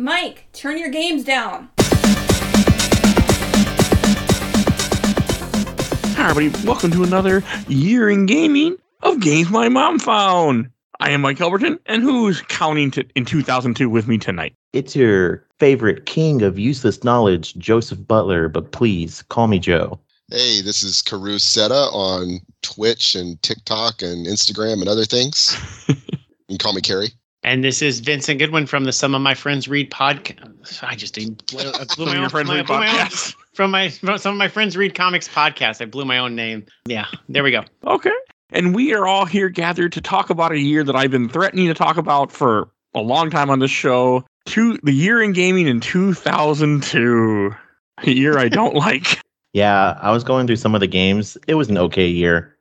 Mike, turn your games down. Hi, everybody. Welcome to another year in gaming of games my mom found. I am Mike Elberton, and who's counting to, in 2002 with me tonight? It's your favorite king of useless knowledge, Joseph Butler, but please call me Joe. Hey, this is Karu Seta on Twitch and TikTok and Instagram and other things. you can call me Carrie. And this is Vincent Goodwin from the Some of My Friends Read podcast. I just uh, blew, I blew my own, friends my- read blew my own- podcasts. from my from some of my friends read comics podcast. I blew my own name. Yeah, there we go. Okay. And we are all here gathered to talk about a year that I've been threatening to talk about for a long time on this show. Two, the year in gaming in 2002. A year I don't like. Yeah, I was going through some of the games. It was an okay year.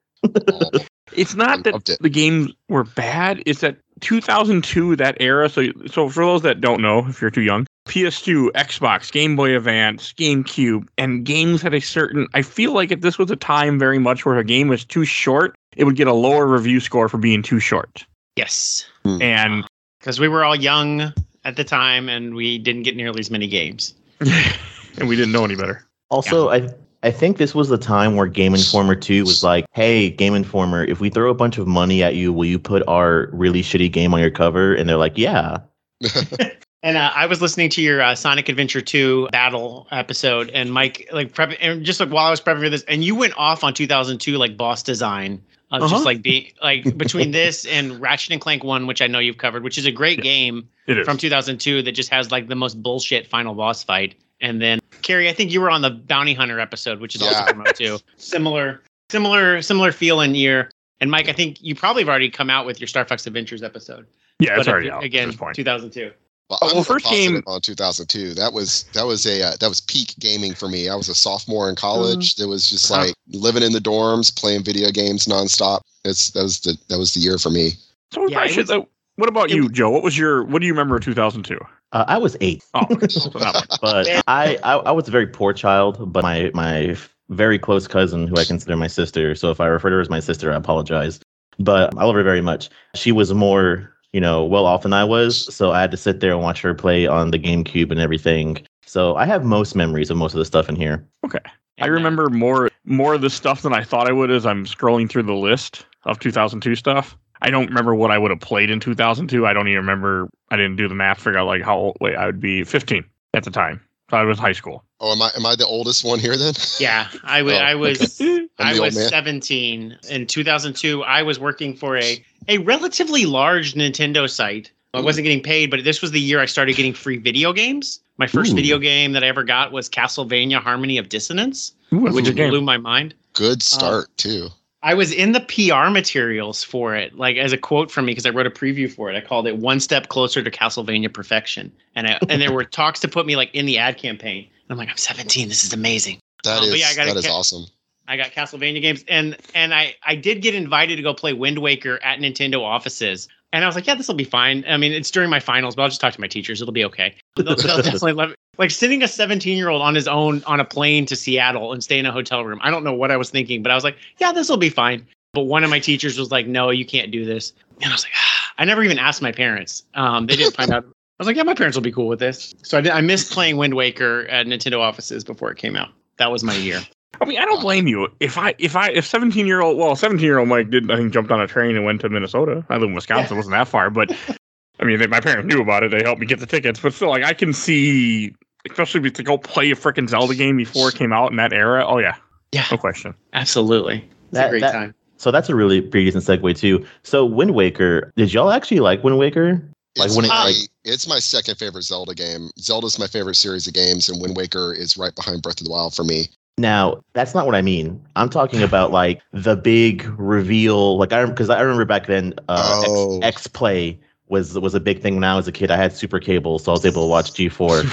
It's not that it. the games were bad. It's that 2002, that era. So, so for those that don't know, if you're too young, PS2, Xbox, Game Boy Advance, GameCube, and games had a certain. I feel like if this was a time very much where a game was too short, it would get a lower review score for being too short. Yes, hmm. And because we were all young at the time and we didn't get nearly as many games. and we didn't know any better. Also, I I think this was the time where Game Informer 2 was like, hey, Game Informer, if we throw a bunch of money at you, will you put our really shitty game on your cover? And they're like, yeah. And uh, I was listening to your uh, Sonic Adventure 2 battle episode, and Mike, like, prep, and just like while I was prepping for this, and you went off on 2002, like, boss design of Uh-huh. just like being like between this and Ratchet and Clank 1, which I know you've covered, which is a great game from 2002 that just has like the most bullshit final boss fight. And then, Carrie, I think you were on the Bounty Hunter episode, which is also Yeah. from 02. Similar, similar, similar feel and year. And Mike, I think you probably have already come out with your Star Fox Adventures episode. yeah, it's already out again, point. 2002. Well, Oh, well, first game- on 2002. That was that was a uh, that was peak gaming for me. I was a sophomore in college. Mm. It was just Uh-huh. like living in the dorms, playing video games nonstop. It's that was the that was the year for me. So Yeah, should. was- uh, what about it you, Joe? What was your? What do you remember of 2002? Uh, I was eight, Oh, so but I, I I was a very poor child. But my my very close cousin, who I consider my sister, so if I refer to her as my sister, I apologize. But I love her very much. She was more, you know, well off than I was, so I had to sit there and watch her play on the GameCube and everything. So I have most memories of most of the stuff in here. Okay, I remember more more of the stuff than I thought I would as I'm scrolling through the list of 2002 stuff. I don't remember what I would have played in 2002. I don't even remember. I didn't do the math. Figure out like how old. Wait, I would be 15 at the time. So I was high school. Oh, am I am I the oldest one here then? Yeah, I wa- Oh, I was I'm I was 17 in 2002. I was working for a a relatively large Nintendo site. I wasn't getting paid, but this was the year I started getting free video games. My first Ooh. video game that I ever got was Castlevania Harmony of Dissonance, Ooh, which good game. blew my mind. Good start uh, too. I was in the PR materials for it, like as a quote from me, because I wrote a preview for it. I called it "One Step Closer to Castlevania Perfection," and I, and there were talks to put me like in the ad campaign. And I'm like, I'm 17. This is amazing. That Oh, is yeah, I gotta that is ca- awesome. I got Castlevania games, and and I I did get invited to go play Wind Waker at Nintendo offices, and I was like, yeah, this will be fine. I mean, it's during my finals, but I'll just talk to my teachers. It'll be okay. They'll, they'll definitely let me. Like sending a 17 year old on his own on a plane to Seattle and stay in a hotel room. I don't know what I was thinking, but I was like, yeah, this will be fine. But one of my teachers was like, no, you can't do this, and I was like, ah. I never even asked my parents. Um, they didn't find out. I was like, yeah, my parents will be cool with this. So I did, I missed playing Wind Waker at Nintendo offices before it came out. That was my year. I mean, I don't blame you. If I if I if 17 year old well 17 year old Mike did I think jumped on a train and went to Minnesota. I live in Wisconsin. It wasn't that far, but I mean, they, my parents knew about it. They helped me get the tickets, but still, like I can see, especially if to go play a freaking Zelda game before it came out in that era. Oh yeah, Yeah. no question. Absolutely. It's a That- great that- time. So that's a really pretty decent segue too. So Wind Waker, did y'all actually like Wind Waker? Like It's when it- my, like- it's my second favorite Zelda game. Zelda's my favorite series of games, and Wind Waker is right behind Breath of the Wild for me. Now, that's not what I mean. I'm talking about like the big reveal. Like I because I remember back then, uh, Oh. X, X Play was was a big thing when I was a kid. I had super cable, so I was able to watch G4,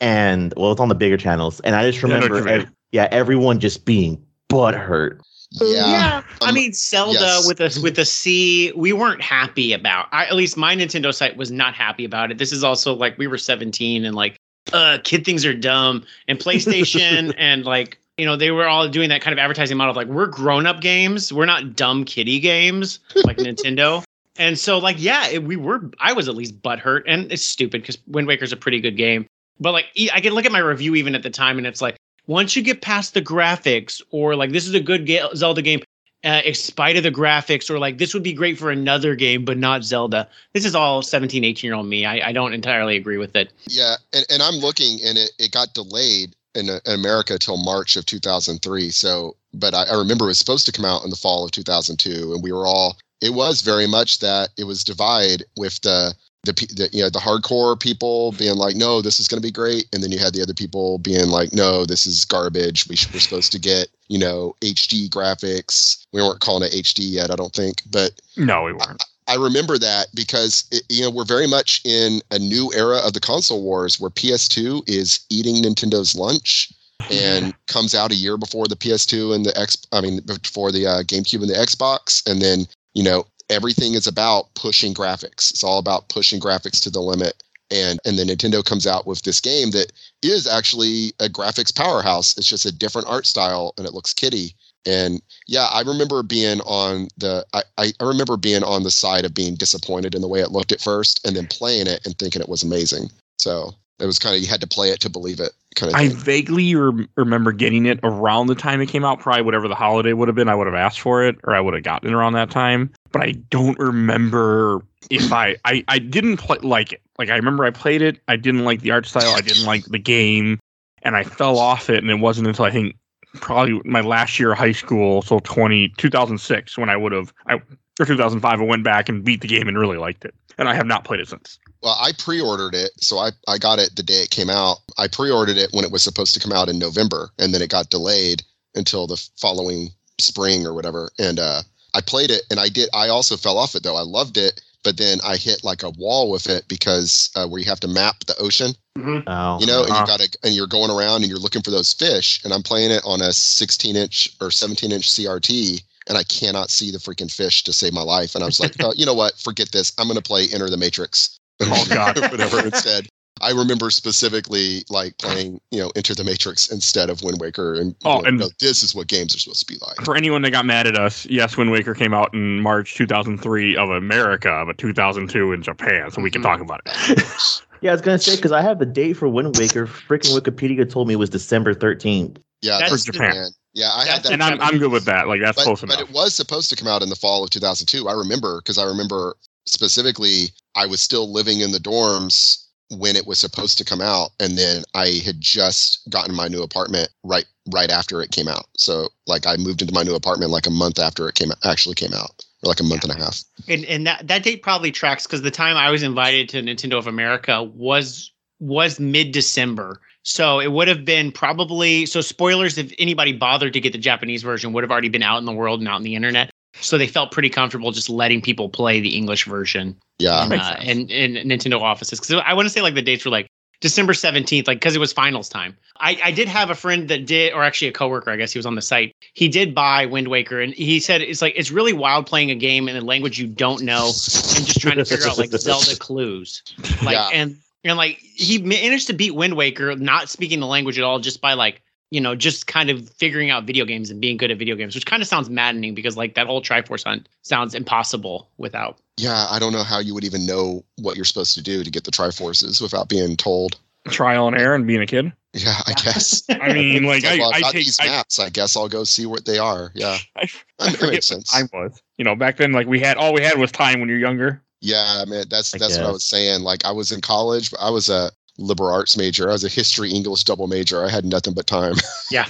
and well, it's on the bigger channels. And I just Yeah, I know what remember, you mean. ev- yeah, everyone just being butthurt. Yeah. I Um, mean, Celda yes. with a with a C, we weren't happy about. I, at least my Nintendo site was not happy about it. This is also like we were 17 and like, uh, kid things are dumb. And PlayStation and like you know they were all doing that kind of advertising model of like we're grown up games, we're not dumb kiddie games like Nintendo. And so, like, yeah, it, we were. I was at least butthurt, and it's stupid because Wind Waker's a pretty good game. But like, I can look at my review even at the time, and it's like, once you get past the graphics, or like, this is a good Zelda game, uh, in spite of the graphics, or like, this would be great for another game, but not Zelda. This is all 17, 18 year old me. I, I don't entirely agree with it. Yeah, and, and I'm looking, and it, it got delayed in, in America till March of 2003. So, but I, I remember it was supposed to come out in the fall of 2002, and we were all. It was very much that it was divide with the the, the you know the hardcore people being like, no, this is going to be great, and then you had the other people being like, no, this is garbage. We sh- we're supposed to get you know HD graphics. We weren't calling it HD yet, I don't think, but No, we weren't. I remember that because it, you know we're very much in a new era of the console wars where PS2 is eating Nintendo's lunch and comes out a year before the PS2 and the X I mean before the uh, GameCube and the Xbox and then you know everything is about pushing graphics. It's all about pushing graphics to the limit and and then Nintendo comes out with this game that is actually a graphics powerhouse. It's just a different art style and it looks kitty. And yeah, I remember being on the I, I, remember being on the side of being disappointed in the way it looked at first and then playing it and thinking it was amazing. So it was kind of you had to play it to believe it kind of I vaguely rem- remember getting it around the time it came out. Probably whatever the holiday would have been, I would have asked for it, or I would have gotten it around that time. But I don't remember if I I, I didn't play like it. Like I remember I played it. I didn't like the art style. I didn't like the game, and I fell off it. And it wasn't until I think probably my last year of high school, so 20, 2006, when I would have I or 2005, I went back and beat the game and really liked it. And I have not played it since. Well, I pre-ordered it, so I I got it the day it came out. I pre-ordered it when it was supposed to come out in November, and then it got delayed until the following spring or whatever. And uh, I played it, and I did. I also fell off it though. I loved it, but then I hit like a wall with it because uh, where you have to map the ocean, Oh, you know, and Uh-huh. you got to and you're going around and you're looking for those fish. And I'm playing it on a 16 inch or 17 inch CRT. And I cannot see the freaking fish to save my life. And I was like, oh, you know what? Forget this. I'm going to play Enter the Matrix. Oh, God. whatever instead. I remember specifically like playing, you know, Enter the Matrix instead of Wind Waker, and, Oh, you know, and- no, this is what games are supposed to be like. For anyone that got mad at us, yes, Wind Waker came out in March 2003 of America, but 2002 in Japan, so we can talk about it. Mm-hmm. yeah, I was gonna say because I have the date for Wind Waker. Freaking Wikipedia told me it was December thirteenth. Yeah, That's that's Japan. Japan. Yeah, I That's had that. and I'm, I'm good with that. Like, that's but, close but enough. it was supposed to come out in the fall of 2002. I remember because I remember specifically I was still living in the dorms when it was supposed to come out, and then I had just gotten my new apartment right right after it came out. So like I moved into my new apartment like a month after it came actually came out, or like a month and a half. and and that that date probably tracks because the time I was invited to Nintendo of America was was mid December. So it would have been probably so spoilers if anybody bothered to get the Japanese version would have already been out in the world and out in the internet. So they felt pretty comfortable just letting people play the English version Yeah, makes uh, in Nintendo offices. Because I want to say like the dates were like December 17th, like because it was finals time. I, I did have a friend that did, or actually a coworker, I guess he was on the site. He did buy Wind Waker and he said it's like it's really wild playing a game in a language you don't know and just trying to figure out like Zelda clues. Like Yeah. and and like he managed to beat Wind Waker not speaking the language at all just by like you know, just kind of figuring out video games and being good at video games, which kind of sounds maddening because like that whole Triforce hunt sounds impossible without yeah. I don't know how you would even know what you're supposed to do to get the Triforces without being told. Trial and error and being a kid. Yeah, I guess. I mean, like, It's I, well, I've I take. these maps. I guess I'll go see what they are. Yeah, I, I that makes sense. time was. You know, back then, like, we had all we had was time when you're younger. Yeah, man, that's I that's what I was saying. Like I was in college, but I was a liberal arts major. I was a history English double major. I had nothing but time. Yeah.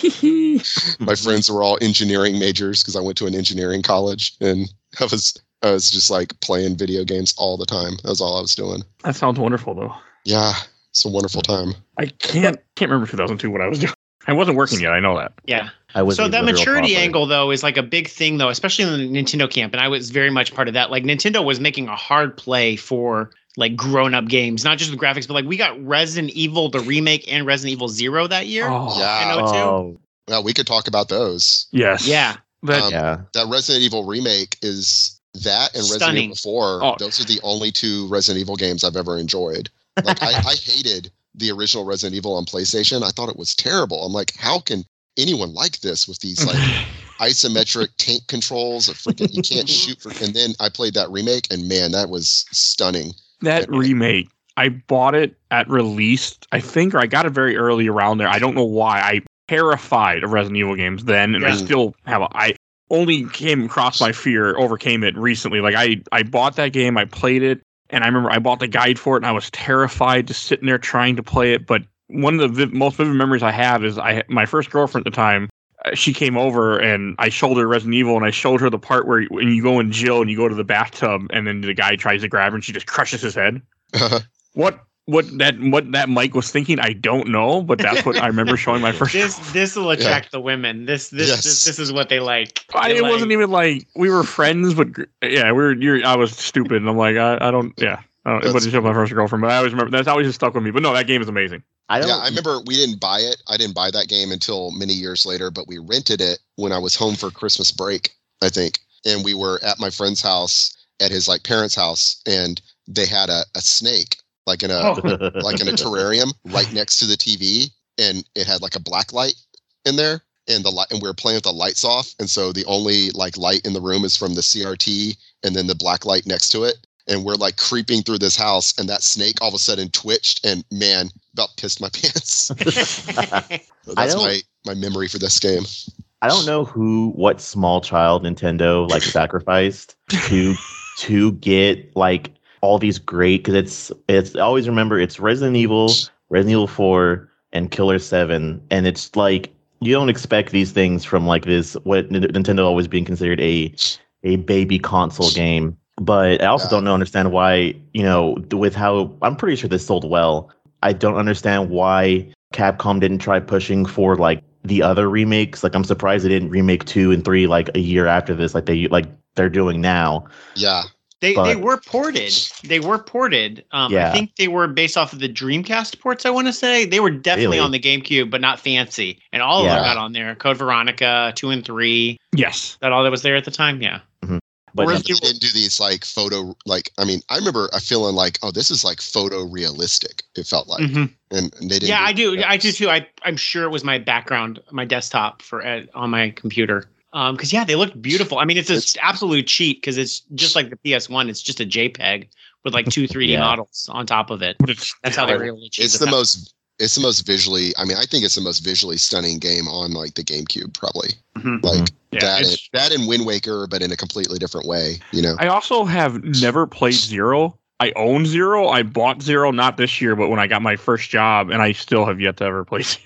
my friends were all engineering majors because I went to an engineering college, and I was I was just like playing video games all the time. That was all I was doing. that sounds wonderful, though. Yeah, it's a wonderful time. I can't can't remember 2002 what I was doing. I wasn't working yet. I know that. yeah. I was so that maturity toddler. angle though is like a big thing though especially in the nintendo camp and i was very much part of that like nintendo was making a hard play for like grown-up games not just with graphics but like we got resident evil the remake and resident evil zero that year Oh, Yeah, I know too. Oh, well, we could talk about those. yes. yeah That, Um, yeah. That Resident Evil remake is that and Resident Stunning. Evil 4. Oh. Those are the only two Resident Evil games I've ever enjoyed. Like I, I hated the original Resident Evil on PlayStation. I thought it was terrible. I'm like, how can anyone like this with these like isometric tank controls. A freaking you can't shoot for. And then I played that remake, and man, that was stunning. That remake, I bought it at release, I think, or I got it very early around there. I don't know why. I terrified of Resident Evil games then, and I still have. A, I only came across my fear, overcame it recently. Like I, I bought that game, I played it, and I remember I bought the guide for it, and I was terrified just sitting there trying to play it. But one of the vi- most vivid memories I have is I my first girlfriend at the time. Uh, She came over and I showed her Resident Evil and I showed her the part where when you go in Jill and you go to the bathtub and then the guy tries to grab her and she just crushes his head. What what that what that Mike was thinking, I don't know, but that's what I remember showing my first. This this will attract the women. This this Yes. this, this is what they like. I, it like- wasn't even like we were friends, but yeah, we were. You're, I was stupid, and I'm like, I, I don't. Yeah, I don't, it wasn't my first girlfriend, but I always remember that's always just stuck with me. But no, that game is amazing. I don't. Yeah, I remember we didn't buy it. I didn't buy that game until many years later, but we rented it when I was home for Christmas break, I think. And we were at my friend's house, at his like parents' house, and they had a, a snake, like in a Oh. like in a terrarium right next to the TV, and it had like a black light in there, and the light, and we were playing with the lights off, and so the only like light in the room is from the CRT, and then the black light next to it, and we're like creeping through this house, and that snake all of a sudden twitched, and man, about pissed my pants. So that's my my memory for this game. I don't know who, what small child Nintendo like sacrificed to to get like all these great because it's it's always remember it's Resident Evil, Resident Evil Four, and Killer Seven, and it's like you don't expect these things from like this what Nintendo always being considered a a baby console game. But I also Yeah. don't know understand why you know with how I'm pretty sure this sold well. I don't understand why Capcom didn't try pushing for like the other remakes. Like I'm surprised they didn't remake two and three like a year after this, like they like they're doing now. Yeah, They But- they were ported. They were ported. Um, Yeah. I think they were based off of the Dreamcast ports. I want to say they were definitely Really? on the GameCube, but not fancy. And all of Yeah. them got on there. Code Veronica two and three. Yes, That all that was there at the time. Yeah. But but they didn't do these like photo like I mean I remember I feeling like oh this is like photo realistic. It felt like, Mhm. and, and they didn't. Yeah, I do. I do too. I I'm sure it was my background, my desktop for uh, on my computer. Um, because yeah, they looked beautiful. I mean, it's an absolute cheat because it's just like the PS1. It's just a JPEG with like two 3D Yeah. models on top of it. That's how they really It's the the most. It's the most visually. I mean, I think it's the most visually stunning game on like the GameCube, probably. Mhm. Like yeah. that, and, it's- that and Wind Waker, but in a completely different way. You know. I also have never played Zero. I own Zero. I bought Zero not this year, but when I got my first job, and I still have yet to ever play Zero.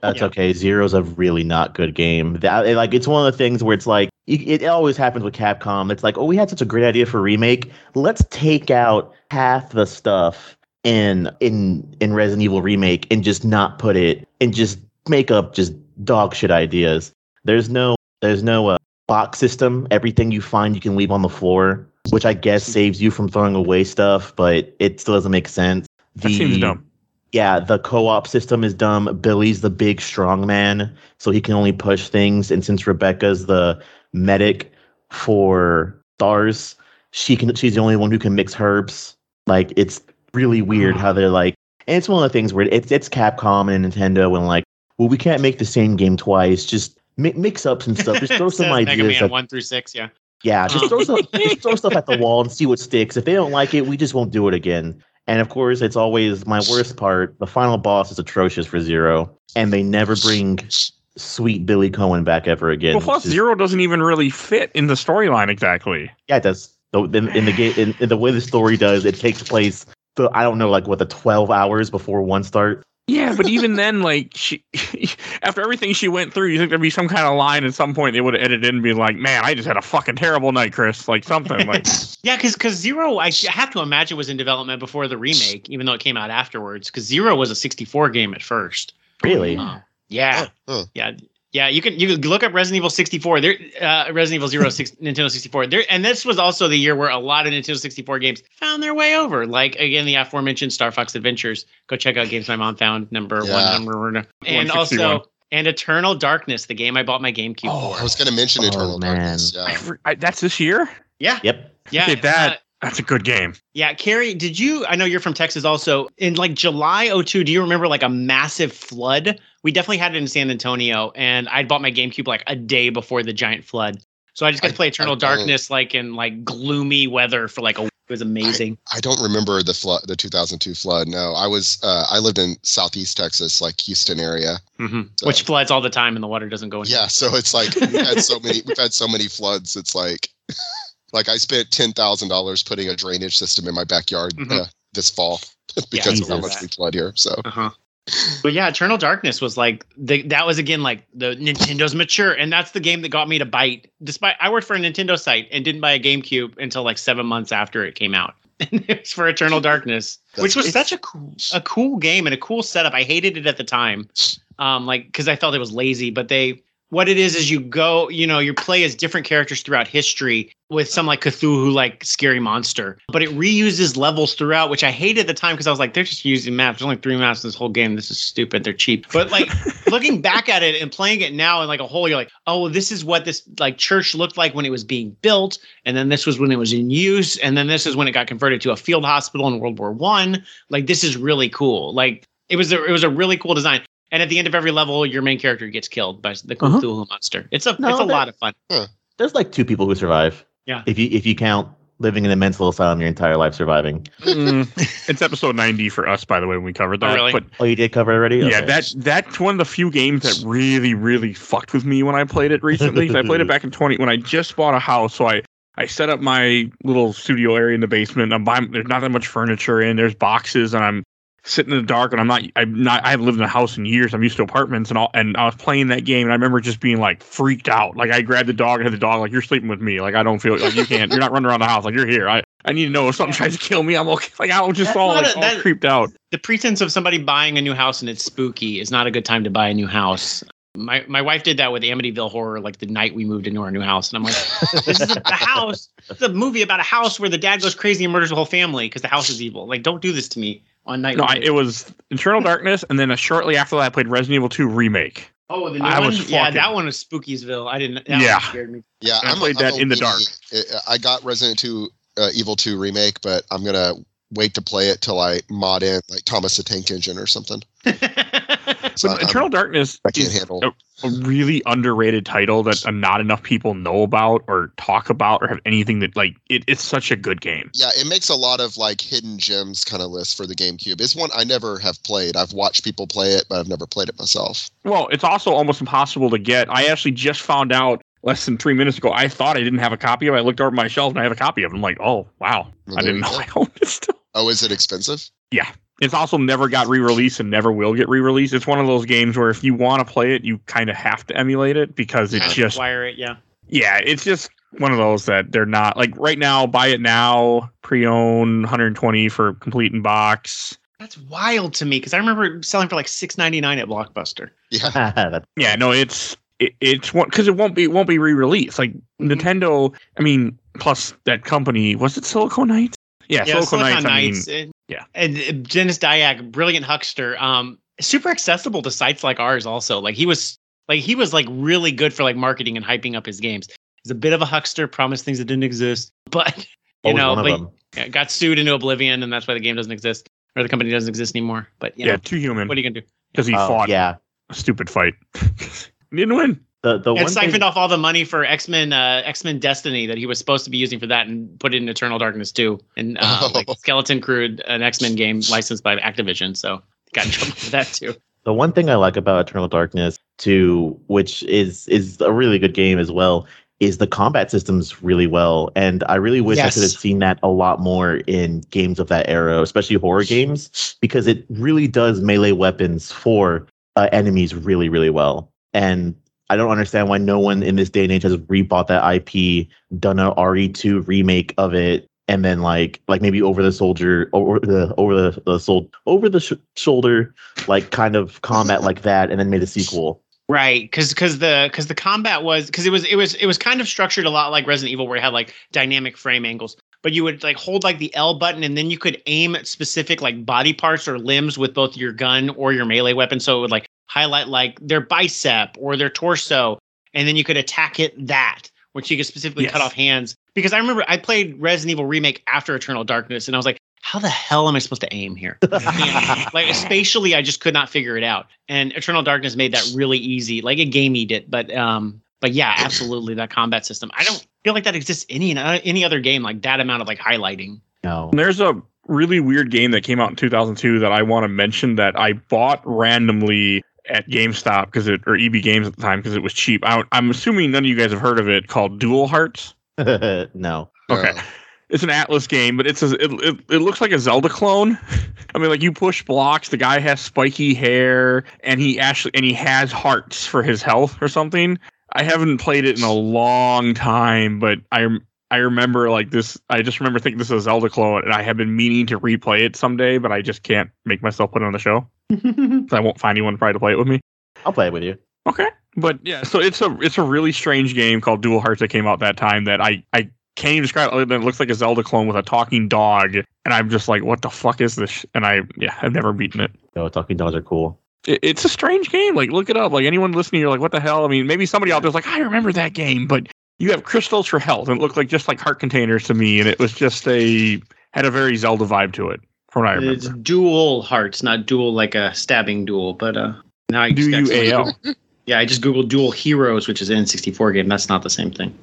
That's Yeah. okay. Zero's a really not good game. That like it's one of the things where it's like it, it always happens with Capcom. It's like, oh, we had such a great idea for remake. Let's take out half the stuff in in in Resident Evil remake and just not put it and just make up just dog shit ideas. There's no there's no uh, box system. Everything you find you can leave on the floor, which I guess saves you from throwing away stuff, but it still doesn't make sense. That seems dumb. Yeah, the co-op system is dumb. Billy's the big strong man, so he can only push things. And since Rebecca's the medic for S.T.A.R.S., she can she's the only one who can mix herbs. Like it's really weird how they're like and it's one of the things where it's it's Capcom and Nintendo and like, well, we can't make the same game twice. Just mi- mix up some stuff. Just throw some says Mega ideas. Man At, one through six. Yeah. yeah, just throw some just throw stuff at the wall and see what sticks. If they don't like it, we just won't do it again. And of course, it's always my worst part. The final boss is atrocious for Zero, and they never bring sweet Billy Coen back ever again. Well, plus is- Zero doesn't even really fit in the storyline exactly. Yeah, it does. So in, in the game, in, in the way the story does, it takes place. The, I don't know, like what the twelve hours before one start. Yeah, but even then, like she, after everything she went through, you think there'd be some kind of line at some point they would have edited and be like, "Man, I just had a fucking terrible night, Chris." Like something like, Yeah, because because Zero, I I have to imagine was in development before the remake, even though it came out afterwards. Because Zero was a 64 game at first. Really? Uh, yeah, huh. yeah, yeah. You can you can look up Resident Evil 64. There, uh, Resident Evil Zero six, Nintendo 64. There, and this was also the year where a lot of Nintendo 64 games found their way over. Like again, the aforementioned Star Fox Adventures. Go check out games my mom found. Number one, number one, and also and Eternal Darkness, the game I bought my GameCube Oh, for. I was going to mention Oh, Eternal man. Darkness. Yeah. for- I- that's this year. yeah, Yep. yeah. Okay, that uh, That's a good game. Yeah, Carrie, did you? I know you're from Texas also. In like July 02, do you remember like a massive flood? We definitely had it in San Antonio, and I bought my GameCube like a day before the giant flood. So I just got I- to play Eternal I don't- Darkness like in like gloomy weather for like a week. It was amazing. I don't remember the flood, the 2002 flood. No, I was uh, I lived in Southeast Texas, like Houston area. hmm So- Which floods all the time and the water doesn't go in. Yeah, so it's like we've had so many we've had so many floods. It's like like I spent ten thousand dollars putting a drainage system in my backyard Mhm. uh, this fall because of how much we flood here. So Uh-huh. But yeah, Eternal Darkness was like the, that was again like the Nintendo's mature, and that's the game that got me to bite. Despite I worked for a Nintendo site and didn't buy a GameCube until like seven months after it came out. And it was for Eternal Darkness, which was such a cool a cool game and a cool setup. I hated it at the time, um, like because I felt it was lazy. But they what it is is you go, you know, you play as different characters throughout history with some like Cthulhu like scary monster, but it reuses levels throughout, which I hated at the time because I was like, they're just using maps. There's only three maps in this whole game. This is stupid. They're cheap. But like looking back at it and playing it now in like a whole, you're like, oh, this is what this like church looked like when it was being built, and then this was when it was in use, and then this is when it got converted to a field hospital in World War One. Like this is really cool. Like it was a, it was a really cool design. And at the end of every level, your main character gets killed by the Uh-huh. Monster. It's a No, it's a lot of fun. There's like two people who survive. Yeah. If you if you count living in a mental asylum your entire life surviving. Mm, it's episode 90 for us, by the way, when we covered that. Oh, that. really? But Oh, you did cover it already? yeah, Okay. that that's one of the few games that really, really fucked with me when I played it recently. I played it back in 20 when I just bought a house. So I I set up my little studio area in the basement. I'm buying. There's not that much furniture in. There's boxes, and I'm sitting in the dark. And I'm not. I'm not. I haven't lived in a house in years. I'm used to apartments and all. And I was playing that game, and I remember just being like freaked out. Like I grabbed the dog and had the dog like, "You're sleeping with me. Like I don't feel like you can't. You're not running around the house. Like you're here. I I need to know if something tries to kill me. I'm okay. Like I was just That's all like a- all that- creeped out. the pretense of somebody buying a new house and it's spooky is not a good time to buy a new house. My my wife did that with Amityville Horror like the night we moved into our new house, and I'm like, this is a, the house. It's a movie about a house where the dad goes crazy and murders the whole family because the house is evil. Like, don't do this to me on night. No, I, it was Eternal Darkness, and then uh, shortly after that, I played Resident Evil 2 remake. oh, the new I one. was yeah, that one was Spookiesville. I didn't. That Yeah. one scared me. yeah, I played that in the dark. I- I got Resident 2 uh, Evil 2 remake, but I'm gonna wait to play it till I mod in like Thomas the Tank Engine or something. So But I'm- Eternal Darkness I can't is handle. a, a really underrated title that uh, not enough people know about or talk about or have anything that like it, it's such a good game. Yeah, it makes a lot of like hidden gems kind of list for the GameCube. It's one I never have played. I've watched people play it, but I've never played it myself. Well, it's also almost impossible to get. I actually just found out less than three minutes ago. I thought I didn't have a copy of it. I looked over my shelf and I have a copy of it. I'm like, oh wow, Well, I didn't know go. I owned it still. Oh, is it expensive? It's also never got re-released and never will get re-released. It's one of those games where if you want to play it, you kind of have to emulate it because it's just acquire it. Yeah. yeah, it's just one of those that they're not like right now. Buy it now, pre-own, 120 for complete in box. That's wild to me because I remember selling for like six ninety nine at Blockbuster. Yeah. Yeah, no, it's it, it's one because it won't be it won't be re-released. Like Mhm. Nintendo, I mean, plus that company was it Silicon Knights? Yeah, Silicon, Knights. I mean, and- yeah. And uh, Denis Dyack, brilliant huckster, um, super accessible to sites like ours. Also, like he was, like he was like really good for like marketing and hyping up his games. He's a bit of a huckster, promised things that didn't exist, but you always know, one of but yeah, got sued into oblivion, and that's why the game doesn't exist or the company doesn't exist anymore. But you yeah, know, Too Human what are you gonna do? because he Oh, fought yeah. a stupid fight. Didn't win. The the And one siphoned thing, off all the money for X Men, uh, X Men Destiny that he was supposed to be using for that, and put it in Eternal Darkness too, and uh, like Oh. Skeleton Crew, an X Men game licensed by Activision. So got in trouble for that too. the one thing I like about Eternal Darkness too, which is is a really good game as well, is the combat systems really well. And I really wish I could have seen that a lot more in games of that era, especially horror games, because it really does melee weapons for uh, enemies really, really well. And I don't understand why no one in this day and age has rebought that IP, done a RE2 remake of it, and then like like maybe over the soldier over the over the, the sol- over the sh- shoulder like kind of combat like that, and then made a sequel. Right, because because the because the combat was because it was it was it was kind of structured a lot like Resident Evil, where it had like dynamic frame angles. But you would like hold like the L button, and then you could aim at specific like body parts or limbs with both your gun or your melee weapon. So it would like highlight like their bicep or their torso, and then you could attack it that which you could specifically Yes. cut off hands. Because I remember I played Resident Evil Remake after Eternal Darkness, and I was like, how the hell am I supposed to aim here? Like spatially, I just could not figure it out. And Eternal Darkness made that really easy. Like it game it, but um, but yeah, absolutely that combat system. I don't feel like that exists any in uh, any other game like that amount of like highlighting. no. And There's a really weird game that came out in 2002 that I want to mention that I bought randomly at GameStop because it or EB Games at the time because it was cheap. I, I'm assuming none of you guys have heard of it called Dual Hearts. no. Okay. No. It's an Atlus game, but it's a, it, it it looks like a Zelda clone. I mean, like you push blocks. The guy has spiky hair, and he actually and he has hearts for his health or something. I haven't played it in a long time, but I I remember like this. I just remember thinking this is a Zelda clone, and I have been meaning to replay it someday, but I just can't make myself put it on the show. I won't find anyone probably to play it with me. I'll play it with you. Okay, but yeah, so it's a it's a really strange game called Dual Hearts that came out that time that I I can't even describe it other than it looks like a Zelda clone with a talking dog, and I'm just like, what the fuck is this? And I yeah, I've never beaten it. No, talking dogs are cool. it. It's a strange game. Like look it up. Like anyone listening, you're like, what the hell? I mean, maybe somebody out there's like, I remember that game, but you have crystals for health, and it looked like just like heart containers to me, and it was just a had a very Zelda vibe to it, from what I remember. It's dual hearts, not dual like a stabbing duel, but uh now I Do just you AL? Yeah, I just googled Dual Heroes, which is an N64 game. That's not the same thing.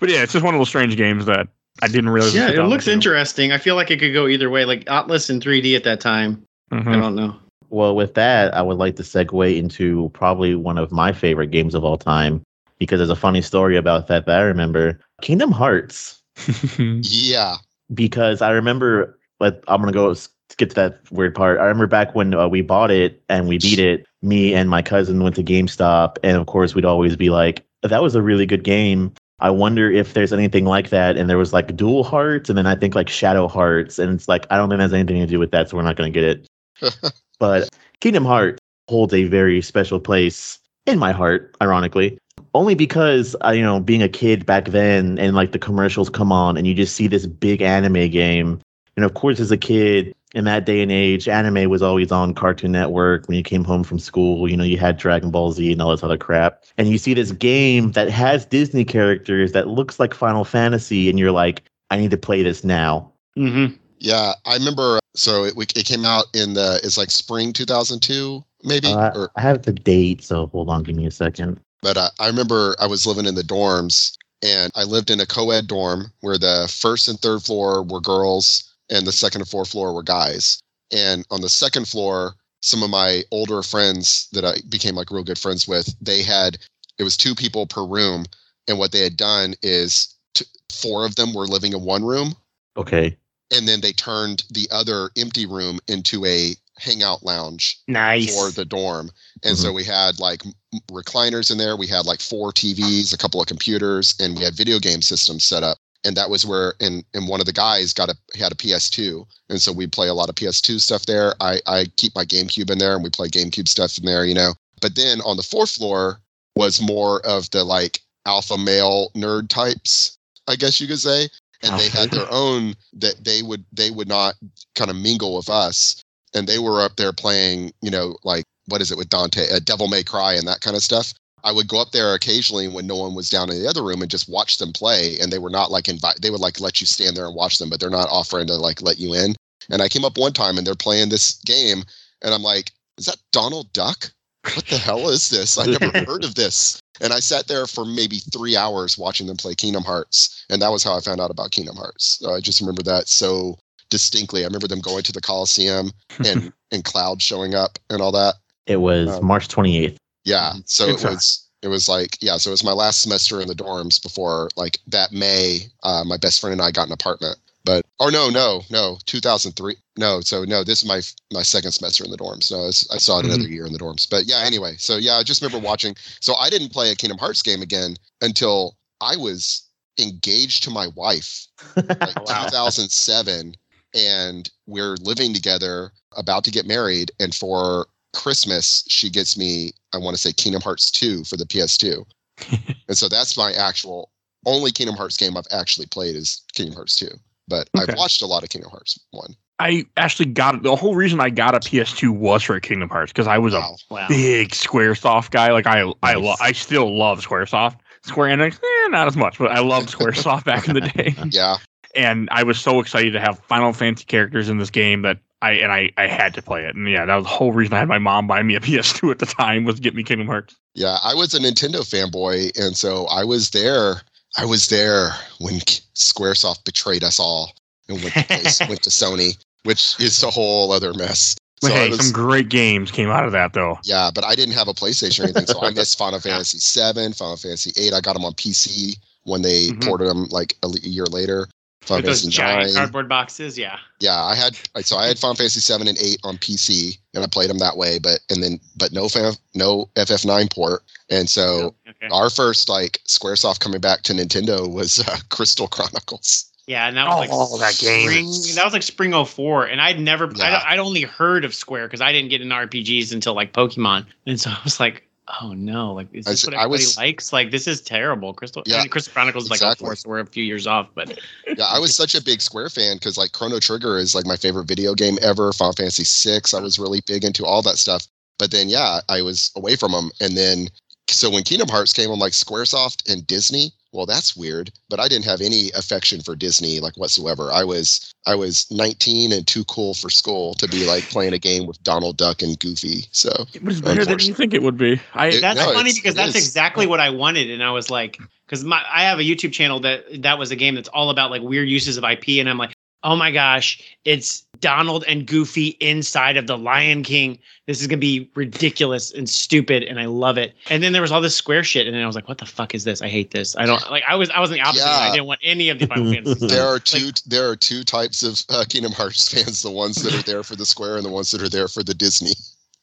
But yeah, it's just one of those strange games that I didn't realize. Yeah, it looks interesting. I feel like it could go either way. Like Atlus in 3D at that time. I Mhm. don't know. Well, with that, I would like to segue into probably one of my favorite games of all time because there's a funny story about that that I remember. Kingdom Hearts. Yeah. because I remember, but I'm gonna go skip to that weird part. I remember back when uh, we bought it and we beat it. Me and my cousin went to GameStop, and of course, we'd always be like, "That was a really good game." I wonder if there's anything like that. And there was like Dual Hearts, and then I think like Shadow Hearts, and it's like I don't think has anything to do with that, so we're not gonna get it. but Kingdom Hearts holds a very special place in my heart, ironically only because uh, you know being a kid back then and like the commercials come on and you just see this big anime game and of course as a kid in that day and age anime was always on cartoon network when you came home from school you know you had dragon ball z and all this other crap and you see this game that has disney characters that looks like final fantasy and you're like i need to play this now Mm-hmm. Yeah. I remember. So it, it came out in the, it's like spring 2002, maybe. Uh, or, i have the date so hold on give me a second but uh, I remember I was living in the dorms and I lived in a co ed dorm where the first and third floor were girls and the second and fourth floor were guys. And on the second floor, some of my older friends that I became like real good friends with, they had, it was two people per room. And what they had done is t- four of them were living in one room okay and then they turned the other empty room into a hangout lounge Nice. for the dorm. And so mm-hmm. we had like recliners in there. We had like four TVs, a couple of computers, and we had video game systems set up. And that was where, and and one of the guys got a he had a PS2, and so we play a lot of PS2 stuff there. I I keep my GameCube in there, and we play GameCube stuff in there, you know. But then on the fourth floor was more of the like alpha male nerd types, I guess you could say. And they had their own that they would they would not kind of mingle with us and they were up there playing, you know, like what is it with Dante, uh, Devil May Cry, and that kind of stuff. I would go up there occasionally when no one was down in the other room and just watch them play. And they were not like invite; they would like let you stand there and watch them, but they're not offering to like let you in. And I came up one time and they're playing this game, and I'm like, "Is that Donald Duck? What the hell is this? I never heard of this." And I sat there for maybe three hours watching them play Kingdom Hearts, and that was how I found out about Kingdom Hearts. So I just remember that so distinctly. I remember them going to the Coliseum and and Cloud showing up and all that. it was Um, march 28th Yeah. So It's it was it was like yeah. So it was my last semester in the dorms before like that May. Uh, my best friend and I got an apartment. But or no no no 2003 no so no this is my my second semester in the dorms no I saw it another year in the dorms but yeah anyway so yeah I just remember watching so I didn't play a Kingdom Hearts game again until I was engaged to my wife like 2007 and we're living together about to get married and for christmas she gets me i want to say kingdom hearts 2 for the ps2 and so that's my actual only kingdom hearts game i've actually played is kingdom hearts 2 but Okay. i've watched a lot of kingdom hearts 1 I actually got the whole reason I got a PS2 was for Kingdom Hearts because I was a wow Wow. big SquareSoft guy. Like I, I, Nice. lo- I still love SquareSoft. Square Enix, eh, not as much, but I loved SquareSoft back in the day, Yeah. And I was so excited to have Final Fantasy characters in this game that I and I I had to play it, and yeah, that was the whole reason I had my mom buy me a PS2 at the time was to get me Kingdom Hearts. Yeah, I was a Nintendo fanboy, and so I was there. I was there when SquareSoft betrayed us all and went to, place- went to Sony, which is a whole other mess. But So hey, was- some great games came out of that though. yeah, but I didn't have a PlayStation or anything, so I missed Final Fantasy Seven, Final Fantasy Eight. I got them on PC when they Mhm. ported them like a year later. Final With those Fantasy giant Nine. cardboard boxes, yeah. Yeah, I had so I had Final Fantasy Seven and Eight on PC, and I played them that way. But and then but no fan, no FF9 port, and so Okay. our first like SquareSoft coming back to Nintendo was uh, Crystal Chronicles. Yeah, and that was like Oh, that game. Spring, that was like Spring 04. And I'd never, Yeah. I'd, I'd only heard of Square because I didn't get into RPGs until like Pokemon. And so I was like, oh no, like, is this s- what I everybody was- likes? Like, this is terrible. Crystal, Yeah, yeah, Crystal Chronicles is like exactly. 04, so we're a few years off. But Yeah, I was such a big Square fan because like Chrono Trigger is like my favorite video game ever. Final Fantasy Six, I was really big into all that stuff. But then yeah, I was away from them, and then so when Kingdom Hearts came, I'm like SquareSoft and Disney. Well, that's weird, but I didn't have any affection for Disney like whatsoever. I was I was 19 and too cool for school to be like playing a game with Donald Duck and Goofy. So It was better than you think it would be. I It- that's no, funny because that's is. exactly what I wanted. And I was like, because my I have a YouTube channel that that was a game that's all about like weird uses of IP. And I'm like, oh my gosh, it's Donald and Goofy inside of the Lion King. This is gonna be ridiculous and stupid, and I love it. And then there was all this square shit, and then I was like, what the fuck is this? I hate this. I don't like. I was I was the opposite. Yeah. I didn't want any of the Final Fantasy. stuff. there are two there are two types of uh, Kingdom Hearts fans: the ones that are there for the Square and the ones that are there for the Disney.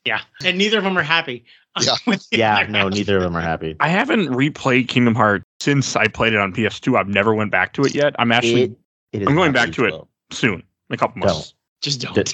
Yeah, and neither of them are happy. Yeah. with the Yeah, no, half. neither of them are happy. I haven't replayed Kingdom Hearts since I played it on PS2. I've never went back to it yet. I'm actually It, it is I'm going back to aged it. soon, in a couple months. Just don't.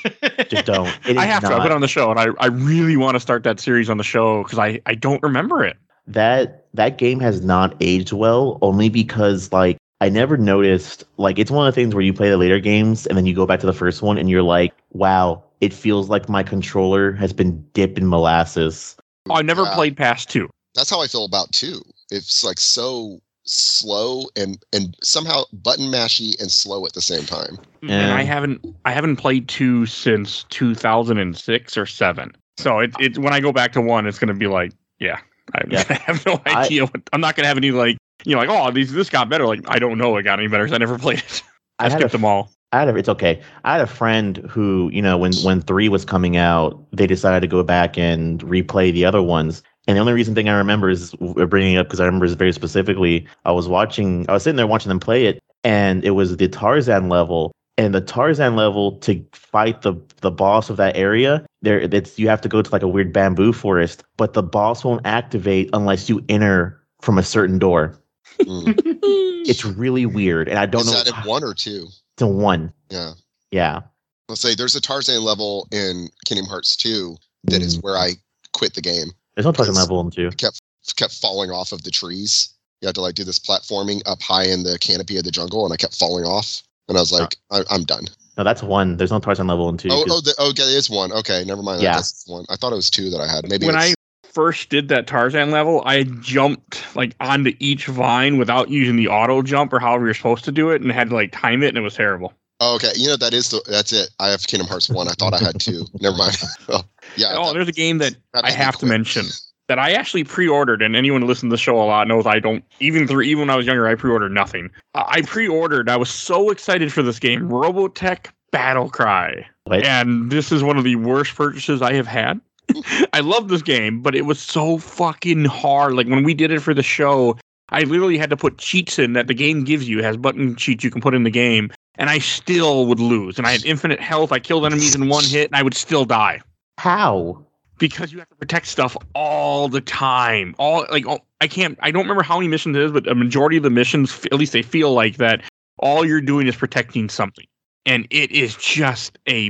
Just don't. It I is have to. I've been on the show, and I, I really want to start that series on the show because I, I don't remember it. that that game has not aged well only because like I never noticed like it's one of the things where you play the later games and then you go back to the first one and you're like, wow, it feels like my controller has been dipped in molasses. Oh, I never Yeah. played past two. that's how I feel about two. It's like so slow and and somehow button mashy and slow at the same time. Mm-hmm. and I haven't I haven't played two since 2006 or seven. So it it when I go back to one, it's gonna be like, yeah, I, Yeah. I have no I- idea. what, I'm not gonna have any like you know like oh these this got better. Like I don't know it got any better because I never played it. I, I had a skipped them all. I had a, it's okay. I had a friend who, you know, when when three was coming out, they decided to go back and replay the other ones. And the only reason thing I remember is bringing it up because I remember very specifically. I was watching, I was sitting there watching them play it, and it was the Tarzan level. And the Tarzan level to fight the the boss of that area, there it's you have to go to like a weird bamboo forest, but the boss won't activate unless you enter from a certain door. Mm. It's really weird, and I don't Is know. that in one or two? It's a one, Yeah. yeah. Let's say there's a Tarzan level in Kingdom Hearts 2 that is where I quit the game. There's no Tarzan It's- level in two. kept kept falling off of the trees. You had to like do this platforming up high in the canopy of the jungle, and I kept falling off. And I was like, I, I'm done. No, that's one. There's no Tarzan level in two. Oh, 'cause- oh, the, oh, okay, it is one. Okay, never mind. Yeah. I guess it's one. I thought it was two that I had. Maybe when I first did that Tarzan level, I jumped like onto each vine without using the auto jump or however you're supposed to do it, and had to like time it, and it was terrible. oh, okay, you know that is the that's it. I have Kingdom Hearts one. I thought I had two. never mind. oh, yeah. Oh, that- there's a game that that I have to quit. mention that I actually pre-ordered, and anyone who listens to the show a lot knows I don't even through even when I was younger, I pre-ordered nothing. I I pre-ordered. I was so excited for this game, Robotech Battle Cry, What? and this is one of the worst purchases I have had. I love this game, but it was so fucking hard. Like when we did it for the show, I literally had to put cheats in that the game gives you. It has button cheats you can put in the game, and I still would lose. And I had infinite health. I killed enemies in one hit, and I would still die How? because you have to protect stuff all the time. All like all, I can't. I don't remember how many missions it is, but a majority of the missions, at least they feel like that. All you're doing is protecting something, and it is just a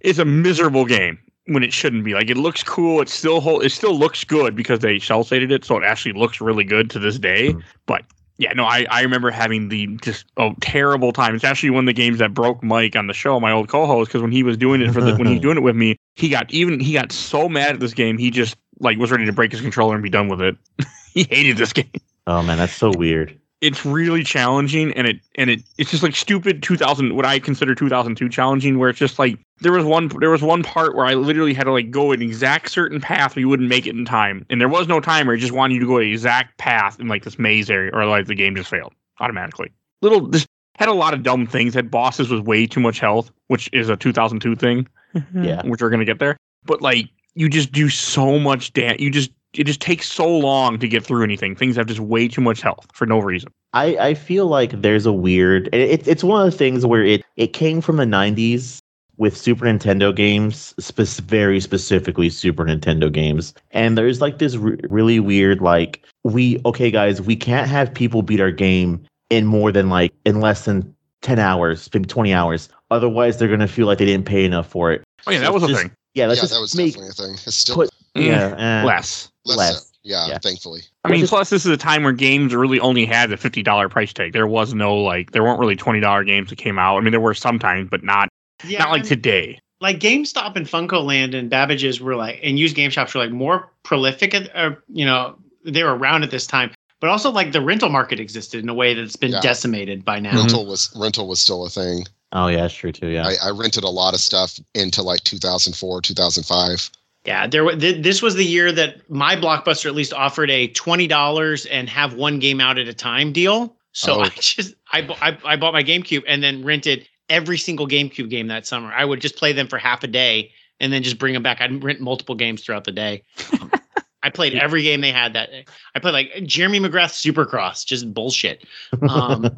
it's a miserable game when it shouldn't be. Like it looks cool. It still whole. It still looks good because they cel shaded it, so it actually looks really good to this day. Mm. But yeah, no, I, I remember having the just oh terrible time. It's actually one of the games that broke Mike on the show, my old co-host, because when he was doing it for the when he was doing it with me, he got even he got so mad at this game, he just like was ready to break his controller and be done with it. he hated this game. Oh man, that's so weird. It's really challenging and it and it it's just like stupid 2000 what i consider 2002 challenging where it's just like there was one there was one part where i literally had to like go an exact certain path or you wouldn't make it in time. And there was no timer it just wanted you to go the exact path in like this maze area or otherwise the game just failed automatically. Little this had a lot of dumb things. Had bosses with way too much health which is a 2002 thing mm-hmm. Yeah. which we're gonna get there. But like you just do so much damage you just it just takes so long to get through anything. Things have just way too much health for no reason. I, I feel like there's a weird it, it, it's one of the things where it it came from the 90s with Super Nintendo games spec- very specifically Super Nintendo games. And there's like this re- really weird like we okay guys we can't have people beat our game in more than like in less than 10 hours maybe 20 hours. Otherwise they're going to feel like they didn't pay enough for it. Oh yeah So that was a thing. yeah let's yeah, just that was make definitely a thing. It's still put Mm, yeah eh, less less. less. Yeah, Yeah. thankfully. I mean, plus this is a time where games really only had the fifty dollar price tag. There was no like, there weren't really twenty dollar games that came out. I mean, there were sometimes, but not Yeah, not like and- today. like GameStop and FuncoLand and Babbage's were like, and used game shops were like more prolific. At, uh, you know, they were around at this time, but also like the rental market existed in a way that's been Yeah. decimated by now. Rental was rental was still a thing. oh yeah that's true too yeah I, I rented a lot of stuff into like 2004, 2005. Yeah, there. th- This was the year that my Blockbuster at least offered a twenty dollars and have one game out at a time deal. So Oh. I just I, bu- I I bought my GameCube and then rented every single GameCube game that summer. I would just play them for half a day and then just bring them back. I'd rent multiple games throughout the day. Um, I played every game they had that day. I played like Jeremy McGrath Supercross, just bullshit. Um,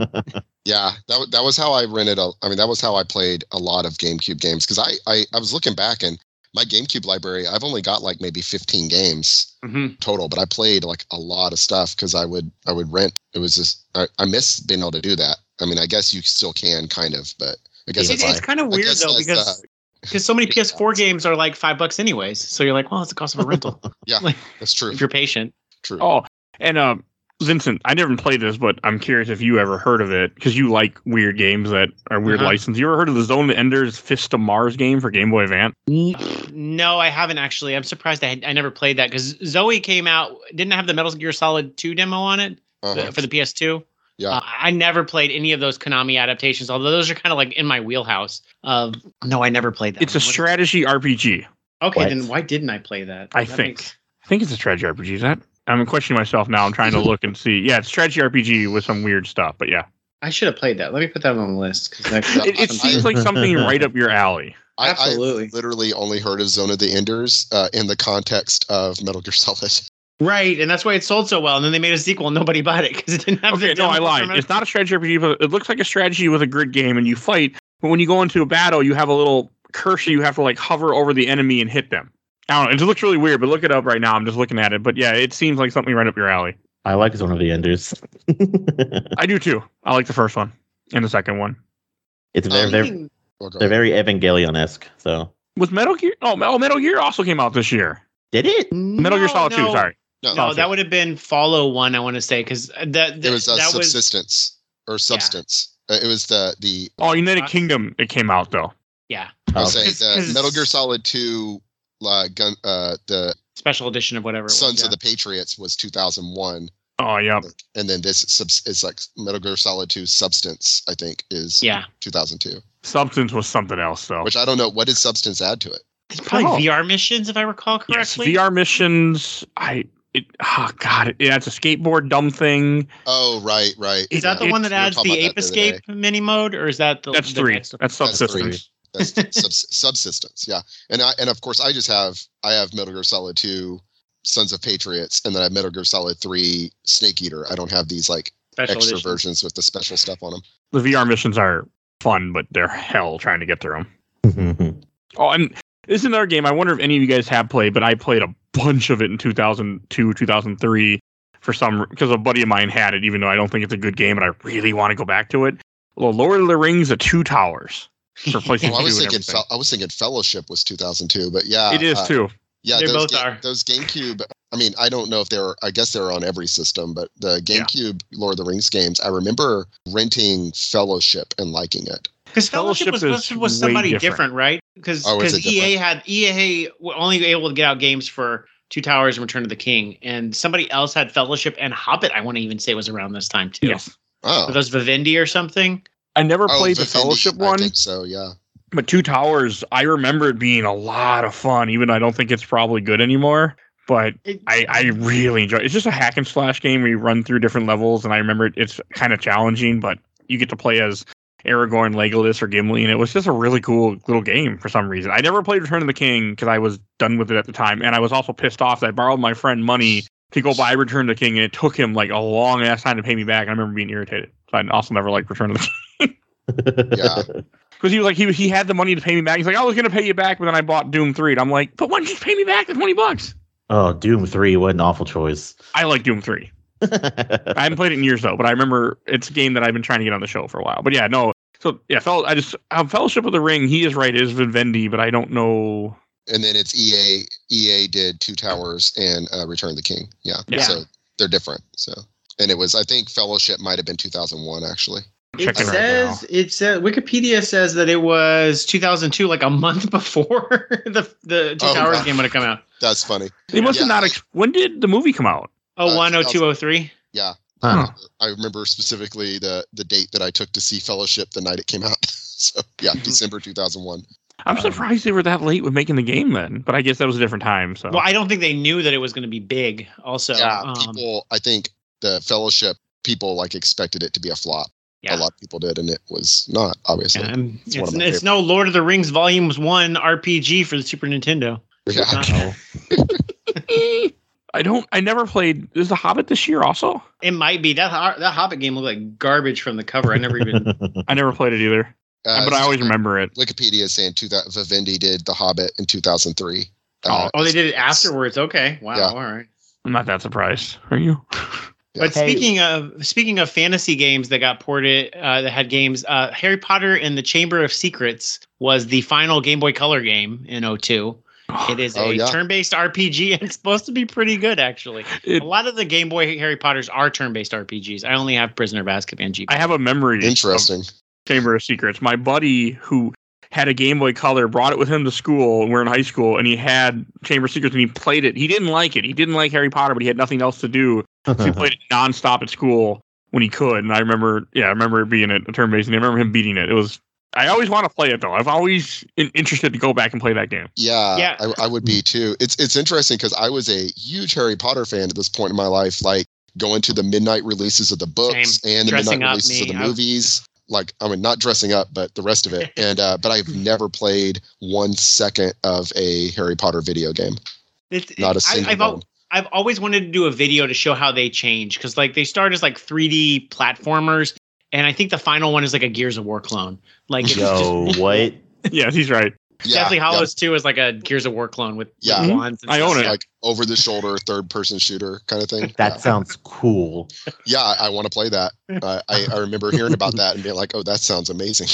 Yeah, that that was how I rented a. I mean, that was how I played a lot of GameCube games because I, I I was looking back and my GameCube library. I've only got like maybe 15 games mhm. total, but I played like a lot of stuff because I would I would rent. It was just I, I miss being able to do that. I mean, I guess you still can kind of, but I guess It- it's it's kind of weird though that's, because uh, because so many PS4 games are like five bucks anyways. So you're like, well, it's the cost of a rental yeah, like- that's true. if you're patient. True. Oh, and uh, Vincent, I never played this, but I'm curious if you ever heard of it because you like weird games that are weird Uh-huh. license. You ever heard of the Zone of Enders Fist of Mars game for Game Boy Advance? No, I haven't actually. I'm surprised I, had, I never played that because Zoe came out. Didn't have the Metal Gear Solid 2 demo on it Uh-huh. for the PS2. Yeah. Uh, I never played any of those Konami adaptations, although those are kind of like in my wheelhouse. Of no, I never played that. It's a. What- strategy RPG. Okay, What? then why didn't I play that? I That think. makes- I think it's a strategy RPG. Is that? I'm questioning myself now. I'm trying to look and see. Yeah, it's strategy RPG with some weird stuff. But yeah, I should have played that. Let me put that on the list because it, it seems like something right up your alley. I, absolutely I literally only heard of Zone of the Enders uh, in the context of Metal Gear Solid. right, and that's why it sold so well. And then they made a sequel, and nobody bought it because it didn't have. Okay, no, I demo lied. It's not a strategy RPG, but it looks like a strategy with a grid game, and you fight. But when you go into a battle, you have a little cursor. You have to like hover over the enemy and hit them. I don't know. It looks really weird, but look it up right now. I'm just looking at it. But yeah, it seems like something right up your alley. I like Zone of the Enders. I do too. I like the first one and the second one. it's very, Um, they're, Speaking- Oh, go they're very Evangelion esque. So Was Metal Gear? Oh, Metal Metal Gear also came out this year. did it? Metal Gear No, Solid 2, sorry. no, No, that would have been follow one. I want to say because that, it was a that was subsistence or substance. Uh, it was the the Oh, United Uh, Kingdom, it came out though. yeah I'll Okay. say Cause- the 'cause- Metal Gear Solid Two, uh, gun, uh, the special edition of whatever. It Sons was, of the Patriots was 2001, Oh, yeah. and then this subs- is like Metal Gear Solid Two Substance. I think is yeah. 2002. Substance was something else though. Which I don't know. What did Substance add to it? It's probably Oh. VR missions if I recall yes, correctly. VR missions. I. It, oh God! It, yeah, it's a skateboard dumb thing. Oh, right, right. Is that the It- one that adds the about Ape that the Escape mini mode, or is that the That's the three. next- That's That's three. subsistence. That's subs- subsistence. Yeah, and I and of course I just have I have Metal Gear Solid Two, Sons of Patriots, and then I have Metal Gear Solid Three, Snake Eater. I don't have these like special extra edition. versions with the special stuff on them. The VR missions are fun, but they're hell trying to get through them. Oh, and this is another game. I wonder if any of you guys have played, but I played a bunch of it in 2002, 2003 for some because a buddy of mine had it. Even though I don't think it's a good game, but I really want to go back to it. Well, Lord of the Rings: The Two Towers for PlayStation Well, I was 2 thinking everything. Fel- I was thinking Fellowship was 2002, but yeah, it is uh, too. Yeah, They those both ga- are. Those GameCube. I mean, I don't know if they're. I guess they're on every system, but the Yeah. GameCube Lord of the Rings games, I remember renting Fellowship and liking it. Because Fellowship, Fellowship was, was somebody different. different, right? Because Oh, EA had EA were only able to get out games for Two Towers and Return of the King, and somebody else had Fellowship and Hobbit. I want to even say was around this time too. Yes. Oh, Were those Vivendi or something? I never Oh, played the Vivendi, Fellowship I one, think so yeah. but Two Towers, I remember it being a lot of fun, even though I don't think it's probably good anymore. But It, I, I really enjoy it. It's just a hack and slash game where you run through different levels, and I remember it, it's kind of challenging, but you get to play as Aragorn, Legolas, or Gimli, and it was just a really cool little game for some reason. I never played Return of the King because I was done with it at the time, and I was also pissed off that I borrowed my friend money to go buy Return of the King, and it took him like a long ass time to pay me back. And I remember being irritated. So I also never liked Return of the King Yeah. because he was like he he had the money to pay me back. He's like, I was gonna pay you back, but then I bought Doom Three, and I'm like, but why don't you just pay me back the twenty bucks? oh, Doom Three, what an awful choice. I like Doom Three. I haven't played it in years though, but I remember it's a game that I've been trying to get on the show for a while. But yeah, no. So yeah, fel- I just uh, Fellowship of the Ring. He is right. It is Vivendi, but I don't know. and then it's EA. EA did Two Towers and uh, Return of the King. Yeah. Yeah. So they're different. So and it was I think Fellowship might have been 2001 actually. It checking right says it says Wikipedia says that it was 2002, like a month before the the Two Oh, Towers wow. game would have come out. That's funny. They must have Yeah. not. Ex- when did the movie come out? Oh Uh, one, oh two, oh three. Yeah. Huh. I remember specifically the the date that I took to see Fellowship the night it came out. so yeah. December 2001. I'm Um, surprised they were that late with making the game then. But I guess that was a different time. So Well, I don't think they knew that it was going to be big. Also, yeah, um, people. I think the Fellowship people like expected it to be a flop. yeah. A lot of people did, and it was not. Obviously, Yeah, It's it's, one of it's no Lord of the Rings Volumes One RPG for the Super Nintendo. Yeah. Uh, I don't. I never played. Is the Hobbit this year also? It might be that Ho- that Hobbit game looked like garbage from the cover. I never even. I never played it either, Uh, but I always remember it. Wikipedia is saying two that Vivendi did The Hobbit in 2003. Uh, oh, they did it afterwards. Okay, wow, Yeah. all right. I'm not that surprised. Are you? But Hey. speaking of speaking of fantasy games that got ported, uh, that had games, uh, Harry Potter and the Chamber of Secrets was the final Game Boy Color game in 02. It is Oh, a yeah. turn-based RPG, and it's supposed to be pretty good, actually. It- a lot of the Game Boy Harry Potters are turn-based RPGs. I only have Prisoner of Azkaban GP. I have a memory. of Interesting. Chamber of Secrets. My buddy who had a Game Boy Color brought it with him to school. and We're in high school, and he had Chamber of Secrets, and he played it. He didn't like it. He didn't like Harry Potter, but he had nothing else to do. So he played it nonstop at school when he could. And I remember, yeah, I remember it being at a turn based, and I remember him beating it. It was. I always want to play it though. I've always in, interested to go back and play that game. Yeah, Yeah. I, I would be too. It's it's interesting because I was a huge Harry Potter fan at this point in my life. Like going to the midnight releases of the books and the Dressing midnight up, releases of me, the I was- movies. Like I mean, not dressing up, but the rest of it. And uh, but I've never played one second of a Harry Potter video game. It's, Not a single I've, al- one. I've always wanted to do a video to show how they change because like they start as like 3D platformers, and I think the final one is like a Gears of War clone. Like it's Yo, just, what? Yes, he's right. Yeah, Deathly yeah, Hollows 2 is like a Gears of War clone with, with Yeah. Wands. and I own it. like over the shoulder third person shooter kind of thing. That yeah. sounds cool. yeah, I, I want to play that. Uh, I I remember hearing about that and being like, oh, that sounds amazing.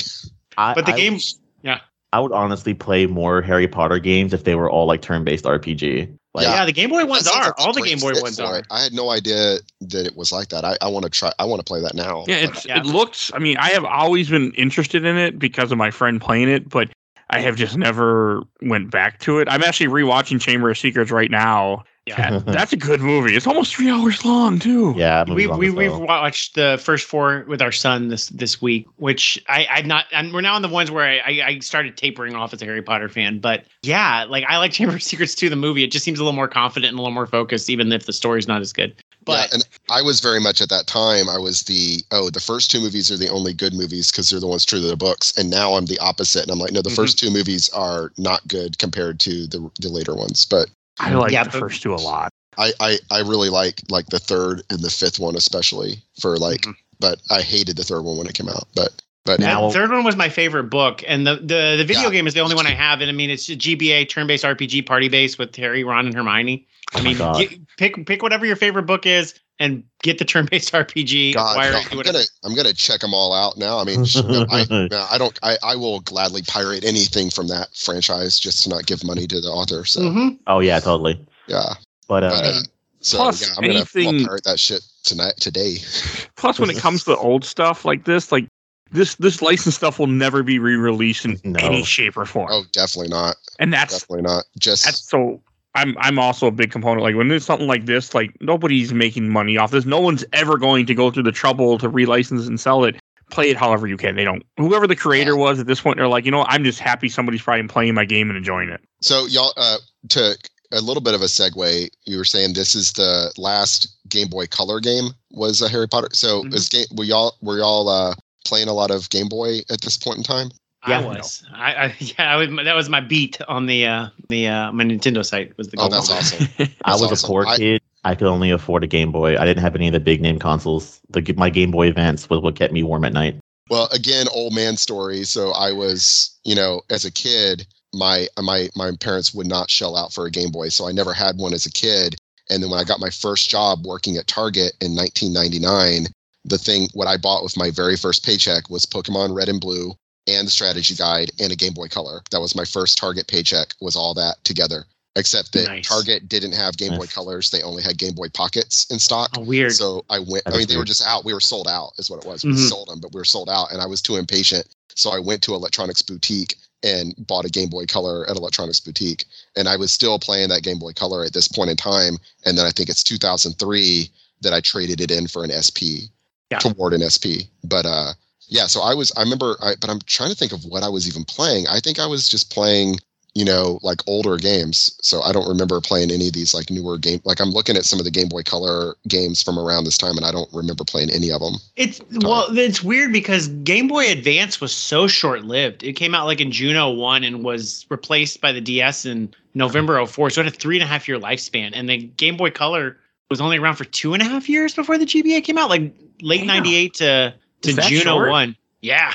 I, But the I- game, yeah. I would honestly play more Harry Potter games if they were all like turn-based RPG. Like, yeah, the Game Boy ones are. like All the Game Boy ones are. it. I had no idea that it was like that. I, I want to try. I want to play that now. Yeah, it's Yeah. it looks. I mean, I have always been interested in it because of my friend playing it, but I have just never went back to it. I'm actually rewatching Chamber of Secrets right now. Yeah. That's a good movie. It's almost three hours long too. yeah. we we we've hell. watched the first four with our son this this week, which I I'm not. And we're now on the ones where I, I I started tapering off as a Harry Potter fan. But yeah, like I like Chamber of Secrets 2, the movie. It just seems a little more confident and a little more focused, even if the story's not as good. But yeah, and I was very much at that time. I was the oh, the first two movies are the only good movies because they're the ones true to the books. And now I'm the opposite, and I'm like, no, the Mhm. first two movies are not good compared to the the later ones. But I like Yeah, the but- first two a lot. I I, I really like like the third and the fifth one especially for like. Mhm. But I hated the third one when it came out. But but That Now- third one was my favorite book, and the the, the video Yeah. game is the only one I have. And I mean, it's a GBA turn-based RPG party based with Harry, Ron, and Hermione. I Oh mean, God. get- pick pick whatever your favorite book is, and get the turn-based RPG. God, no, I'm whatever. gonna I'm gonna check them all out now. I mean, no, I, no, I don't. I, I will gladly pirate anything from that franchise just to not give money to the author. So Mhm. Oh yeah, totally. yeah, But uh, but uh, so Plus, yeah, I'm gonna anything- pirate that shit tonight today. Plus, when it comes to old stuff like this, like this this licensed stuff will never be re-released in No. any shape or form. Oh, definitely not. and that's Definitely not. Just that's so I'm I'm also a big component. Like when there's something like this, like nobody's making money off this. No one's ever going to go through the trouble to relicense and sell it. Play it however you can. They don't. Whoever the creator was at this point, they're like, you know, I'm just happy somebody's probably playing my game and enjoying it. So y'all, uh, to a little bit of a segue, you were saying this is the last Game Boy Color game was a Harry Potter. So Mhm. is game were y'all were y'all uh, playing a lot of Game Boy at this point in time? I Yeah. was. I, I yeah. I was, that was my beat on the uh the uh my Nintendo site was the. Oh, Game that's Boy. awesome. I was awesome. a poor I- kid. I could only afford a Game Boy. I didn't have any of the big name consoles. The my Game Boy Advance was what kept me warm at night. Well, again, old man story. So I was, you know, as a kid, my my my parents would not shell out for a Game Boy, so I never had one as a kid. And then when I got my first job working at Target in 1999, the thing what I bought with my very first paycheck was Pokemon Red and Blue and the strategy guide and a Game Boy Color. That was my first Target paycheck. Was all that together? Except that Nice. Target didn't have Game Boy Colors; they only had Game Boy Pockets in stock. Oh, weird. So I went. That I mean, they were just out. We were sold out, is what it was. We Mhm. sold them, but we were sold out, and I was too impatient. So I went to Electronics Boutique and bought a Game Boy Color at Electronics Boutique, and I was still playing that Game Boy Color at this point in time. And then I think it's 2003 that I traded it in for an SP Yeah. toward an SP. But uh, yeah. So I was. I remember. I, but I'm trying to think of what I was even playing. I think I was just playing you know, like older games. So I don't remember playing any of these like newer game. Like I'm looking at some of the Game Boy Color games from around this time, and I don't remember playing any of them. It's well, it's weird because Game Boy Advance was so short lived. It came out like in June 01 and was replaced by the DS in November 04. So it had a three and a half year lifespan. And the Game Boy Color was only around for two and a half years before the GBA came out, like late 98 to, to Is June short? 01. Yeah.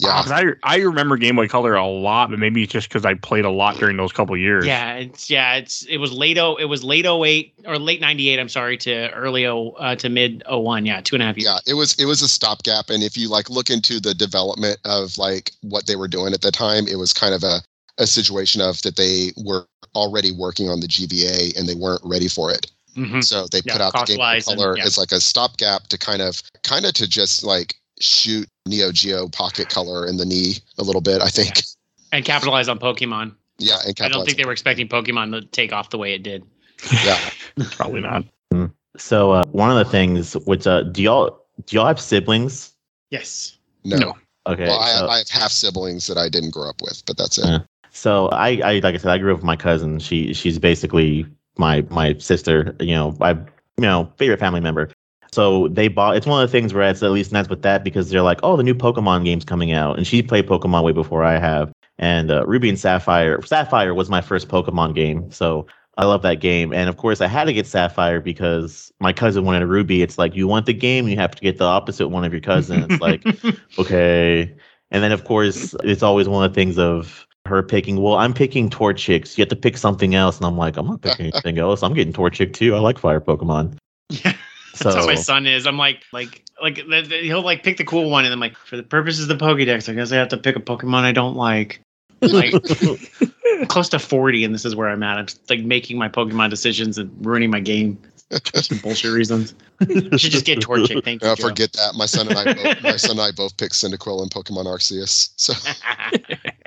Yeah, 'Cause I I remember Game Boy Color a lot, but maybe it's just because I played a lot during those couple years. Yeah, it's yeah, it's it was late oh it was late 08 or late 98, I'm sorry, to early oh uh, to mid 01. Yeah, two and a half years. yeah. It was it was a stopgap, and if you like look into the development of like what they were doing at the time, it was kind of a a situation of that they were already working on the GBA and they weren't ready for it. Mhm. So they Yeah, put out the Game Boy and- Color yeah. as like a stopgap to kind of kind of to just like shoot Neo Geo Pocket Color in the knee a little bit. I think. And capitalize on Pokemon. Yeah, and I don't think they were expecting Pokemon to take off the way it did. Yeah. probably not. So uh, one of the things which uh, do y'all do y'all have siblings? Yes. No. No. Okay. Well, I, so, I have half siblings that I didn't grow up with, but that's it. Yeah. so I, I like I said, I grew up with my cousin. She she's basically my my sister. You know, my you know favorite family member. So they bought. It's one of the things where it's at least nice with that because they're like, oh, the new Pokemon game's coming out, and she played Pokemon way before I have. And uh, Ruby and Sapphire. Sapphire was my first Pokemon game, so I love that game. And of course, I had to get Sapphire because my cousin wanted a Ruby. It's like you want the game, you have to get the opposite one of your cousin. It's like okay. And then of course, it's always one of the things of her picking. Well, I'm picking Torchic. You have to pick something else, and I'm like, I'm not picking anything else. I'm getting Torchic too. I like fire Pokemon. Yeah. So That's how my son is. I'm like, like, like th- th- he'll like pick the cool one, and I'm like, for the purposes of the Pokédex, I guess I have to pick a Pokemon I don't like. Like, close to 40, and this is where I'm at. I'm like making my Pokemon decisions and ruining my game some bullshit reasons. I should just get Torchic. Thank you. Uh, Joe. forget that. My son and I, both, my son and I both picked Cyndaquil and Pokemon Arceus. So,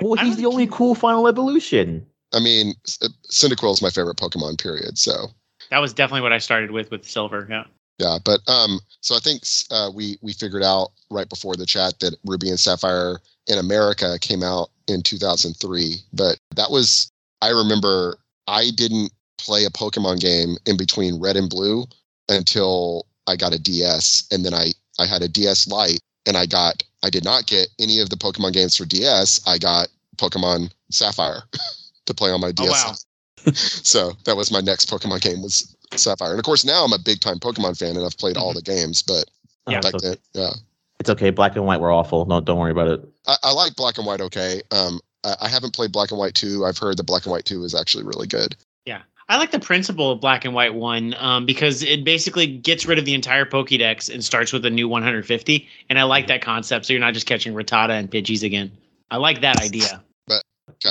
well, he's the only cool final evolution. I mean, C- Cyndaquil is my favorite Pokemon. Period. So, that was definitely what I started with with Silver. Yeah. yeah. But um, so I think uh, we we figured out right before the chat that Ruby and Sapphire in America came out in 2003. But that was I remember I didn't play a Pokemon game in between Red and Blue until I got a DS, and then I I had a DS Lite, and I got I did not get any of the Pokemon games for DS. I got Pokemon Sapphire to play on my Oh, DS. wow. so that was my next Pokemon game was Sapphire, and of course now I'm a big time Pokemon fan, and I've played all the games. But Yeah. back it's, okay. then, yeah, it's okay. Black and white were awful. No, don't worry about it. I, I like Black and White. Okay, um, I, I haven't played Black and White two. I've heard that Black and White two is actually really good. I like the principle of Black and White one um, because it basically gets rid of the entire Pokédex and starts with a new 150. And I like that concept. So you're not just catching Rattata and Pidgeys again. I like that idea. But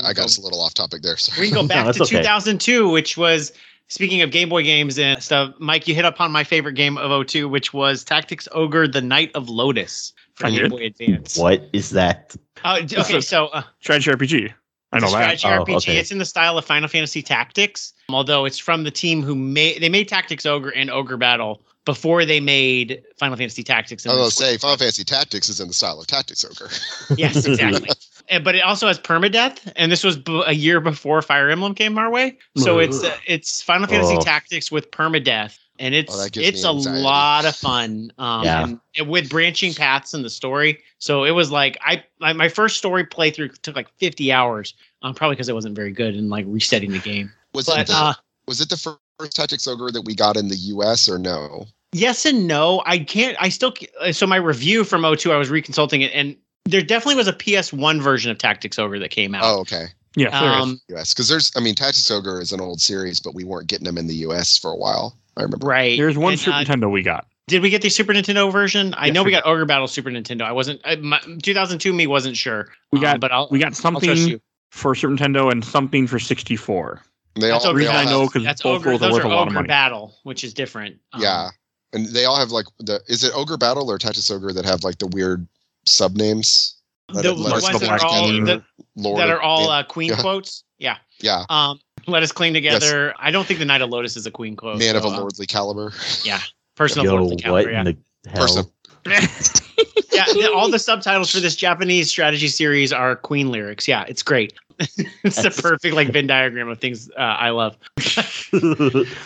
I got us a little off topic there. So. We can go back that's to okay. 2002, which was speaking of Game Boy games and stuff. Mike, you hit upon my favorite game of 02, which was Tactics Ogre: The Knight of Lodis for Game. Boy Advance. What is that? Oh, d- okay, So- so uh, Strategy RPG. I know It's a that. strategy Oh, RPG. okay. It's in the style of Final Fantasy Tactics, although it's from the team who made they made Tactics Ogre and Ogre Battle before they made Final Fantasy Tactics. I and was gonna say Final Fantasy Tactics is in the style of Tactics Ogre. Yes, exactly. And- but it also has permadeath, and this was b- a year before Fire Emblem came our way. So it's uh, it's Final Fantasy Oh. Tactics with permadeath, and it's Oh, it's a lot of fun. Um, Yeah. and, and with branching paths in the story. So it was like I my, my first story playthrough took like 50 hours, um, probably because it wasn't very good in like resetting the game. Was it the, uh, was it the first Tactics Ogre that we got in the U.S. or no? yes and no. I can't. I still. So my review from O2, I was reconsulting it, and there definitely was a PS1 version of Tactics Ogre that came out. Oh, okay. Yes, there is. um, U.S. Because there's, I mean, Tactics Ogre is an old series, but we weren't getting them in the U.S. for a while. I remember. right. There's one And, Super uh, Nintendo we got. Did we get the Super Nintendo version? I Yes, know we we got Ogre Battle Super Nintendo. I wasn't. I, my, 2002 me wasn't sure. We Um, got but I'll. we got something for Super Nintendo and something for 64. They That's all, Ogre they reason all I know because That's both Ogre. those are worth are a lot of Ogre money. Battle, which is different. Um, yeah, and they all have like the. Is it Ogre Battle or Tactics Ogre that have like the weird sub names? The, the ones that are all Together. that, that are all uh, Queen yeah. quotes. Yeah. yeah, Um. Let us cling together. I don't think the Knight of Lodis is a Queen quote. man of a so, uh, lordly caliber. Yeah, personal Yo, Lordly what Caliber. Yeah. in the hell? Person. yeah. all the subtitles for this Japanese strategy series are Queen lyrics. Yeah, it's great. it's the perfect like Venn diagram of things uh, I love.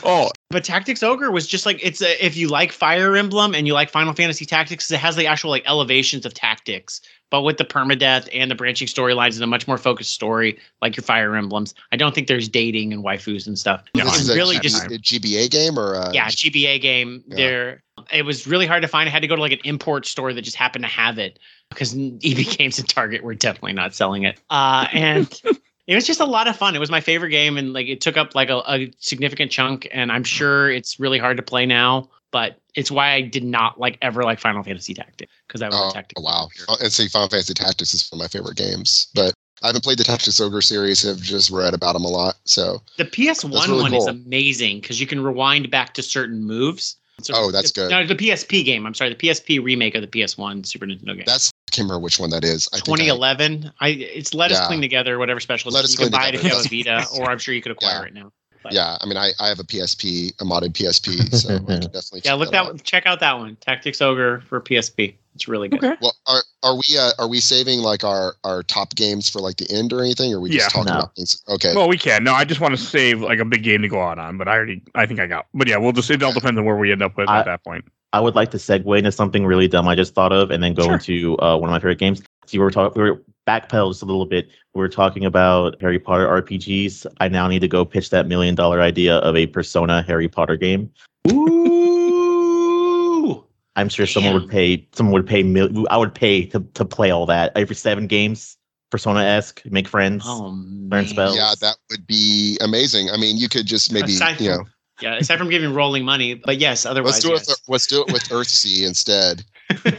oh, But Tactics Ogre was just like it's a, if you like Fire Emblem and you like Final Fantasy Tactics, it has the actual like elevations of tactics, but with the permadeath and the branching storylines and a much more focused story like your Fire Emblems. I don't think there's dating and waifus and stuff. No, this is really G- just a GBA game or a, yeah GBA game. Yeah. There, it was really hard to find. I had to go to like an import store that just happened to have it because EB Games and Target were definitely not selling it. Uh, and. It was just a lot of fun. It was my favorite game, and like it took up like a, a significant chunk. And I'm sure it's really hard to play now, but it's why I did not like ever like Final Fantasy Tactics because I was Oh, a tactics. wow. Oh, And see, Final Fantasy Tactics is one of my favorite games, but I haven't played the Tactics Ogre series. I've just read about them a lot. So, The PS1 really one is amazing because you can rewind back to certain moves. So Oh, that's the- good. No, the PSP game. I'm sorry, the PSP remake of the PS1 Super Nintendo game. that's, I can't remember which one that is. I think I- 2011. I, it's Let Us Yeah. Cling Together, whatever special. Let Us you can buy it if you have a Vita, or I'm sure you could acquire Yeah. it now. But- yeah, I mean, I, I have a PSP, a modded PSP, so I can definitely Yeah, check look that that. out. Check out that one, Tactics Ogre for PSP. It's really good. okay. Well, are are we uh, are we saving like our our top games for like the end or anything? Or are we just Yeah. talking No. about things? Okay, Well, we can. No, I just want to save like a big game to go out on, but I already, I think I got. But yeah, we'll just. It all depends on where we end up with I- at that point. I would like to segue into something really dumb I just thought of, and then go Sure. into uh, one of my favorite games. So we were talking, we were backpedal just a little bit. We are talking about Harry Potter RPGs. I now need to go pitch that million dollar idea of a Persona Harry Potter game. Ooh. I'm sure someone would pay. Someone would pay. Mil- I would pay to to play all that every seven games. Persona esque, make friends. Oh Learn spells. yeah, that would be amazing. I mean, you could just maybe Aside you from- know Yeah, aside from giving rolling money, but yes, otherwise. let's do it. yes. With, let's do it with Earthsea instead.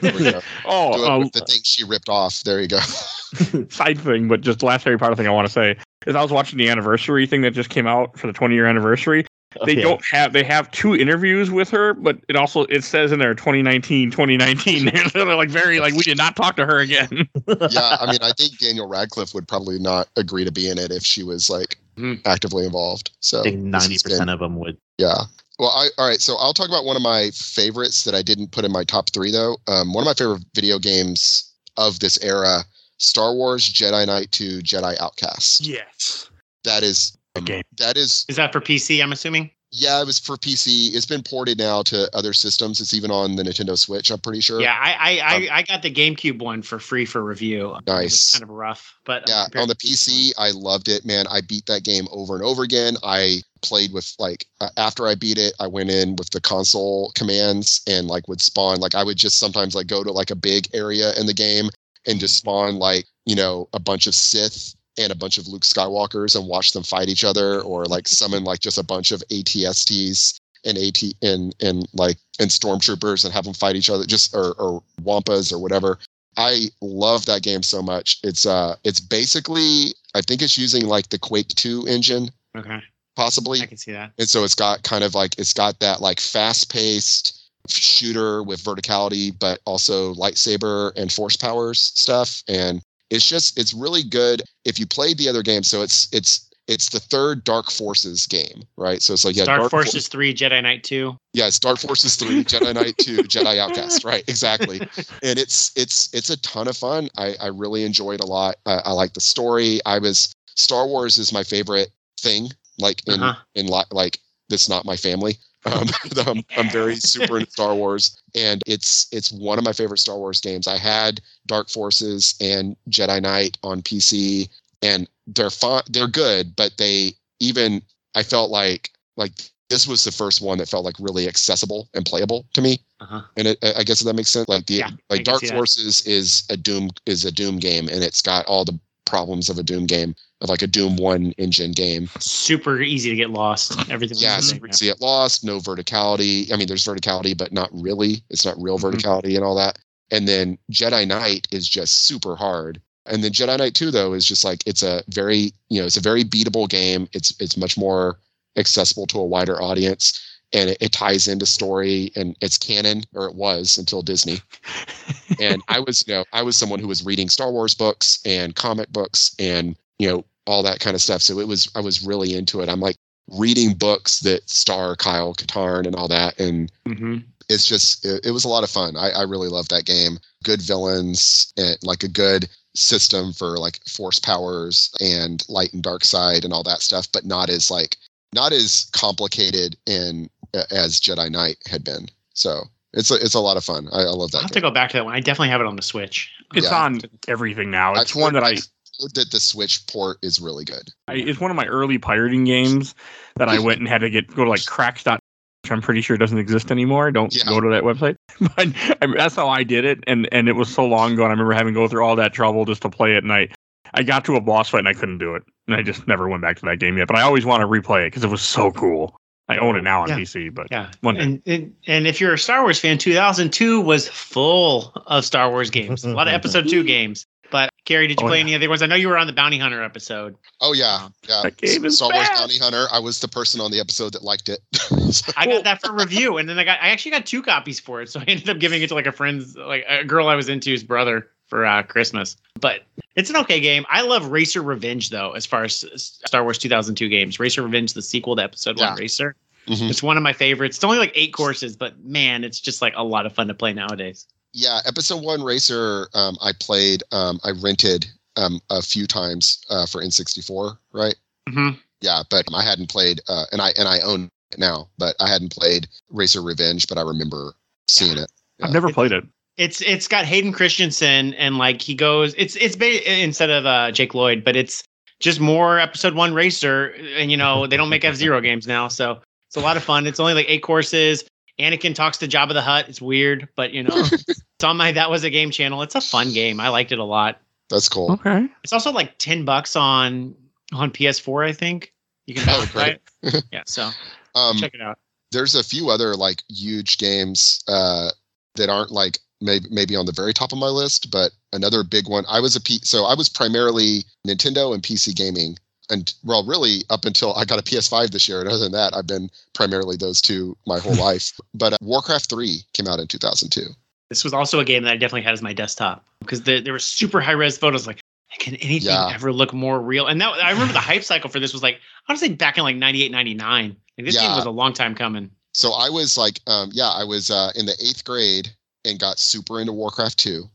There we go. Oh, do it um, with the thing she ripped off. There you go. side thing, but just the last Harry Potter thing I want to say is I was watching the anniversary thing that just came out for the 20 year anniversary. They Okay. don't have they have two interviews with her, but it also it says in there 2019, 2019. They're like very like we did not talk to her again. yeah, I mean, I think Daniel Radcliffe would probably not agree to be in it if she was like Hmm. actively involved. So I think ninety percent of them would. Yeah. Well, I, all right. So I'll talk about one of my favorites that I didn't put in my top three, though. Um, one of my favorite video games of this era Star Wars Jedi Knight 2 Jedi Outcast. yes. That is. Good game. That is. Is that for PC? I'm assuming. Yeah, it was for PC. It's been ported now to other systems. It's even on the Nintendo Switch, I'm pretty sure. Yeah, I I, I I got the GameCube one for free for review. Nice. kind of rough, but Yeah, on the PC, I loved it, man. I beat that game over and over again. I played with like uh, after I beat it, I went in with the console commands and like would spawn. Like I would just sometimes like go to like a big area in the game and just spawn like you know a bunch of Sith and a bunch of Luke Skywalkers and watch them fight each other, or like summon like just a bunch of ATSTs and AT and and like and stormtroopers and have them fight each other, just or or wampas or whatever. I love that game so much. It's uh it's basically I think it's using like the Quake 2 engine okay, possibly. I can see that. And so it's got kind of like it's got that like fast-paced shooter with verticality but also lightsaber and force powers stuff and it's just it's really good if you played the other game. So it's it's it's the third Dark Forces game, right? So it's like yeah, Dark, Dark Forces three, Jedi Knight two. yeah, it's Dark Forces three, Jedi Knight two, Jedi Outcast, right? Exactly. And it's it's it's a ton of fun. I I really enjoyed a lot. I, I like the story. I was Star Wars is my favorite thing. Like in Uh-huh. in li- like that's not my family. Um, I'm, I'm very super into Star Wars, and it's it's one of my favorite Star Wars games. I had Dark Forces and Jedi Knight on PC, and they're fun. They're good, but they even I felt like like this was the first one that felt like really accessible and playable to me. Uh-huh. And it, I guess that makes sense. Like the Yeah, like Dark. Forces is a Doom is a Doom game, and it's got all the problems of a Doom game of like a Doom one engine game. Super easy to get lost. Everything. Yeah, same, you see it lost, no verticality. I mean, there's verticality, but not really. It's not real Mhm. verticality and all that. And then Jedi Knight is just super hard. And then Jedi Knight 2 though is just like it's a very, you know, it's a very beatable game. It's it's much more accessible to a wider audience and it, it ties into story and it's canon or it was until Disney. and I was, you know, I was someone who was reading Star Wars books and comic books and, you know, all that kind of stuff. So it was I was really into it. I'm like reading books that star Kyle Katarn and all that. And hmm it's just, it, it was a lot of fun. I, I really love that game. Good villains and like a good system for like force powers and light and dark side and all that stuff, but not as like, not as complicated and as Jedi Knight had been. So it's a, it's a lot of fun. I, I love that. I'll that have to go back to that one. I definitely have it on the Switch. It's Yeah. on everything now. It's I've one heard- that I, I've that the Switch port is really good. I it's one of my early pirating games that I went and had to get go to like cracks. Which I'm pretty sure doesn't exist anymore. Don't Yeah. go to that website. But I mean, that's how I did it, and and it was so long ago. And I remember having to go through all that trouble just to play it. And I, I got to a boss fight and I couldn't do it, and I just never went back to that game yet. But I always want to replay it because it was so cool. I own it now on Yeah. PC, but Yeah. one day. And, and and if you're a Star Wars fan, 2002 was full of Star Wars games. A lot of Episode Two games. But Gary, did you Oh, play yeah. any other ones? I know you were on the Bounty Hunter episode. Oh yeah, yeah. That game is Star Wars. Bounty Hunter. I was the person on the episode that liked it. So- I got that for review, and then I got I actually got two copies for it. So I ended up giving it to like a friend's, like a girl I was into's brother for uh, Christmas. But it's an okay game. I love Racer Revenge though, as far as Star Wars 2002 games. Racer Revenge, the sequel to Episode Yeah. One Racer. Mhm. It's one of my favorites. It's only like eight courses, but man, it's just like a lot of fun to play nowadays. yeah, episode one racer. Um, I played. Um, I rented um, a few times uh, for N64. Right. hmm Yeah, but I hadn't played, uh, and I and I own it now, but I hadn't played Racer Revenge. But I remember seeing it. I've never played it. It's it's got Hayden Christensen and like he goes. It's it's ba- instead of uh, Jake Lloyd, but it's just more Episode One Racer. And you know they don't make F Zero games now, so it's a lot of fun. It's only like eight courses. Anakin talks to Jabba the Hutt. It's weird, but you know, it's on my that was a game channel. It's a fun game. I liked it a lot. That's cool. Okay. It's also like ten bucks on on PS4. I think you can Oh, buy it. Right? yeah, so Um, check it out. there's a few other like huge games uh, that aren't like maybe maybe on the very top of my list, but another big one. I was a P, so I was primarily Nintendo and PC gaming, and well, really up until I got a PS5 this year. And other than that, I've been primarily those two my whole life. But uh, Warcraft 3 came out in 2002. This was also a game that I definitely had as my desktop because there, there were super high res photos. Like, can anything Yeah. ever look more real? And that I remember the hype cycle for this was like honestly back in like 98, 99. Like, this game was a long time coming. So I was like, um, yeah, I was uh, in the eighth grade and got super into Warcraft 2.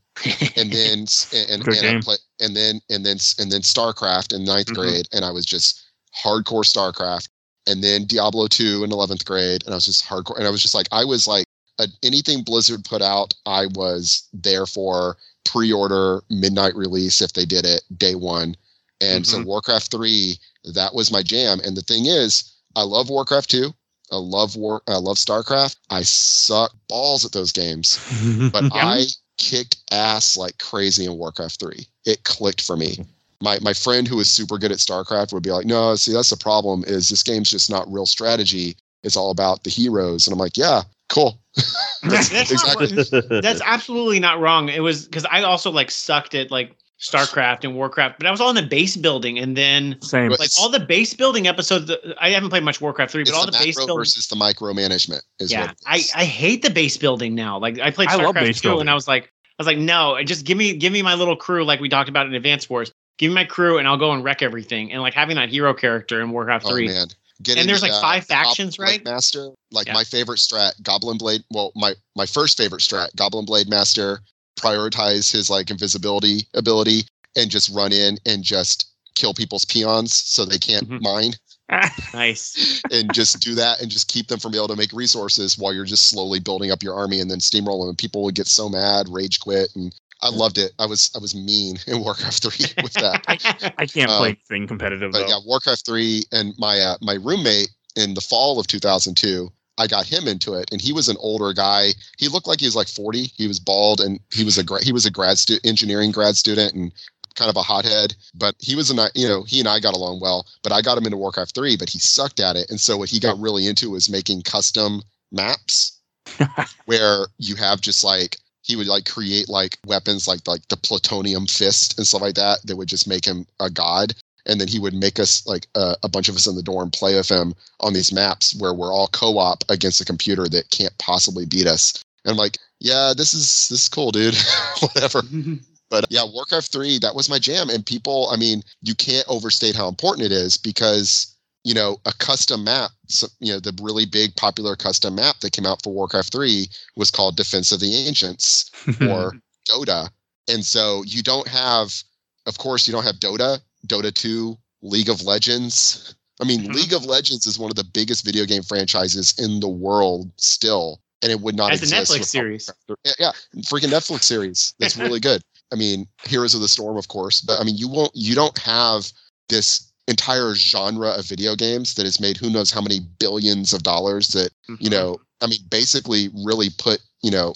and then and and, and, I play, and then and then and then StarCraft in ninth Mhm. grade, and I was just hardcore StarCraft, and then Diablo two in eleventh grade, and I was just hardcore, and I was just like I was like uh, anything Blizzard put out, I was there for pre-order midnight release if they did it day one, and so Mhm. Warcraft three that was my jam, and the thing is, I love Warcraft two. I love War. I love StarCraft. I suck balls at those games but Yeah. I kicked ass like crazy in Warcraft 3. It clicked for me. My my friend who was super good at StarCraft would be like, "No, see that's the problem is this game's just not real strategy. It's all about the heroes." And I'm like, "Yeah, cool." That's, that's exactly. wrong. that's absolutely not wrong. It was because I also like sucked at like StarCraft and Warcraft, but I was all in the base building, and then Same. Like all the base building episodes. I haven't played much Warcraft three, It's but all the, the, base macro building. versus the micromanagement is yeah, what it I. I hate the base building now. Like I played I love StarCraft base 2 building. and I was like, I was like, no, just give me give me my little crew like we talked about in Advance Wars. Give me my crew and I'll go and wreck everything. And like having that hero character in Warcraft Oh Three. man. And there's, like, uh, five Goblin factions, Blade right? Master, like Yeah. my favorite strat, Goblin Blade. Well, my my first favorite strat, Goblin Blade Master, prioritize his like invisibility ability and just run in and just kill people's peons so they can't Mhm. mine Nice. and just do that and just keep them from being able to make resources while you're just slowly building up your army and then steamroll them. And people would get so mad, rage quit, and I loved it. I was I was mean in Warcraft three with that. I can't Um, play anything competitive But though. yeah, Warcraft three and my uh, my roommate in the fall of 2002, I got him into it, and he was an older guy. He looked like he was like 40. He was bald, and he was a gra- he was a grad student, engineering grad student, and kind of a hothead. But he was a you know he and I got along well. But I got him into Warcraft three, but he sucked at it, and so what he got really into was making custom maps where you have just like he would like create like weapons like like the plutonium fist and stuff like that that would just make him a god and then he would make us like uh, a bunch of us in the dorm play with him on these maps where we're all co-op against a computer that can't possibly beat us. And i'm like yeah this is this is cool dude. Whatever. But yeah warcraft 3 that was my jam. And people i mean you can't overstate how important it is because you know a custom map so, you know the really big popular custom map that came out for warcraft 3 was called defense of the ancients or dota. And so you don't have of course you don't have dota dota 2 league of legends i mean Mhm. league of legends is one of the biggest video game franchises in the world still and it would not As a exist Netflix without series. yeah, freaking Netflix series. That's really good. I mean, Heroes of the Storm, of course, but I mean, you won't, you don't have this entire genre of video games that has made who knows how many billions of dollars that Mm-hmm. you know. I mean, basically, really put you know,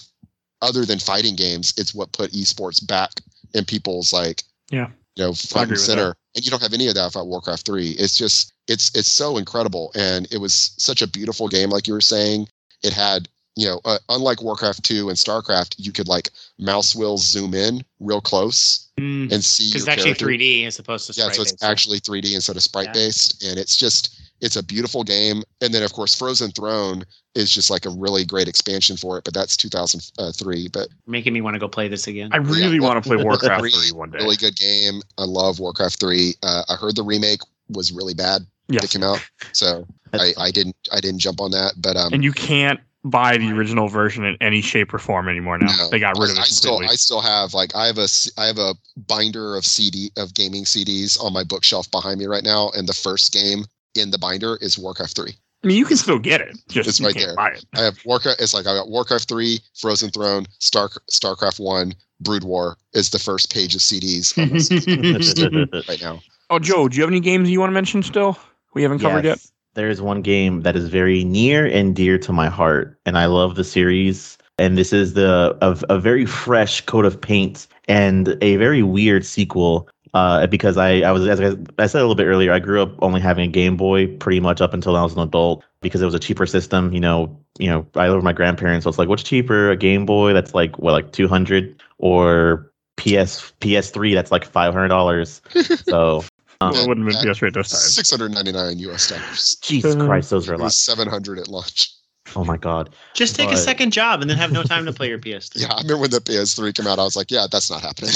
other than fighting games, it's what put esports back in people's like, Yeah. you know, front and center. And you don't have any of that without Warcraft Three. It's just, it's it's so incredible, and it was such a beautiful game, like you were saying. It had you know, uh, unlike Warcraft 2 and StarCraft, you could like mouse wheel zoom in real close Because and see cuz it's Mm. actually 3D as opposed to Yeah, so it's based. actually 3D instead of sprite based, and it's just it's a beautiful game. And then of course, Frozen Throne is just like a really great expansion for it, but that's 2003. But making me want to go play this again. I really Yeah, want to play Warcraft Three, 3 one day. really good game. I love Warcraft 3. Uh, I heard the remake was really bad that came out, so I, I didn't I didn't jump on that. But um, And you can't buy the original version in any shape or form anymore now. No, they got rid of I, it I still. I still have like I have a c- I have a binder of CD of gaming CDs on my bookshelf behind me right now, and the first game in the binder is Warcraft three. I mean, you can still get it. Just It's right there. buy it. I have Warcraft. It's like I got Warcraft three, Frozen Throne, Star Starcraft one, Brood War is the first page of CDs right now. Oh, Joe, do you have any games you want to mention still? We haven't covered yet. There's one game that is very near and dear to my heart, and I love the series. And this is the of a very fresh coat of paint and a very weird sequel. Uh, because I, I was as I, I said a little bit earlier, I grew up only having a Game Boy pretty much up until I was an adult because it was a cheaper system. You know, you know, I live with my grandparents, so it's like, what's cheaper? A Game Boy that's like what, like two hundred, or PS PS3 that's like five hundred dollars. So um, well, it wouldn't have that- been PS3 this time. Six hundred ninety nine U.S. dollars. Jesus Christ, those are a lot. seven hundred at launch. Oh my god. Just take a second job and then have no time to play your PS3. Yeah, I remember when the PS3 came out. I was like, yeah, that's not happening.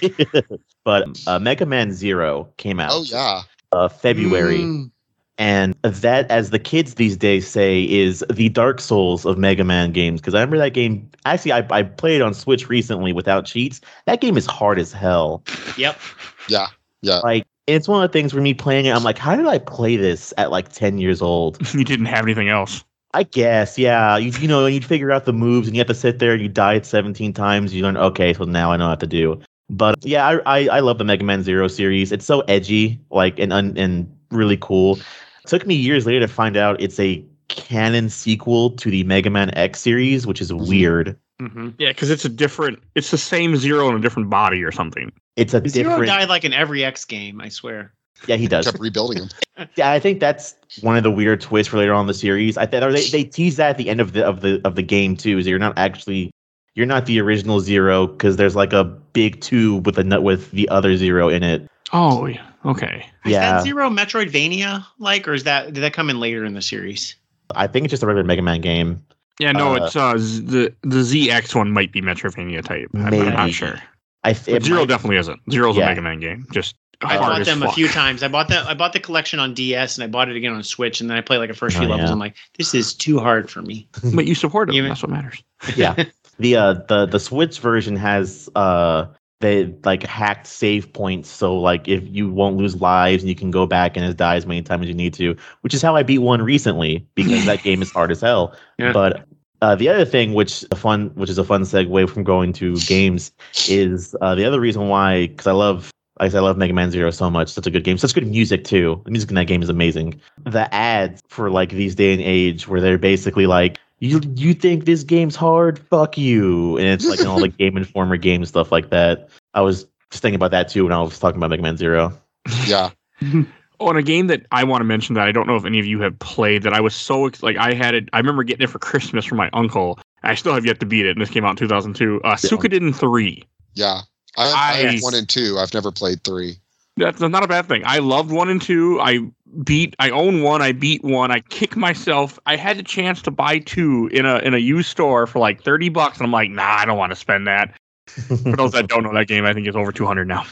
but uh, Mega Man Zero came out oh yeah, uh, February, Mm. and that, as the kids these days say, is the Dark Souls of Mega Man games. Because I remember that game. Actually, I, I played on Switch recently without cheats. That game is hard as hell. Yep. yeah, yeah. Like it's one of the things for me playing it. I'm like, how did I play this at like 10 years old? you didn't have anything else. I guess, yeah. You, you know, you'd figure out the moves and you have to sit there and you die it 17 times. You learn, okay, so now I know what to do. But yeah, I, I, I love the Mega Man Zero series. It's so edgy, like, and, and, and really cool. It took me years later to find out it's a canon sequel to the Mega Man X series, which is weird. hmm Yeah, because it's a different. It's the same zero in a different body or something. It's a Zero different. died like in every X game, I swear. Yeah, he does. Kept rebuilding them. Yeah, I think that's one of the weird twists for later on in the series. I think they, they tease that at the end of the of the of the game too. Is you're not actually you're not the original zero because there's like a big tube with a nut with the other zero in it. Oh, yeah. Okay. Is Yeah. that Zero Metroidvania like, or is that did that come in later in the series? I think it's just a regular Mega Man game. Yeah, no, Uh, it's uh Z- the the ZX one might be Metroidvania type. I'm Maybe. not sure. I th- Zero might- definitely isn't. Zero's Yeah. a Mega Man game. Just I bought as them a few times. I bought that. I bought the collection on DS, and I bought it again on Switch. And then I played like a first few Oh, levels. yeah. I'm like, this is too hard for me. But you support them. Even- That's what matters. yeah. The uh the the Switch version has uh they like hacked save points so like if you won't lose lives and you can go back and die as many times as you need to, which is how I beat one recently because that game is hard as hell. Yeah. But uh, the other thing, which a fun, which is a fun segue from going to games, is uh, the other reason why because I love, like I I love Mega Man Zero so much. Such a good game, such good music too. The music in that game is amazing. The ads for like these day and age, where they're basically like, "You you think this game's hard? Fuck you!" And it's like in all the Game Informer games stuff like that. I was just thinking about that too when I was talking about Mega Man Zero. Yeah. On a game that I want to mention that I don't know if any of you have played that I was so like I had it. I remember getting it for Christmas from my uncle. I still have yet to beat it, and this came out in 2002. Uh, Suikoden 3. Yeah. I, I have one and two. I've never played three. That's not a bad thing. I loved one and two. I beat. I own one. I beat one. I kick myself. I had the chance to buy two in a in a used store for like 30 bucks, and I'm like, nah, I don't want to spend that. For those that don't know, that game I think it's over 200 now.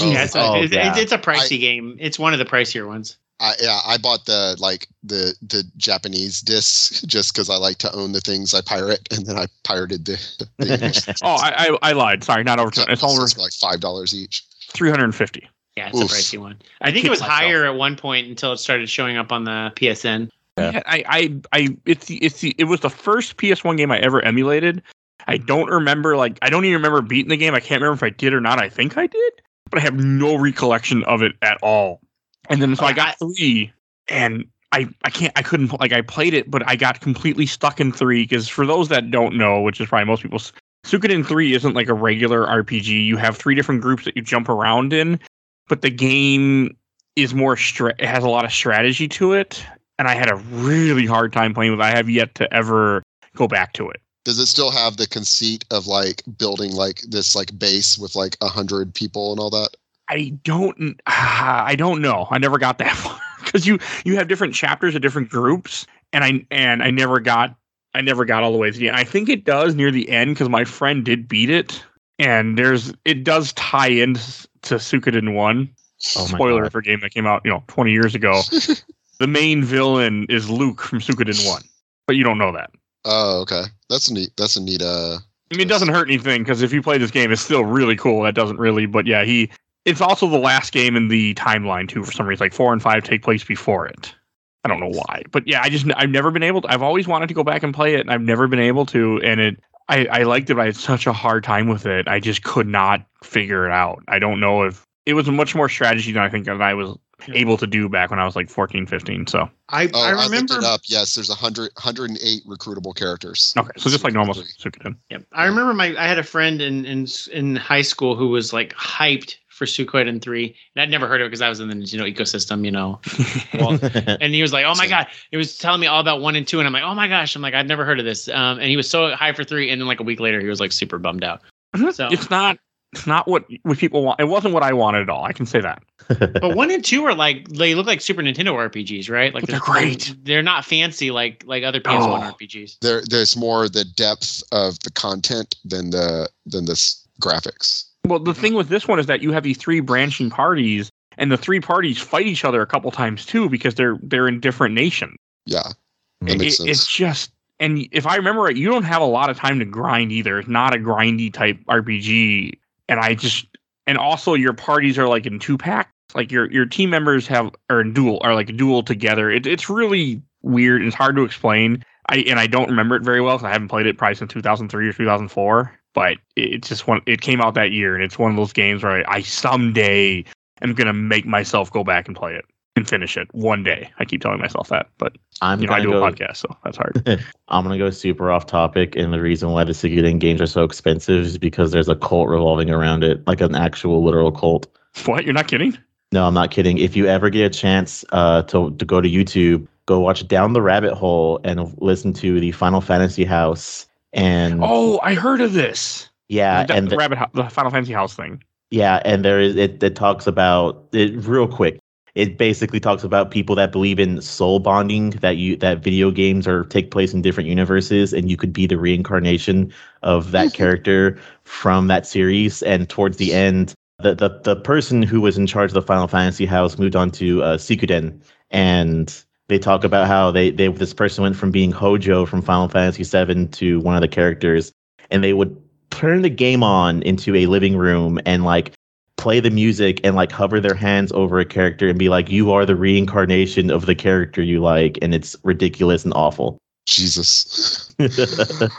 Oh, yeah, it's, a, oh, it's, yeah. it's, it's a pricey game. It's one of the pricier ones. I, yeah, I bought the like the the Japanese disc just because I like to own the things I pirate, and then I pirated the. the Oh, I I, I lied. Sorry, not over. 200. It's over like five dollars each. 350. Yeah, it's Oof. a pricey one. I think it was higher at one point until it started showing up on the PSN. Yeah. Yeah, I, I, I, it's the, it's the, it was the first PS1 game I ever emulated. I mm-hmm. don't remember, like, I don't even remember beating the game. I can't remember if I did or not. I think I did, but I have no recollection of it at all. And then so I uh, got three, and I, I can't, I couldn't, like, I played it, but I got completely stuck in three because for those that don't know, which is probably most people, Suikoden 3 isn't like a regular RPG. You have three different groups that you jump around in, but the game is more, stra- it has a lot of strategy to it and I had a really hard time playing with. it. I have yet to ever go back to it. Does it still have the conceit of like building like this like base with like a hundred people and all that? I don't. I don't know. I never got that far because you you have different chapters of different groups, and I and I never got I never got all the way to the end. I think it does near the end because my friend did beat it, and there's it does tie into to Suikoden one. Oh Spoiler God. for a game that came out you know 20 years ago. the main villain is Luke from Suikoden one, but you don't know that. Oh, okay. That's a neat. That's a neat. Uh, I mean, it doesn't hurt anything because if you play this game, it's still really cool. That doesn't really, but yeah, he. It's also the last game in the timeline too. For some reason, like four and five take place before it. I don't know why, but yeah, I just I've never been able to. I've always wanted to go back and play it, and I've never been able to. And it, I I liked it, but I had such a hard time with it. I just could not figure it out. I don't know if it was much more strategy than I think that I was able to do back when I was like 14, 15. So I, oh, I I, looked remember. it up. Yes, there's a hundred, 108 recruitable characters. okay, so just like normal Suikoden Suikoden. Yep. I remember my I had a friend in in in high school who was like hyped for Suikoden 3. And I'd never heard of it because I was in the Nintendo ecosystem, you know. Well, and he was like, "Oh my god!" He was telling me all about one and two, and I'm like, "Oh my gosh!" I'm like, "I've never heard of this." Um, and he was so high for three, and then like a week later, he was like super bummed out. So, It's not. It's not what what people want. It wasn't what I wanted at all. I can say that. but one and two are like they look like Super Nintendo RPGs, right? Like But they're great. They're not fancy like like other PS1 Oh. RPGs. There, there's more the depth of the content than the than the graphics. Well, the thing with this one is that you have these three branching parties, and the three parties fight each other a couple times too because they're they're in different nations. Yeah, It- makes it- sense. it's just, and if I remember right, you don't have a lot of time to grind either. It's not a grindy type RPG, and I just, and also your parties are like in two pack. Like your your team members have are in duel are like duel together. It, it's really weird. It's hard to explain. I and I don't remember it very well because I haven't played it probably since 2003 or 2004. But it, it's just one. It came out that year, and it's one of those games where I, I someday am gonna make myself go back and play it and finish it one day. I keep telling myself that, but I'm you know I do go. a podcast, so that's hard. I'm gonna go super off topic, and the reason why the Suikoden games are so expensive is because there's a cult revolving around it, like an actual literal cult. what? You're not kidding? No, I'm not kidding. If you ever get a chance uh, to to go to YouTube, go watch Down the Rabbit Hole and listen to the Final Fantasy House. And Oh, I heard of this. yeah, the, and the rabbit, the Final Fantasy House thing. yeah, and there is it. It talks about it real quick. it basically talks about people that believe in soul bonding that you that video games are take place in different universes and you could be the reincarnation of that character from that series and towards the end the, the the person who was in charge of the Final Fantasy house moved on to uh, Suikoden and they talk about how they they this person went from being Hojo from Final Fantasy 7 to one of the characters and they would turn the game on into a living room and like play the music and like hover their hands over a character and be like, "You are the reincarnation of the character you like," and it's ridiculous and awful. Jesus.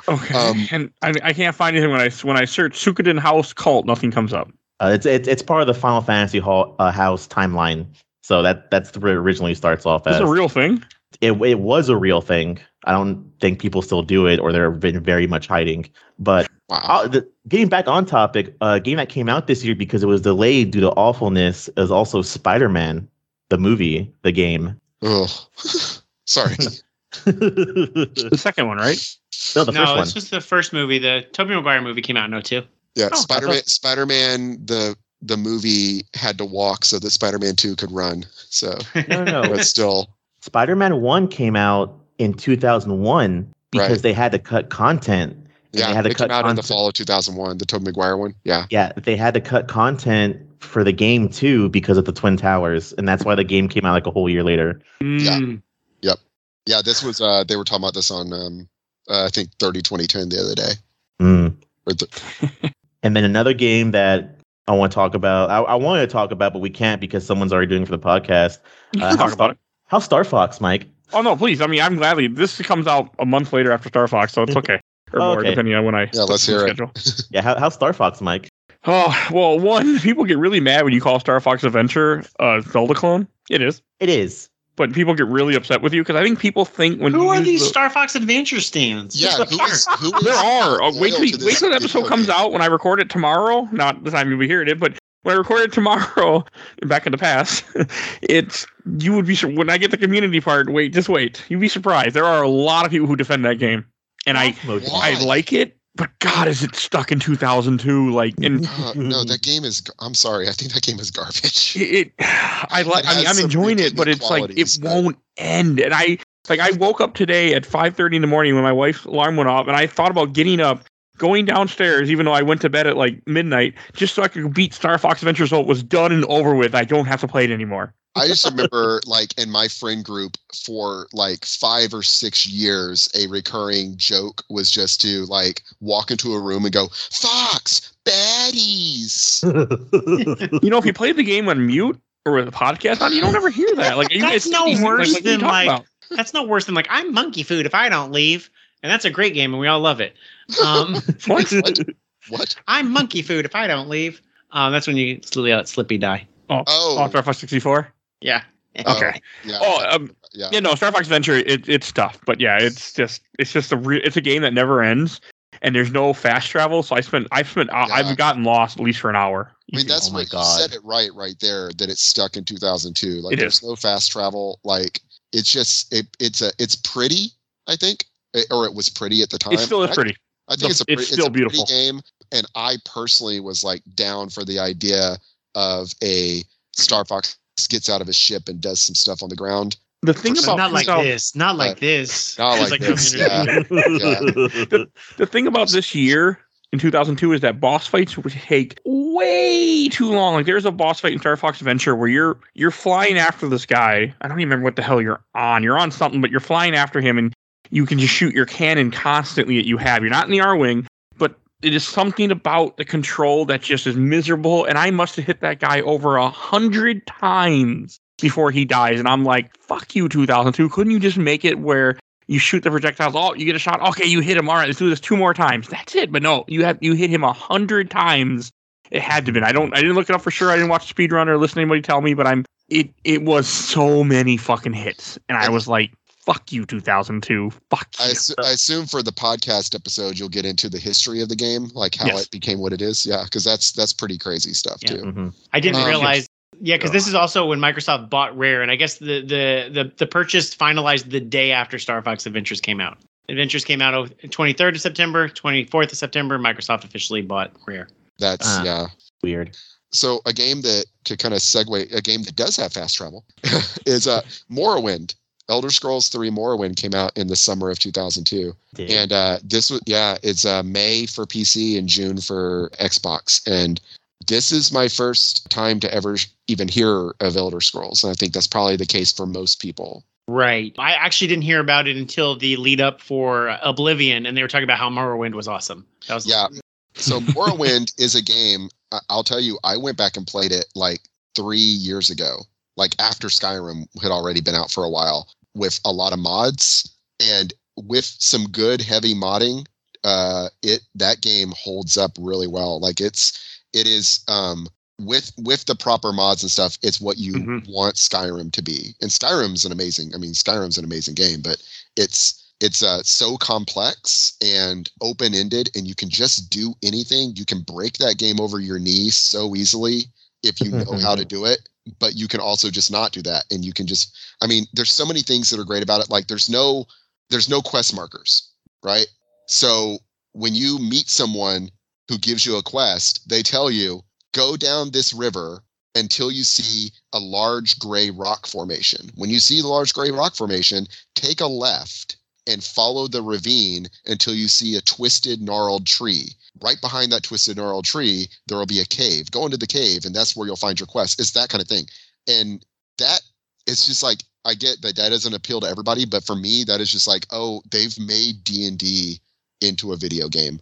Okay. Um, and I, I can't find anything when I when I search Suikoden House cult, nothing comes up. Uh, it's it's it's part of the Final Fantasy hall, uh, house timeline. So that that's what it originally starts off Is as. a real thing? it it was a real thing. I don't think people still do it, or they're been very much hiding. But Wow. uh, the, getting back on topic, a game that came out this year because it was delayed due to awfulness is also Spider Man, the movie, the game. Ugh. Sorry. The second one, right? No, the no, first one. this was the first movie. The Tobey Maguire movie came out in 02. Yeah, Oh, Spider Man. thought- Spider Man. The the movie had to walk so that Spider Man Two could run. So, No, no, no. but still, Spider Man One came out in 2001 because Right. they had to cut content. Yeah, they had to it came cut out in the fall of 2001. The Tobey Maguire one. Yeah. Yeah, they had to cut content for the game too because of the Twin Towers, and that's why the game came out like a whole year later. Mm. Yeah, Yep. Yeah, this was uh they were talking about this on um uh, I think 30 2010 the other day. Mm. Or the, And then another game that I want to talk about, I, I wanted to talk about, but we can't because someone's already doing it for the podcast. Uh, talk how's, about it. how's Star Fox, Mike? Oh no, please. I mean, I'm gladly. This comes out a month later after Star Fox, so it's okay. Or Oh, more, okay. depending on when I. Yeah, let's hear it. schedule. Yeah, how, how's Star Fox, Mike? Oh well, one people get really mad when you call Star Fox Adventure a Zelda clone. It is, It is. But people get really upset with you because I think people think when Who are these the- Star Fox Adventure stands? yeah, who is who is There are. Uh, wait loyal till wait this till the episode comes game? out when I record it tomorrow. Not the time you'll be hearing it, but when I record it tomorrow, back in the past, it's you would be when I get the community part. Wait, just wait. You'd be surprised. There are a lot of people who defend that game, and I Why? I like it. But God, is it stuck in 2002? Like, and Uh, no, that game is. I'm sorry. I think that game is garbage. it, I like. I mean, I'm enjoying it, but it's like it but- won't end. And I like I woke up today at 5:30 in the morning when my wife's alarm went off, and I thought about getting up, going downstairs, even though I went to bed at like midnight, just so I could beat Star Fox Adventure, so it was done and over with. I don't have to play it anymore. I just remember, like, in my friend group for like five or six years, a recurring joke was just to like walk into a room and go, "Fox, baddies." You know, if you play the game on mute or with a podcast on, you don't ever hear that. Like, That's no worse what are you than, like- about? That's no worse than like I'm monkey food if I don't leave, and that's a great game and we all love it. Um, What? What? What? I'm monkey food if I don't leave. Um, that's when you slowly let Slippy die. Oh, Oh, Star Fox 64. Yeah. oh, Okay. yeah. Oh, um, yeah. Yeah, no, Star Fox Adventure, it, it's tough, but yeah, it's just it's just a re- it's a game that never ends, and there's no fast travel. So I spent I've spent I- Yeah. I've gotten lost at least for an hour. I mean, that's Oh my what God. you said it right, right there. That it's stuck in 2002. Like, It there's is. no fast travel. Like, it's just it. It's a. It's pretty. I think, Eh, or it was pretty at the time. It still is I- pretty. I think it's a it's pretty, still a beautiful. game, and I personally was like down for the idea of a Star Fox gets out of his ship and does some stuff on the ground. The thing about not like 2000 this. Not like Uh, this. not It's like no this, interview. the thing about this year in 2002 is that boss fights would take way too long. Like there's a boss fight in Star Fox Adventure where you're you're flying after this guy. I don't even remember what the hell you're on. You're on something, but you're flying after him, and you can just shoot your cannon constantly that you have. You're not in the Arwing, but it is something about the control that just is miserable. And I must have hit that guy over a hundred times before he dies. And I'm like, fuck you, 2002. Couldn't you just make it where you shoot the projectiles? Oh, you get a shot. Okay, you hit him. All right, let's do this two more times. That's it. But no, you have you hit him a hundred times. It had to be. I don't. I didn't look it up for sure. I didn't watch speedrun or listen to anybody tell me. But I'm. It. It was so many fucking hits, and I was like, "Fuck you, 2002. Fuck I, you." assu- I assume for the podcast episode, you'll get into the history of the game, like how Yes. it became what it is. Yeah, because that's that's pretty crazy stuff Yeah. too. Mhm. I didn't Um, realize. Yeah, because this is also when Microsoft bought Rare, and I guess the the the the purchase finalized the day after Star Fox Adventures came out. Adventures came out on 23rd of September, 24th of September. Microsoft officially bought Rare. That's Ah. yeah. Weird. so a game that to kind of segue a game that does have fast travel is uh Morrowind. Elder Scrolls 3 Morrowind came out in the summer of 2002. Dude. And uh, this was, yeah, it's uh, May for PC and June for Xbox. And this is my first time to ever even hear of Elder Scrolls. And I think that's probably the case for most people. Right. I actually didn't hear about it until the lead up for Oblivion, and they were talking about how Morrowind was awesome. That was Yeah. So Morrowind is a game, I'll tell you, I went back and played it like three years ago, like after Skyrim had already been out for a while with a lot of mods and with some good heavy modding. Uh, it that game holds up really well. Like it's it is um with with the proper mods and stuff, it's what you Mhm. want Skyrim to be. And Skyrim's an amazing. I mean, Skyrim's an amazing game, but it's it's uh, so complex and open ended, and you can just do anything. You can break that game over your knee so easily if you know how to do it. But you can also just not do that, and you can just. I mean, there's so many things that are great about it. Like there's no there's no quest markers, right? So when you meet someone who gives you a quest, they tell you go down this river until you see a large gray rock formation. When you see the large gray rock formation, take a left and follow the ravine until you see a twisted, gnarled tree. Right behind that twisted, gnarled tree, there will be a cave. Go into the cave, and that's where you'll find your quest. It's that kind of thing. And that it's just like I get that that doesn't appeal to everybody, but for me, that is just like, oh, they've made D and D into a video game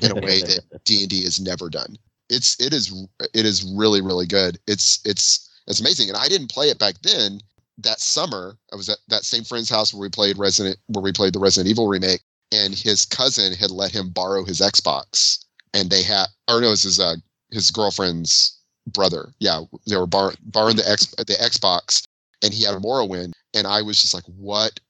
in a way that D and D has never done. It's it is it is really really good. It's it's it's amazing, and I didn't play it back then. That summer, I was at that same friend's house where we played Resident where we played the Resident Evil remake, and his cousin had let him borrow his Xbox, and they had or no, it was his uh, his girlfriend's brother. Yeah, they were bar- borrowing the X the Xbox, and he had a Morrowind, and I was just like, what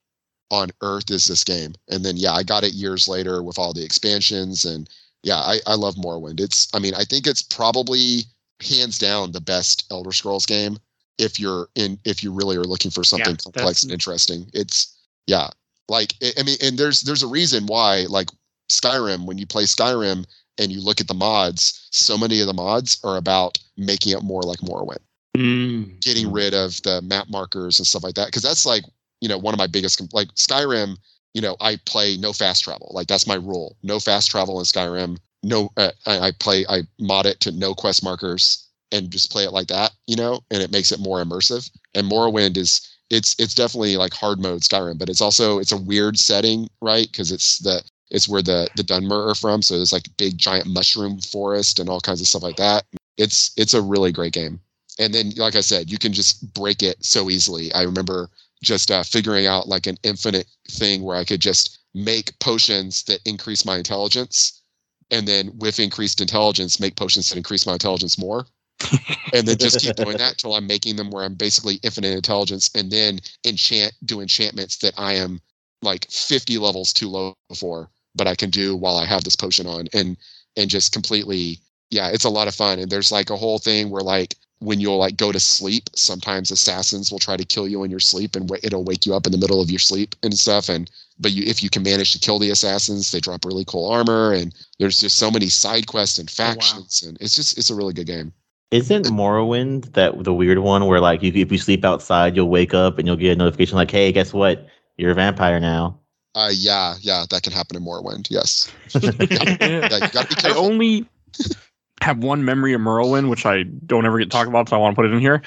on earth is this game? And then yeah, I got it years later with all the expansions and yeah, I, I love Morrowind. It's I mean, I think it's probably hands down the best Elder Scrolls game if you're in if you really are looking for something that's- complex and interesting. It's yeah. Like I I mean, and there's there's a reason why like Skyrim, when you play Skyrim and you look at the mods, so many of the mods are about making it more like Morrowind Mm. getting rid of the map markers and stuff like that because that's like you know one of my biggest com- like skyrim you know i play no fast travel like that's my rule no fast travel in skyrim no uh, I, I play i mod it to no quest markers and just play it like that you know and it makes it more immersive. And morrowind is it's it's definitely like hard mode skyrim but it's also it's a weird setting right? Because it's the it's where the the dunmer are from. So there's like big giant mushroom forest and all kinds of stuff like that. It's it's a really great game. And then like i said you can just break it so easily. I remember just uh, figuring out like an infinite thing where i could just make potions that increase my intelligence and then with increased intelligence make potions that increase my intelligence more and then just keep doing that until i'm making them where i'm basically infinite intelligence and then enchant do enchantments that i am like 50 levels too low for but i can do while i have this potion on and and just completely yeah it's a lot of fun and there's like a whole thing where like when you'll like go to sleep sometimes assassins will try to kill you in your sleep and wa- it'll wake you up in the middle of your sleep and stuff and but you if you can manage to kill the assassins they drop really cool armor and there's just so many side quests and oh, wow. factions and it's just it's a really good game Isn't Morrowind that the weird one where like you, if you sleep outside, you'll wake up and you'll get a notification like, "Hey, guess what? You're a vampire now." uh yeah yeah that can happen in morrowind yes yeah, you gotta be I only have one memory of Morrowind, which I don't ever get to talk about, so I want to put it in here.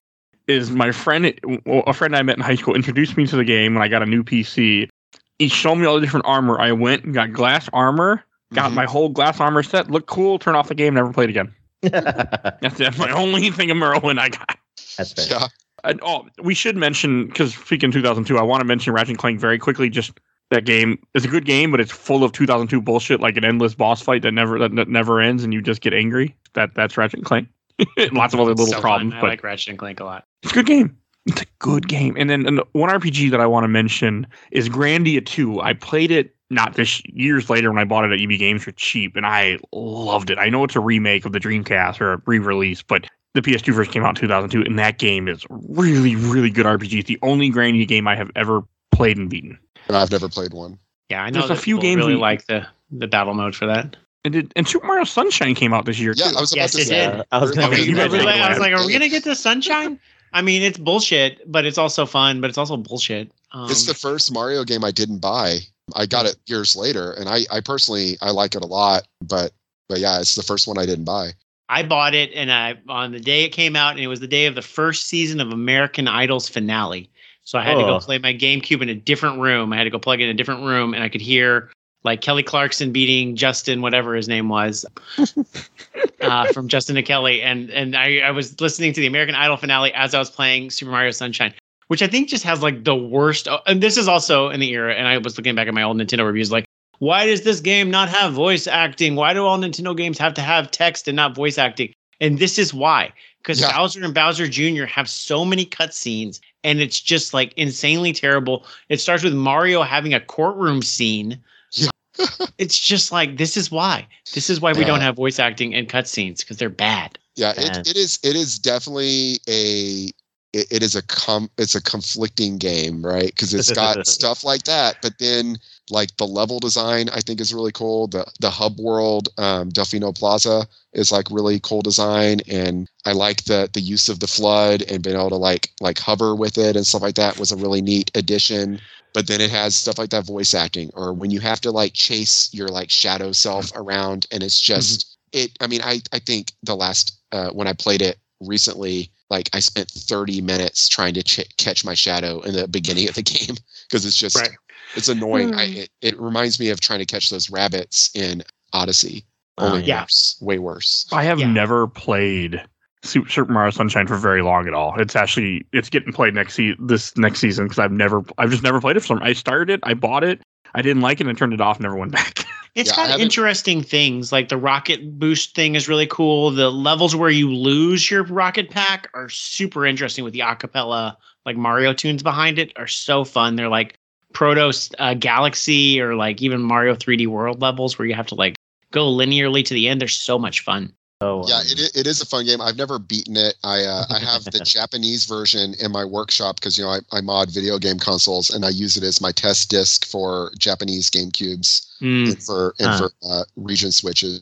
Is my friend, a friend I met in high school, introduced me to the game when I got a new PC. He showed me all the different armor. I went and got glass armor, got Mhm. my whole glass armor set, looked cool, turned off the game, never played again. That's That's, that's my only thing of Merlin I got. That's fair. yeah And, oh, we should mention because speaking 2002, I want to mention Ratchet and Clank very quickly. Just that game is a good game, but it's full of 2002 bullshit, like an endless boss fight that never that, that never ends, and you just get angry. That that's Ratchet and Clank. Lots of other little So fun. problems, I but like Ratchet and Clank a lot. it's a good game. It's a good game. And then and one RPG that I want to mention is Grandia 2. I played it not this years later when I bought it at EB Games for cheap, and I loved it. I know it's a remake of the Dreamcast or a re-release, but the PS2 version came out in 2002, and that game is really, really good RPG. It's the only Grandia game I have ever played and beaten. And i've never played one Yeah, I know There's a few games really we- like the the battle mode for that. And did and Super Mario Sunshine came out this year Yeah, too. I was about Yes, to it say. did. I was gonna I mean, make you that guys are joke. like- I was like, are we gonna get to sunshine? I mean, it's bullshit, but it's also fun, but it's also bullshit. Um, It's the first Mario game I didn't buy. I got it years later, and I, I personally I like it a lot. But but yeah, it's the first one I didn't buy. I bought it, and I on the day it came out, and it was the day of the first season of American Idol's finale. So I had to go Oh. play my GameCube in a different room. I had to go plug in a different room, and I could hear like Kelly Clarkson beating Justin, whatever his name was, uh, from Justin to Kelly, and and I, I was listening to the American Idol finale as I was playing Super Mario Sunshine, which I think just has like the worst. oh, And this is also in the era, and I was looking back at my old Nintendo reviews, like. Why does this game not have voice acting? Why do all Nintendo games have to have text and not voice acting? And this is why. Because Yeah. Bowser and Bowser Jr. have so many cutscenes, and it's just like insanely terrible. It starts with Mario having a courtroom scene. Yeah. it's just like this is why. This is why we Yeah. don't have voice acting and cutscenes because they're bad. Yeah, it, it is it is definitely a it, it is a com it's a conflicting game, right? Because it's got stuff like that, but then like the level design I think is really cool. The the hub world, um, Delfino Plaza is like really cool design, and I like the the use of the FLUDD and being able to like like hover with it and stuff like that was a really neat addition. But then it has stuff like that voice acting, or when you have to like chase your like shadow self around, and it's just it. I mean, I I think the last uh, when I played it recently, like I spent 30 minutes trying to ch- catch my shadow in the beginning of the game because it's just Right. it's annoying. I, Hmm. it, it reminds me of trying to catch those rabbits in Odyssey. Oh, Only yeah. worse, way worse. I have Yeah. never played Super Mario Sunshine for very long at all. It's actually it's getting played next se- this next season because I've never I've just never played it. For some I started it, I bought it, I didn't like it, and I turned it off. Never went back. It's Yeah, got interesting things like the rocket boost thing is really cool. The levels where you lose your rocket pack are super interesting with the acapella like Mario tunes behind it are so fun. They're like Proto uh, Galaxy or like even Mario 3D World levels where you have to like go linearly to the end. They're so much fun. So, Yeah, um, it, it is a fun game. I've never beaten it. I uh, I have the Japanese version in my workshop because you know I, I mod video game consoles and I use it as my test disc for Japanese Game Cubes Mm. and for and Huh. for uh, region switches.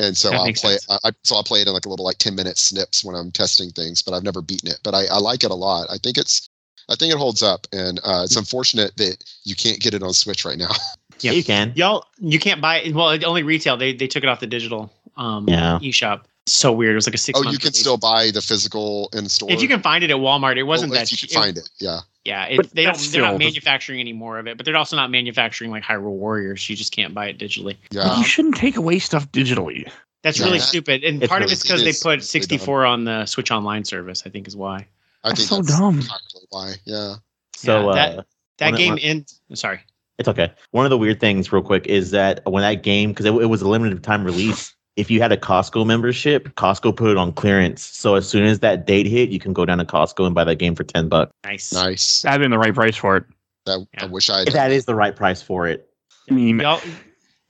And so That I'll play. I, I- so I'll play it in like a little like ten minute snips when I'm testing things. But I've never beaten it. But I, I like it a lot. I think it's I think it holds up, and uh, it's unfortunate that you can't get it on Switch right now. yeah, you can. Y'all, you can't buy it. Well, it only retail. They they took it off the digital um, Yeah. eShop. So weird. It was like a six. oh, you can release. still buy the physical in store If you can find it at Walmart, it wasn't Well, that. if you che- can find it. Yeah. Yeah, it, But they don't. that's They're not manufacturing any more of it, but they're also not manufacturing like Hyrule Warriors. You just can't buy it digitally. Yeah. you shouldn't take away stuff digitally. That's Yeah, really that- stupid, and it's part of it's because it they put 64 on the Switch Online service. I think is why I That's think so that's dumb. entirely why. Yeah. So Yeah, that- uh, that game one- ends. Sorry. It's okay. One of the weird things, real quick, is that when that game, because it, it was a limited time release, if you had a Costco membership, Costco put it on clearance. So as soon as that date hit, you can go down to Costco and buy that game for ten bucks. Nice. Nice. That'd been the right price for it. That I wish I had. That is the right price for it. I mean, Y'all,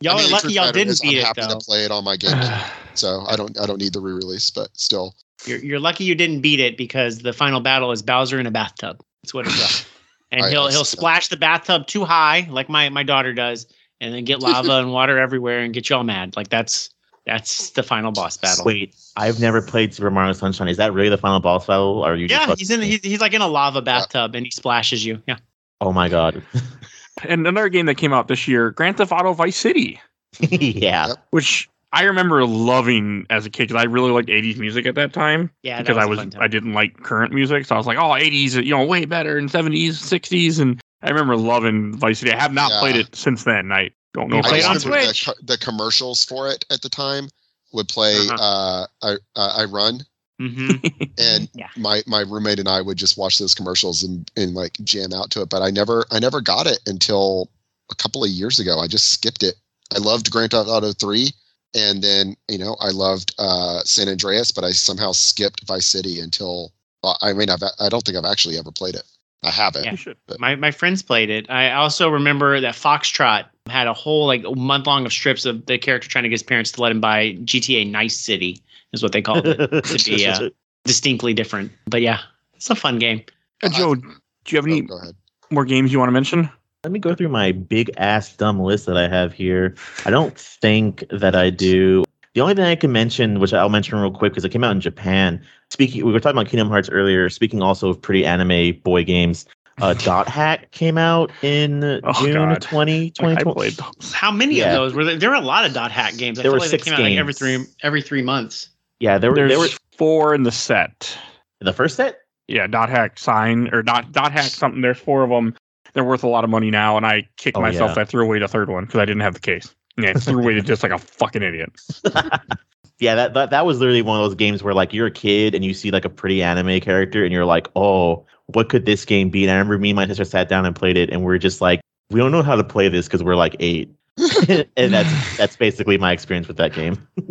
y'all I mean, are lucky y'all didn't is beat I'm it happy though. to play it on my game, so I don't I don't need the re-release, but still. You're, you're lucky you didn't beat it because the final battle is Bowser in a bathtub. That's what it's like. And I- he'll I he'll see that. splash the bathtub too high, like my my daughter does, and then get lava and water everywhere and get you all mad. Like that's that's the final boss battle. Wait, I've never played Super Mario Sunshine. Is that really the final boss battle? Or are you Yeah, just he's in he's, he's like in a lava bathtub and he splashes you. Yeah. Oh my god. and another game that came out this year, Grand Theft Auto Vice City, yeah. which I remember loving as a kid because I really liked 80s music at that time. Yeah, because I a was fun time. I didn't like current music, so I was like, oh, 80s, you know, way better, and 70s, 60s, and I remember loving Vice City. I have not Yeah. played it since then. I don't know. You I played on remember Switch? The, the commercials for it at the time would play Uh-huh. uh, I uh, I run, Mhm. and Yeah. my my roommate and I would just watch those commercials and and like jam out to it. But I never I never got it until a couple of years ago. I just skipped it. I loved Grand Theft Auto three, and then you know I loved uh, San Andreas, but I somehow skipped Vice City until. Well, I mean, I've I don't think I've actually ever played it. I haven't. Yeah. My my friends played it. I also remember that Foxtrot had a whole like month long of strips of the character trying to get his parents to let him buy GTA Nice City is what they called it. to be uh, distinctly different. But yeah, it's a fun game. Uh, Joe, do you have Oh, any go ahead. more games you want to mention? let me go through my big ass dumb list that I have here. I don't think that I do. The only thing I can mention, which I'll mention real quick, because it came out in Japan. Speaking, we were talking about Kingdom Hearts earlier. Speaking also of pretty anime boy games, uh, Dot Hack came out in Oh, June God. 20, Like, I 2020. played. How many Yeah. of those were there? There were a lot of dot hack games. I There feel were like six they came out like every three every three months. Yeah, there were There's there were four in the set. the first set. Yeah, dot hack sign or dot dot hack something. There's four of them. They're worth a lot of money now, and I kicked Oh, myself. yeah. that I threw away the third one because I didn't have the case. Yeah, I threw away the just like a fucking idiot. Yeah, that, that that was literally one of those games where like you're a kid and you see like a pretty anime character and you're like, oh, what could this game be? And I remember me and my sister sat down and played it, and we are just like, we don't know how to play this because we're like eight, and that's that's basically my experience with that game.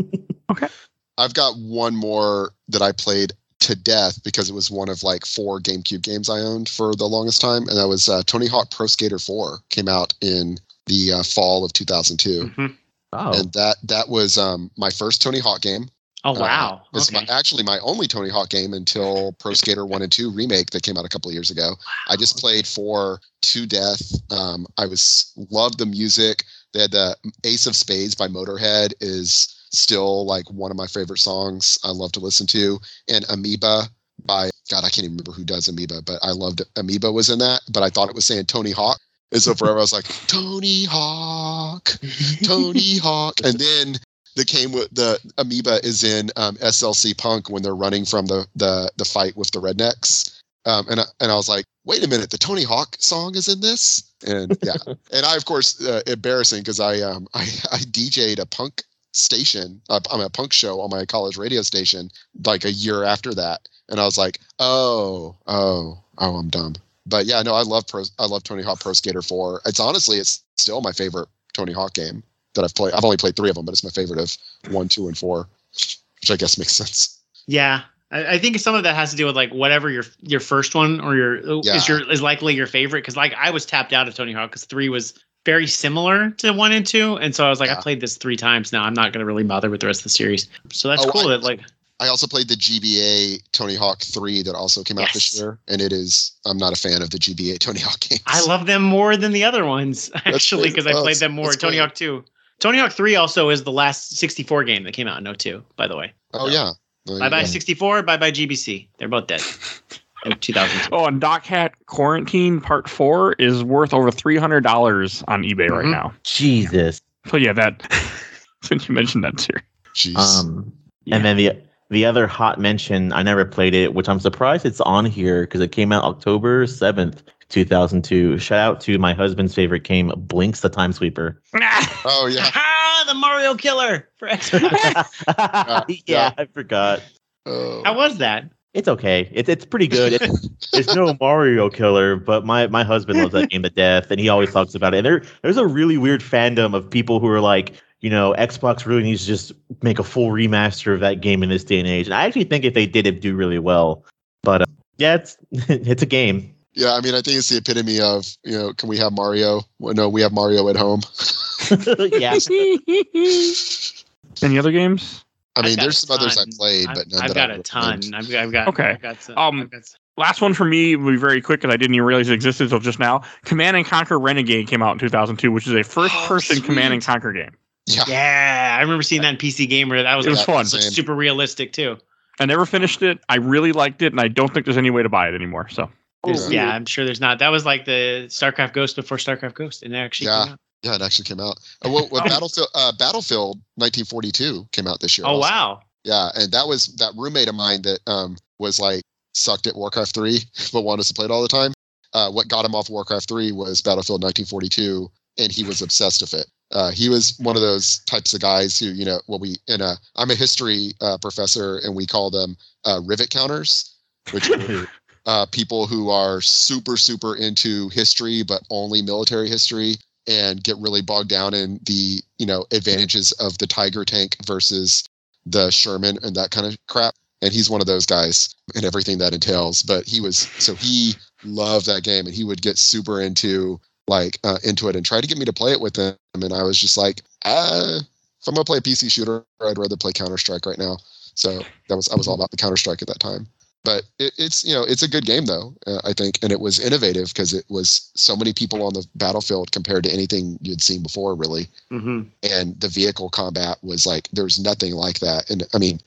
Okay, I've got one more that I played to death because it was one of like four GameCube games I owned for the longest time, and that was uh, Tony Hawk Pro Skater 4. Came out in the uh, fall of 2002, Mhm. Oh, and that that was um, my first Tony Hawk game. Oh Uh, wow. It's Okay. my, actually my only Tony Hawk game until Pro Skater 1 and 2 remake that came out a couple of years ago. I just played for to death. Um, I was loved the music. They had the Ace of Spades by Motorhead is still like one of my favorite songs. I love to listen to. And Amoeba by God, I can't even remember who does Amoeba, but I loved Amoeba was in that. But I thought it was saying Tony Hawk. And so forever I was like, Tony Hawk, Tony Hawk. And then the came with the amoeba is in um, SLC Punk when they're running from the the the fight with the rednecks. Um, and I, and I was like, wait a minute, the Tony Hawk song is in this, and yeah, and I of course uh, embarrassing because I um I I DJ'd a punk station, uh, I'm a punk show on my college radio station like a year after that, and I was like, oh oh oh, I'm dumb. But yeah, no, I love pro. I love Tony Hawk Pro Skater 4. It's honestly, it's still my favorite Tony Hawk game that I've played. I've only played three of them, but it's my favorite of one, two, and four, which I guess makes sense. Yeah. I, I think some of that has to do with like whatever your your first one or your Yeah. is your is likely your favorite because like I was tapped out of Tony Hawk because three was very similar to one and two and so I was like Yeah. I played this three times now I'm not gonna really bother with the rest of the series so that's Oh, cool I- that like I also played the GBA Tony Hawk 3 that also came out this year, and it is. I'm not a fan of the GBA Tony Hawk games. I love them more than the other ones actually because I Oh, played them more. Tony. Hawk 2. Tony Hawk 3 also is the last 64 game that came out in 02, by the way. Oh yeah. There Bye bye 64, bye bye GBC. They're both dead in 2002. Oh, and Dot Hack Quarantine Part Four is worth over three hundred dollars on eBay right Mhm. now. Jesus. So yeah, that since you mentioned that too. Jeez. Um, and then the the other hot mention, I never played it, which I'm surprised it's on here because it came out October seventh, two thousand two. Shout out to my husband's favorite game, Blinx the Time Sweeper. oh yeah. Ah, the Mario killer for Xbox. yeah, I forgot. Oh. How was that? It's okay. It's it's pretty good. It's, it's no Mario killer, but my, my husband loves that game to death, and he always talks about it. And there there's a really weird fandom of people who are like, you know, Xbox really needs to just make a full remaster of that game in this day and age. And I actually think if they did, it'd do really well. But uh, yeah, it's it's a game. Yeah, I mean, I think it's the epitome of you know, can we have Mario? Well, no, we have Mario at home. yeah, Any other games? I mean, there's a some others I ton. played, I've, but none I've that got I a would ton. recommend. I've, I've got Okay. I've got some, Um, I've got some- Last one for me will be very quick because I didn't even realize it existed until just now. Command and Conquer Renegade came out in 2002, which is a first-person Oh, Command and. Conquer game. Yeah. yeah, I remember seeing that in PC Gamer. That was, It was like, fun. Same. super realistic too. I never finished it. I really liked it, and I don't think there's any way to buy it anymore. So There's- Yeah. yeah, I'm sure there's not. That was like the StarCraft Ghost before StarCraft Ghost, and it actually Yeah. came out. Yeah, it actually came out. Uh, well, well, Battlefield uh, Battlefield 1942 came out this year. Oh also. wow. Yeah, and that was that roommate of mine that um was like sucked at Warcraft 3 but wanted us to play it all the time. Uh, what got him off Warcraft 3 was Battlefield 1942, and he was obsessed with it. Uh, he was one of those types of guys who, you know, what we in a I'm a history uh, professor, and we call them uh, rivet counters, which are uh, people who are super super into history, but only military history, and get really bogged down in the you know advantages of the Tiger tank versus the Sherman and that kind of crap. And he's one of those guys and everything that entails. But he was so he loved that game and he would get super into like uh, into it and try to get me to play it with him. And I was just like, uh, if I'm gonna play a PC shooter, I'd rather play Counter Strike right now. So that was I was all about the Counter Strike at that time. But it, it's you know it's a good game though uh, I think, and it was innovative because it was so many people on the battlefield compared to anything you'd seen before, really. hmm And the vehicle combat was like there's nothing like that, and I mean.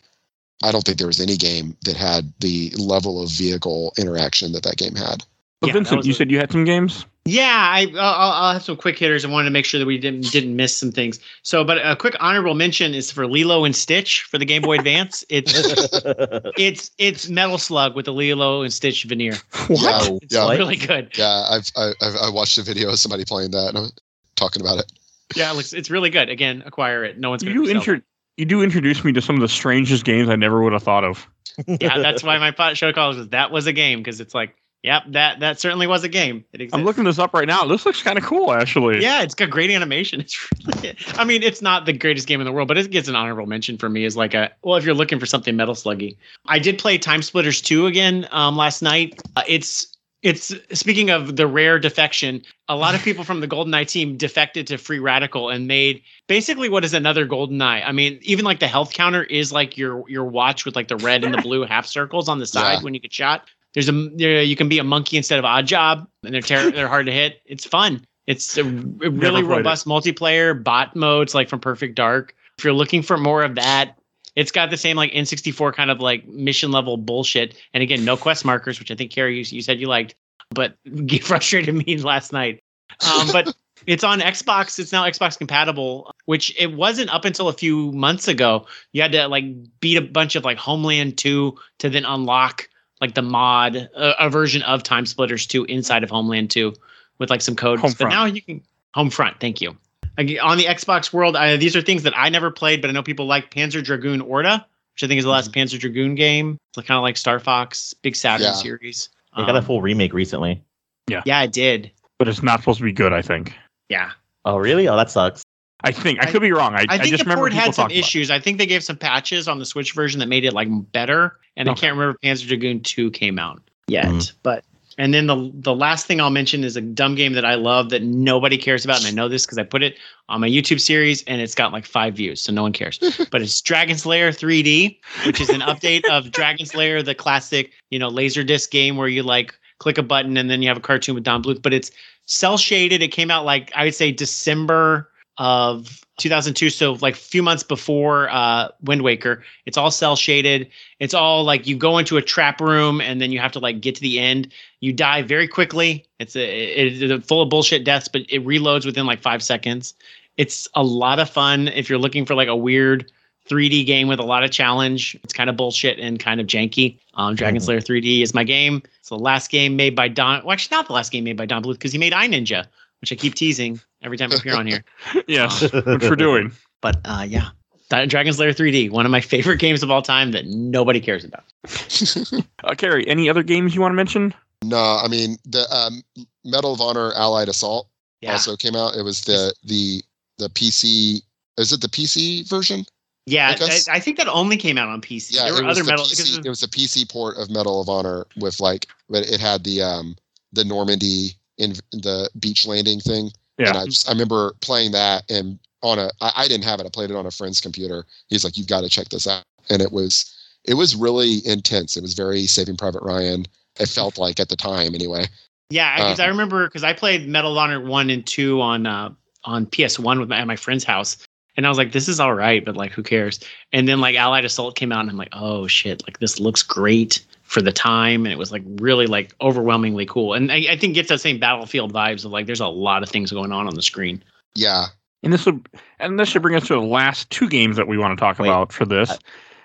I don't think there was any game that had the level of vehicle interaction that that game had. But Yeah, Vincent, you a- said you had some games. Yeah, I I'll, I'll have some quick hitters. I wanted to make sure that we didn't didn't miss some things. So, but a quick honorable mention is for Lilo and Stitch for the Game Boy Advance. It's it's it's Metal Slug with the Lilo and Stitch veneer. Yeah, It's yeah, really good. yeah. I've, I- I've I watched a video of somebody playing that and I'm talking about it. Yeah, it looks it's really good. Again, acquire it. No one's You gonna do resell it. intro- you do introduce me to some of the strangest games I never would have thought of. Yeah, that's why my show calls was that was a game because it's like, yep, that that certainly was a game. It. I'm looking this up right now. This looks kind of cool, actually. Yeah, it's got great animation. It's really, I mean, it's not the greatest game in the world, but it gets an honorable mention for me as like a well, if you're looking for something metal sluggy. I did play Time Splitters 2 again um, last night. Uh, it's it's speaking of the rare defection, a lot of people from the GoldenEye team defected to Free Radical and made basically what is another GoldenEye. I mean, even like the health counter is like your your watch with like the red and the blue half circles on the side Yeah. when you get shot. There's a there, you can be a monkey instead of odd job, and they're ter- they're hard to hit. It's fun. It's a, really played it. robust multiplayer bot modes like from Perfect Dark. If you're looking for more of that, it's got the same like N64 kind of like mission level bullshit. And again, no quest markers, which I think Carrie you, you said you liked, but frustrated me last night. Um, but it's on Xbox. It's now Xbox compatible, which it wasn't up until a few months ago. You had to like beat a bunch of like Homeland 2 to then unlock like the mod, a, a version of Time Splitters 2 inside of Homeland 2 with like some codes. But Homefront. now you can Homefront. Thank you. Like, on the Xbox world, I, these are things that I never played, but I know people like Panzer Dragoon Orta, which I think is the last Panzer Dragoon game. It's kind of like Star Fox, big Saturn Yeah. series. They got a Um, full remake recently. yeah, it did. But it's not supposed to be good, I think. Yeah. Oh, really? Oh, that sucks. I think. I I- could be wrong. I, I I, just the remember port people had some talking about issues. I think they gave some patches on the Switch version that made it like better. And I can't remember if Panzer Dragoon 2 came out yet. Mhm. But and then the the last thing I'll mention is a dumb game that I love that nobody cares about, and I know this because I put it on my YouTube series and it's got like five views, so no one cares. but it's Dragon's Lair 3D, which is an update of Dragon's Lair, the classic, you know, laser disc game where you like click a button and then you have a cartoon with Don Bluth. But it's cel shaded. It came out like I would say December of 2002 so like a few months before uh wind waker it's all cel shaded. It's all like you go into a trap room and then you have to like get to the end. You die very quickly. It's a it, it's full of bullshit deaths but it reloads within like five seconds. It's a lot of fun if you're looking for like a weird 3d game with a lot of challenge. It's kind of bullshit and kind of janky. Um dragon Mhm. slayer 3d is my game. It's the last game made by don well actually not the last game made by don bluth because he made i ninja which i keep teasing every time i appear on here Yes, which we're doing. but uh, yeah, Dragon's Lair 3D, one of my favorite games of all time that nobody cares about. Uh, Carrie, any other games you want to mention? No, I mean the um, Medal of Honor Allied Assault Yeah, also came out. It was the the the PC. Is it the PC version? yeah. I I, I think that only came out on PC. Yeah, there it were was other the metal. PC, because it was the PC port of Medal of Honor with like, but it had the um the Normandy in the beach landing thing. And Yeah. I just I remember playing that and on a I, I didn't have it. I played it on a friend's computer. He's like, you've got to check this out, and it was it was really intense. It was very Saving Private Ryan. It felt like at the time anyway. yeah, because uh, I remember because I played Medal of Honor one and two on uh, on PS One with my, at my friend's house, and I was like, this is all right, but like, who cares? And then like Allied Assault came out, and I'm like, oh shit, like this looks great for the time, and it was like really like overwhelmingly cool, and I, I think gets that same Battlefield vibes of like there's a lot of things going on on the screen. Yeah, And this will, and this should bring us to the last two games that we want to talk Wait, about for this: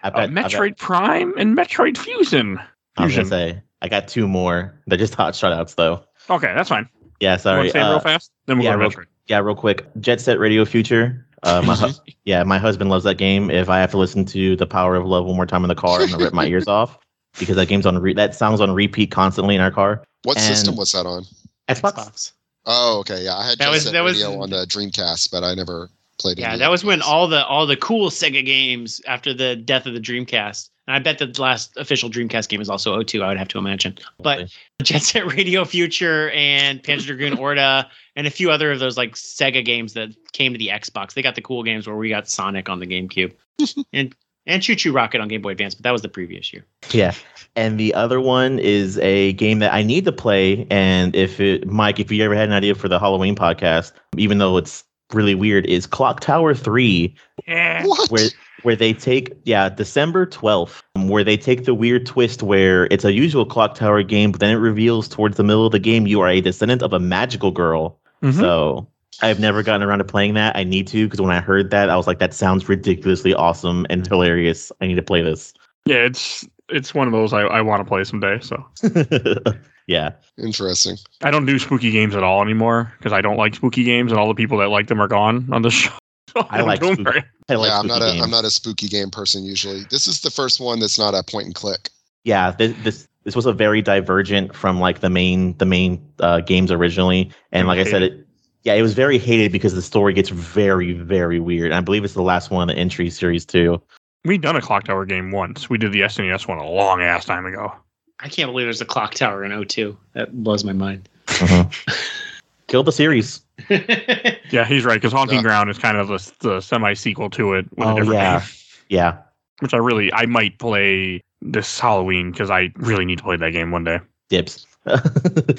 I uh, bet, I bet- Metroid Prime and Metroid Fusion. I was gonna say I got two more. They're just hot shoutouts though. Okay, that's fine. Yeah, You sorry. say uh, real fast? Then we'll yeah, go to real- Metroid. Yeah, real quick. Jet Set Radio Future. Uh, my hu- yeah, my husband loves that game. If I have to listen to "The Power of Love" one more time in the car, I'm gonna rip my ears off because that game's on re- that song's on repeat constantly in our car. what And- system was that on? Xbox. Oh, okay, yeah, I had That Jet was- Set that was- Radio on the Dreamcast, but I never played it. Yeah, that was when all the all the cool Sega games after the death of the Dreamcast. And I bet the last official Dreamcast game is also O2, I would have to imagine. But Jet Set Radio Future and Panzer Dragoon Orta and a few other of those like Sega games that came to the Xbox. They got the cool games where we got Sonic on the GameCube. and and ChuChu Rocket on Game Boy Advance, but that was the previous year. Yeah. And the other one is a game that I need to play. And if it, Mike, if you ever had an idea for the Halloween podcast, even though it's really weird, is Clock Tower 3, Eh. What? where where they take yeah December 12th where they take the weird twist where it's a usual clock tower game but then it reveals towards the middle of the game you are a descendant of a magical girl Mhm. so I've never gotten around to playing that I need to because when I heard that I was like that sounds ridiculously awesome and hilarious I need to play this Yeah, it's it's one of those I, I want to play someday. So yeah Interesting. I don't do spooky games at all anymore because I don't like spooky games, and all the people that like them are gone on the show. So I don't like do 'em spooky- very- I like yeah, I'm not spooky a games. am not a spooky game person usually. This is the first one that's not a point and click. yeah this, this this was a very divergent from like the main the main uh, games originally and like i said it yeah it was very hated because the story gets very very weird i believe it's the last one in the entry series too We've done a Clock Tower game once. We did the SNES one a long ass time ago. I can't believe there's a clock tower in O2. That blows my mind. Mm-hmm. kill the series Yeah, he's right because Haunting Yeah. Ground is kind of the, the semi sequel to it with a Oh, different yeah. name, yeah which I really I might play this Halloween because I really need to play that game one day. dibs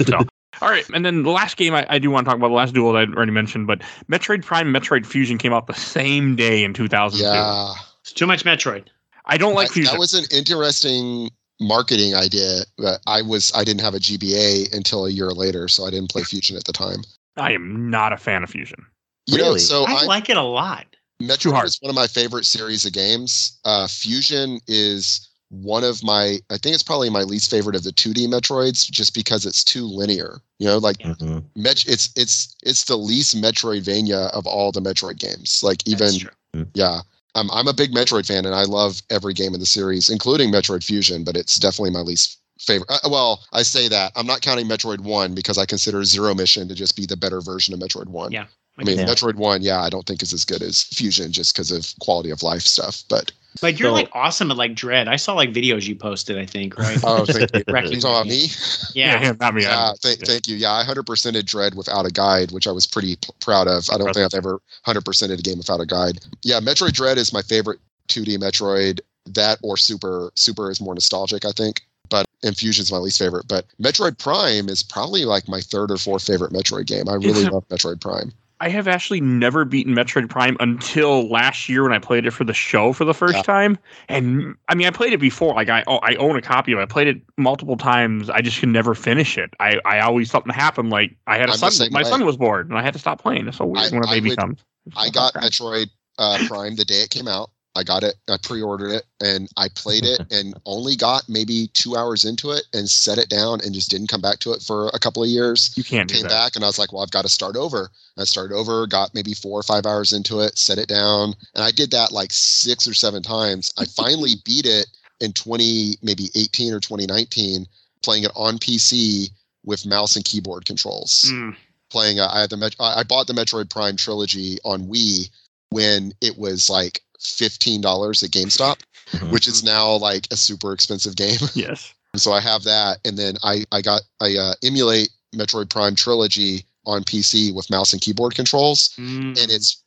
So, all right, and then the last game I, I do want to talk about the last duel that I already mentioned, but Metroid Prime, Metroid Fusion came out the same day in 2002. Yeah, It's too much Metroid. I don't like that, Fusion. that was an interesting marketing idea. But I was I didn't have a GBA until a year later, so I didn't play Fusion at the time. I am not a fan of Fusion. You know, Really? so I, I, like it a lot. Metroid is one of my favorite series of games. Uh, Fusion is one of my I think it's probably my least favorite of the 2D Metroids just because it's too linear. You know, like Mhm. Met- it's it's it's the least Metroidvania of all the Metroid games. Like even That's true. yeah. Um, I'm a big Metroid fan and I love every game in the series, including Metroid Fusion, but it's definitely my least favorite. Uh, well, I say that. I'm not counting Metroid 1 because I consider Zero Mission to just be the better version of Metroid 1. Yeah. I mean, Yeah. Metroid 1, yeah, I don't think is as good as Fusion just because of quality of life stuff. But Like you're So- like awesome at like Dread. I saw like videos you posted. I think right. oh, thank you. Wrecking You talking about me. me? Yeah, Yeah. not me. Yeah, I- th- thank you. Yeah, I 100%ed Dread without a guide, which I was pretty p- proud of. I don't think I've ever 100%ed a game without a guide. Yeah, Metroid Dread is my favorite 2D Metroid. That or Super. Super is more nostalgic, I think. But Infusion is my least favorite. But Metroid Prime is probably like my third or fourth favorite Metroid game. I really love Metroid Prime. I have actually never beaten Metroid Prime until last year when I played it for the show for the first Yeah. time. And I mean, I played it before. Like I, oh, I own a copy of it. I played it multiple times. I just could never finish it. I, I always something happened. Like I had a I'm son. My way. son was bored, and I had to stop playing. It's so weird I- when a baby would- comes. I got Metroid uh, Prime the day it came out. I got it. I pre-ordered it and I played it and only got maybe two hours into it and set it down and just didn't come back to it for a couple of years. You can't do Came back and I was like, well, I've got to start over. I started over, got maybe four or five hours into it, set it down, and I did that like six or seven times. I finally beat it in 20, maybe 18 or 2019, playing it on PC with mouse and keyboard controls Mm. playing. Uh, I had the I bought the Metroid Prime trilogy on Wii when it was like fifteen dollars at GameStop, Mhm. which is now like a super expensive game. Yes. so I have that, and then I I got I uh, emulate Metroid Prime trilogy on PC with mouse and keyboard controls, Mm. and it's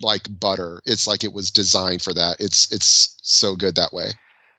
like butter. It's like it was designed for that. It's it's so good that way.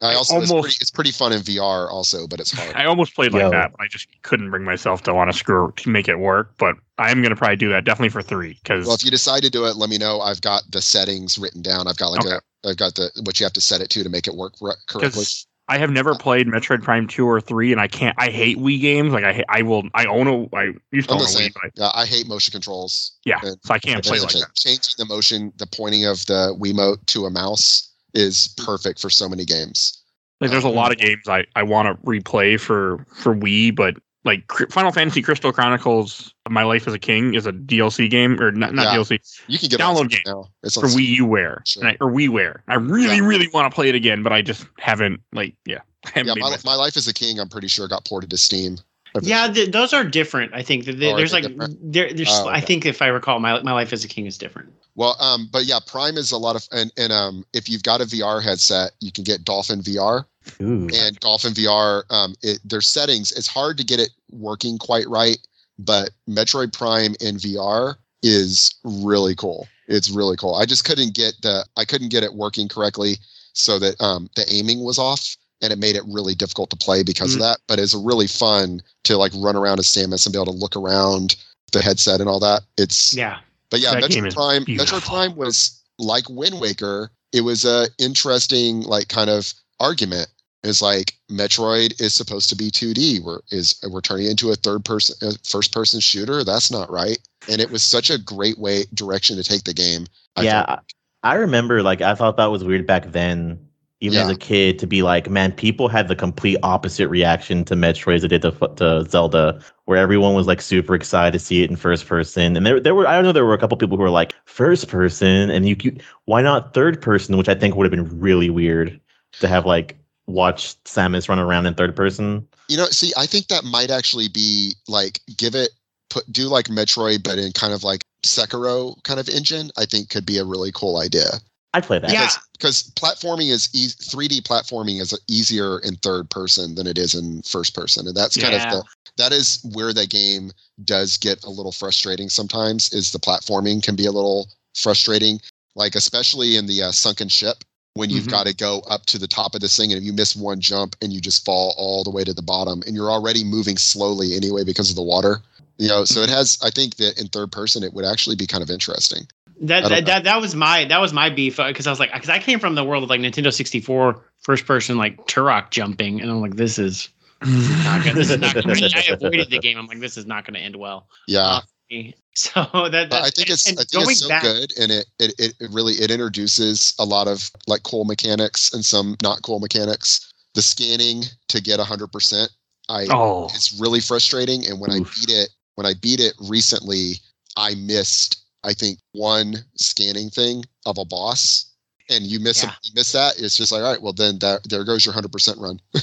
I I also it's almost- pretty it's pretty fun in VR also, but it's hard. I almost played like Yo. that, but I just couldn't bring myself to want to screw to make it work. But I'm gonna probably do that definitely for three because Well, if you decide to do it, let me know. I've got the settings written down. I've got like Okay. a, I've got the what you have to set it to to make it work re- correctly. I have never uh, played Metroid Prime two or three, and I can't. I hate Wii games. Like I, ha- I will. I own a. I used to I'm own a the same. Wii, but I, Yeah, I hate motion controls. yeah, And- so I can't play And like that. Changing the motion, the pointing of the Wiimote to a mouse is perfect for so many games. Like there's a Um, lot of games I I want to replay for for Wii, but like Final Fantasy Crystal Chronicles: My Life as a King is a DLC game or not not Yeah. DLC You can get Download game now. It's for Wii U Wear Sure. and I, or WiiWare. I really Yeah. really want to play it again, but I just haven't. Like yeah, haven't Yeah, my, my- my life as a king. I'm pretty sure got ported to Steam. Yeah, th- those are different. I think that Oh, there's like different? there, there's. Oh, I think if I recall, my my life as a king is different. Well, um, but yeah, Prime is a lot of and and um, if you've got a VR headset, you can get Dolphin VR. Ooh. and Dolphin VR, um, it, their settings, it's hard to get it working quite right, but Metroid Prime in VR is really cool. It's really cool. I just couldn't get the, I couldn't get it working correctly. so that um, the aiming was off and it made it really difficult to play because Mhm. of that. But it's really fun to like run around as Samus and be able to look around the headset and all that. It's Yeah. But yeah, That Metroid Prime. beautiful. Prime was like Wind Waker. It was a interesting like kind of argument. Is like Metroid is supposed to be 2D. We're is we're turning into a third person, a first person shooter. That's not right. And it was such a great way direction to take the game. I yeah, I remember like I thought that was weird back then, even as a kid, to be like, man, people had the complete opposite reaction to Metroid as they did to, to Zelda, where everyone was like super excited to see it in first person, and there there were I don't know there were a couple people who were like first person, and you, you why not third person, which I think would have been really weird to have like watch Samus run around in third person. You know, see, I think that might actually be like give it put do like Metroid, but in kind of like Sekiro kind of engine. I think could be a really cool idea. I'd play that. Yeah. because because platforming is eas 3D platforming is easier in third person than it is in first person, and that's kind Yeah. of the that is where the game does get a little frustrating sometimes. Is the platforming can be a little frustrating, like especially in the uh, sunken ship when you've Mhm. got to go up to the top of this thing, and if you miss one jump and you just fall all the way to the bottom, and you're already moving slowly anyway because of the water. You know, so it has. I think that in third person, it would actually be kind of interesting. That that, that that was my that was my beef because I was like because I came from the world of like Nintendo 64 first person like Turok jumping and I'm like this is not good. This is not. Good. I avoided the game. I'm like this is not going to end well. Yeah. Uh, So that, But I think it's I think it's so back, good, and it, it it it really it introduces a lot of like cool mechanics and some not cool mechanics. The scanning to get hundred percent, I Oh, it's really frustrating. And when Oof. I beat it, when I beat it recently, I missed I think one scanning thing of a boss, and you miss Yeah. a, you miss that. It's just like all right, well then that there goes your hundred percent run.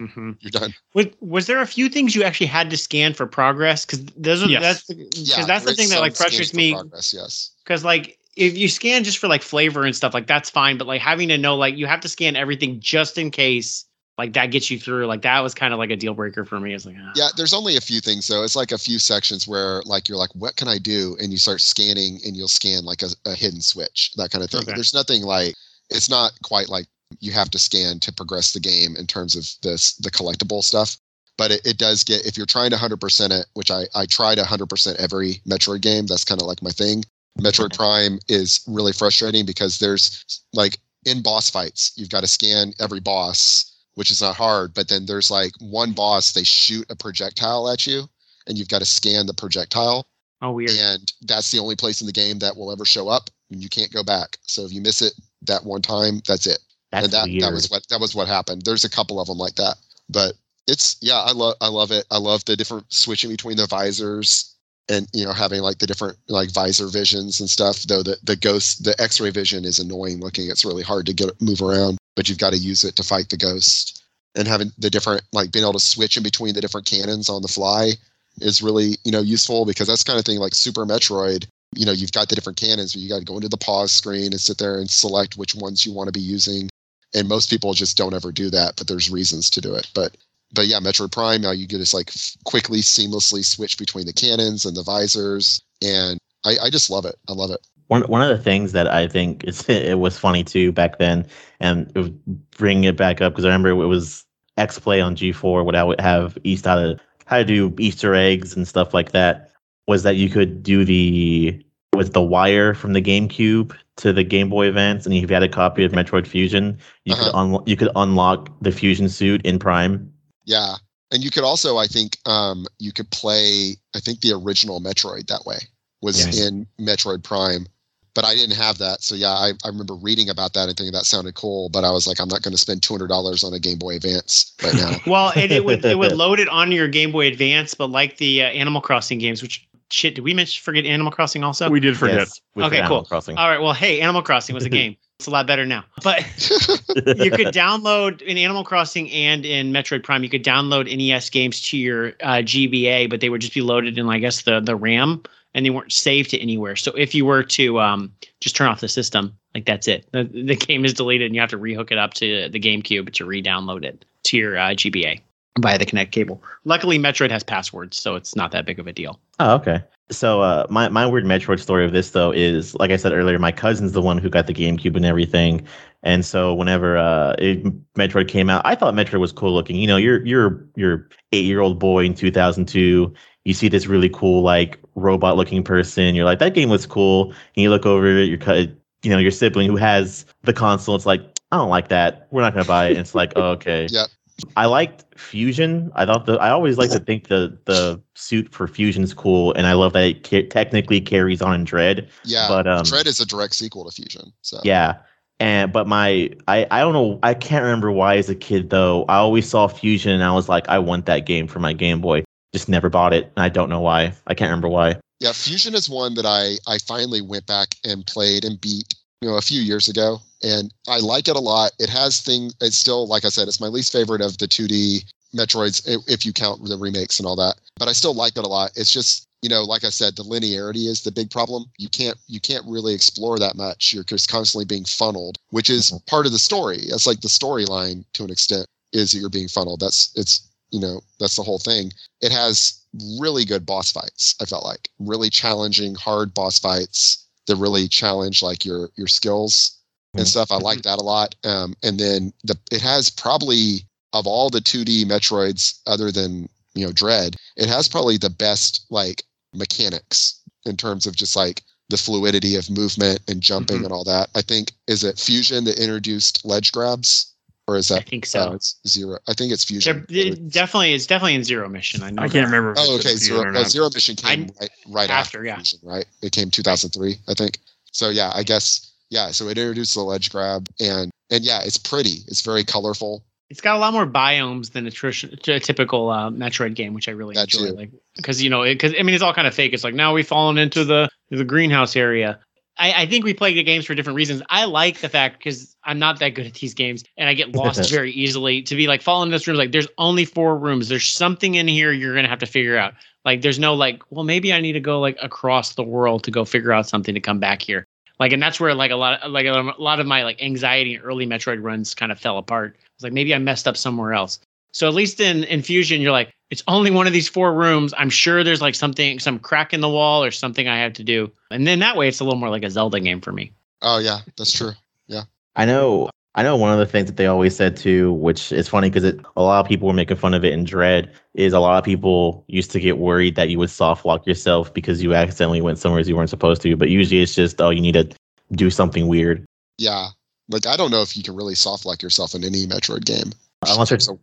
Mhm. You're done. Was, was there a few things you actually had to scan for progress? Because those are Yes. that's because Yeah, that's the thing that like frustrates me. Progress, yes. Because like if you scan just for like flavor and stuff, like that's fine. But like having to know like you have to scan everything just in case like that gets you through. Like that was kind of like a deal breaker for me. It's like ah. Yeah, there's only a few things though. It's like a few sections where like you're like, what can I do? And you start scanning and you'll scan like a, a hidden switch, that kind of thing. Okay. There's nothing like it's not quite like you have to scan to progress the game in terms of this the collectible stuff. But it, it does get if you're trying to 100% it, which I I try to 100% every Metroid game. That's kind of like my thing. Metroid Prime is really frustrating because there's like in boss fights, you've got to scan every boss which is not hard. But then there's like one boss, they shoot a projectile at you, and you've got to scan the projectile. oh weird. And that's the only place in the game that will ever show up, and you can't go back. So if you miss it that one time, that's it. That's and that, weird. that was what that was what happened. There's a couple of them like that, but it's yeah, I love I love it. I love the different switching between the visors and you know having like the different like visor visions and stuff. Though the the ghost the X-ray vision is annoying looking. It's really hard to get move around, but you've got to use it to fight the ghost. And having the different like being able to switch in between the different cannons on the fly is really you know useful because that's kind of thing like Super Metroid. You know, you've got the different cannons, but you got to go into the pause screen and sit there and select which ones you want to be using and most people just don't ever do that but there's reasons to do it but but yeah metroid prime now you can just like quickly seamlessly switch between the cannons and the visors and i i just love it i love it one one of the things that I think is it was funny too back then, and it bringing it back up because I remember it was X Play on G4 would I would have East how to how to do Easter eggs and stuff like that. Was that you could do the with the wire from the GameCube to the Game Boy Advance, and if you had a copy of Metroid Fusion, you could Uh-huh. un- you could unlock the Fusion suit in Prime. yeah and you could also i think um you could play i think the original metroid that way was Yes. in metroid prime but i didn't have that so yeah I, I remember reading about that and thinking that sounded cool but i was like i'm not going to spend $200 on a game boy advance right now Well, and it would it would load it on your Game Boy Advance, but like the uh, Animal Crossing games, which shit, did we mention forget Animal Crossing also? we did forget. Yes, with Okay, Animal cool. Crossing. All right, well, hey, Animal Crossing was a game. It's a lot better now. But you could download in Animal Crossing and in Metroid Prime, you could download NES games to your uh, GBA, but they would just be loaded in, I guess, the the RAM, and they weren't saved to anywhere. So if you were to um, just turn off the system, like that's it, the, the game is deleted, and you have to rehook it up to the GameCube to re-download it to your uh, GBA via the Connect cable. Luckily, Metroid has passwords, so it's not that big of a deal. Oh, okay. So uh, my my weird Metroid story of this though is like I said earlier, my cousin's the one who got the GameCube and everything, and so whenever uh, it, Metroid came out, I thought Metroid was cool looking. You know, you're you're you're eight year old boy in 2002. You see this really cool like robot looking person. You're like, that game was cool. And you look over at your cut, you know, your sibling who has the console. It's like, I don't like that. We're not gonna buy it. And it's like, oh, okay. Yeah. I liked Fusion. I thought the I always like to think the the suit for Fusion's cool, and I love that it ca- technically carries on in Dread. Yeah, But um, Dread is a direct sequel to Fusion. So yeah. And but my I I don't know I can't remember why as a kid though I always saw Fusion and I was like I want that game for my Game Boy. Just never bought it. And I don't know why. I can't remember why. Yeah, Fusion is one that I I finally went back and played and beat, you know, a few years ago, and I like it a lot. It has things. It's still, like I said, it's my least favorite of the 2D Metroids, if you count the remakes and all that. But I still like it a lot. It's just, you know, like I said, the linearity is the big problem. You can't you can't really explore that much. You're just constantly being funneled, which is mm-hmm. part of the story. It's like the storyline to an extent is that you're being funneled. That's it's you know that's the whole thing. It has really good boss fights. I felt like really challenging, hard boss fights that really challenge like your your skills and Mhm. stuff. I like that a lot. Um, and then the it has probably of all the 2D Metroids, other than you know Dread, it has probably the best like mechanics in terms of just like the fluidity of movement and jumping Mhm. and all that. I think is it Fusion that introduced ledge grabs, or is that? I that think uh, so. it's zero? I think it's There- Fusion. it definitely, it's definitely in Zero Mission. I know. I can't remember. Oh, okay. Zero, or uh. Zero Mission came I'm- right, right after, after, yeah. Fusion, right? It came 2003, I think. So yeah, I guess yeah. So it introduced the ledge grab, and and yeah, it's pretty. It's very colorful. It's got a lot more biomes than a, tr- a typical uh, Metroid game, which I really That enjoy. too. Like because you know, because I mean, it's all kind of fake. It's like now we've fallen into the the greenhouse area. I, I think we play the games for different reasons. I like the fact because I'm not that good at these games and I get lost very easily. To be like falling in this room, like there's only four rooms. There's something in here you're gonna have to figure out. Like there's no like, well, maybe I need to go like across the world to go figure out something to come back here. Like, and that's where like a lot of like a lot of my like anxiety in early Metroid runs kind of fell apart. It's like maybe I messed up somewhere else. So at least in Infusion, you're like, it's only one of these four rooms. I'm sure there's like something, some crack in the wall or something I have to do. And then that way, it's a little more like a Zelda game for me. Oh yeah, that's true. Yeah. I know. I know one of the things that they always said too, which is funny because a lot of people were making fun of it in Dread, is a lot of people used to get worried that you would soft lock yourself because you accidentally went somewhere you weren't supposed to. But usually it's just oh you need to do something weird. Yeah, like I don't know if you can really soft lock yourself in any Metroid game. Unless it's So,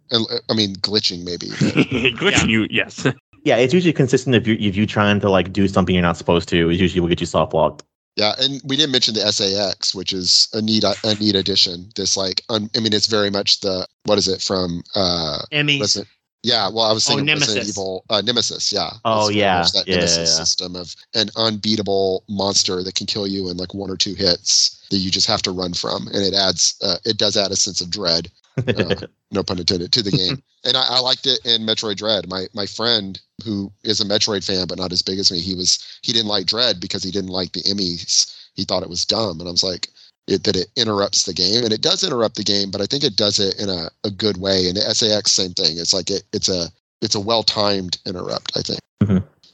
I mean, glitching maybe. Glitching you, yes. yeah, it's usually consistent if you if you're trying to like do something you're not supposed to, it usually will get you soft locked. Yeah, and we didn't mention the SA-X, which is a neat a neat addition. This like, un, I mean, it's very much the what is it from? uh EMMI. Yeah, well, I was Oh, thinking Resident Nemesis. Evil, uh, Nemesis. Yeah. Oh, It's yeah, That yeah, Nemesis yeah. system of an unbeatable monster that can kill you in like one or two hits that you just have to run from, and it adds, uh, it does add a sense of dread. Uh, no pun intended to the game. and I, I liked it in Metroid Dread. My my friend who is a Metroid fan but not as big as me, he was he didn't like Dread because he didn't like the EMMIs. He thought it was dumb, and I was like. It, that it interrupts the game and it does interrupt the game but i think it does it in a, a good way and the SA-X same thing it's like it, it's a it's a well-timed interrupt i think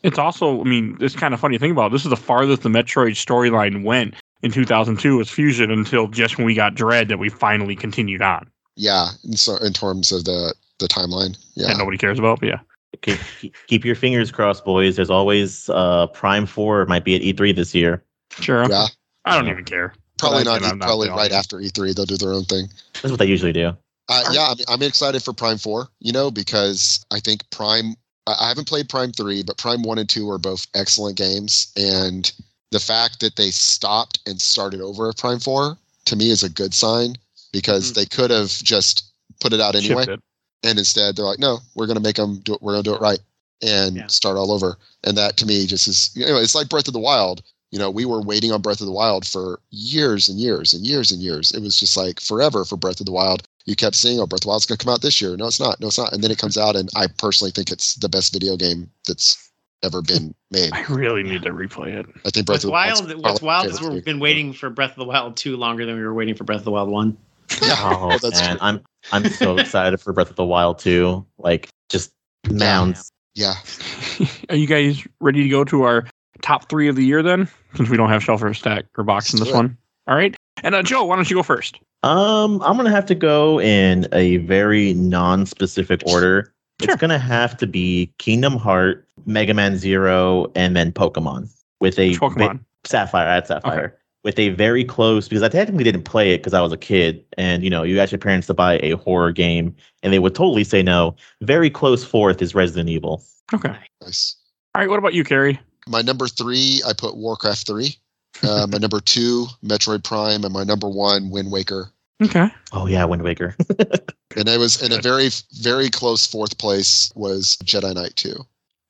It's also, I mean, it's kind of funny to think about. This is the farthest the Metroid storyline went in 2002 was Fusion until just when we got Dread that we finally continued on. Yeah and so in terms of the the timeline yeah That nobody cares about, but yeah. keep, keep your fingers crossed, boys. There's always uh Prime Four might be at E3 this year. Sure. yeah I don't even care. probably not, and I'm not probably the right after e3 they'll do their own thing That's what they usually do. Uh, yeah, I'm, I'm excited for Prime 4, you know, because I think Prime, I I haven't played Prime 3, but Prime 1 and 2 are both excellent games. And the fact that they stopped and started over at Prime 4 to me is a good sign because Mhm. they could have just put it out anyway. It. And instead they're like, no, we're going to make them do it. We're going to do it right and Yeah. start all over. And that to me just is, you know, it's like Breath of the Wild. You know, we were waiting on Breath of the Wild for years and years and years and years. It was just like forever for Breath of the Wild you kept saying, "Oh, Breath of the Wild's going to come out this year." No, it's not. No, it's not. And then it comes out, and I personally think it's the best video game that's ever been made. I really need to replay it. I think Breath What's of the wild, Wild's what's wild my is we've been waiting for Breath of the Wild 2 longer than we were waiting for Breath of the Wild 1. game. Oh that's man, true. I'm I'm so excited for Breath of the Wild too. Like just mounds. yeah. Are you guys ready to go to our top three of the year then, since we don't have shelf or stack or box in Let's this do one. All right. And uh, Joe, why don't you go first? Um, I'm gonna have to go in a very non-specific order. Sure. It's gonna have to be Kingdom Heart, Mega Man Zero, and then Pokemon with a Which Pokemon? Sapphire. I had Sapphire with a very close because I technically didn't play it because I was a kid, and you know you ask your parents to buy a horror game, and they would totally say no. Very close fourth is Resident Evil. Okay. Nice. All right. What about you, Carrie? My number three, I put Warcraft three. Uh, my number two, Metroid Prime, and my number one, Wind Waker. Okay. Oh yeah, Wind Waker. And I was in a very, very close fourth place was Jedi Knight two.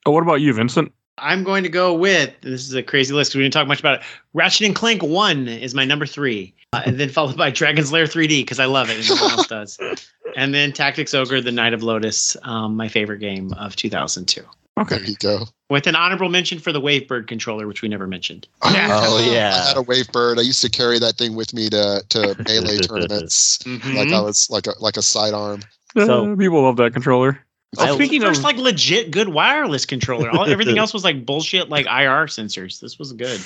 Oh, what about you, Vincent? I'm going to go with this is a crazy list. 'cause We didn't talk much about it. Ratchet and Clank One is my number three, uh, and then followed by Dragon's Lair 3D because I love it and no one else does. And then Tactics Ogre: The Knight of Lodis, um, my favorite game of 2002. Okay. There you go. With an honorable mention for the Wavebird controller, which we never mentioned. Oh, yeah. I had a Wavebird. I used to carry that thing with me to to melee tournaments. Like I was like a like a sidearm. So- Uh, people love that controller. Oh, I- Oh, speaking First, of like legit good wireless controller. All, everything else was like bullshit, like IR sensors. This was good.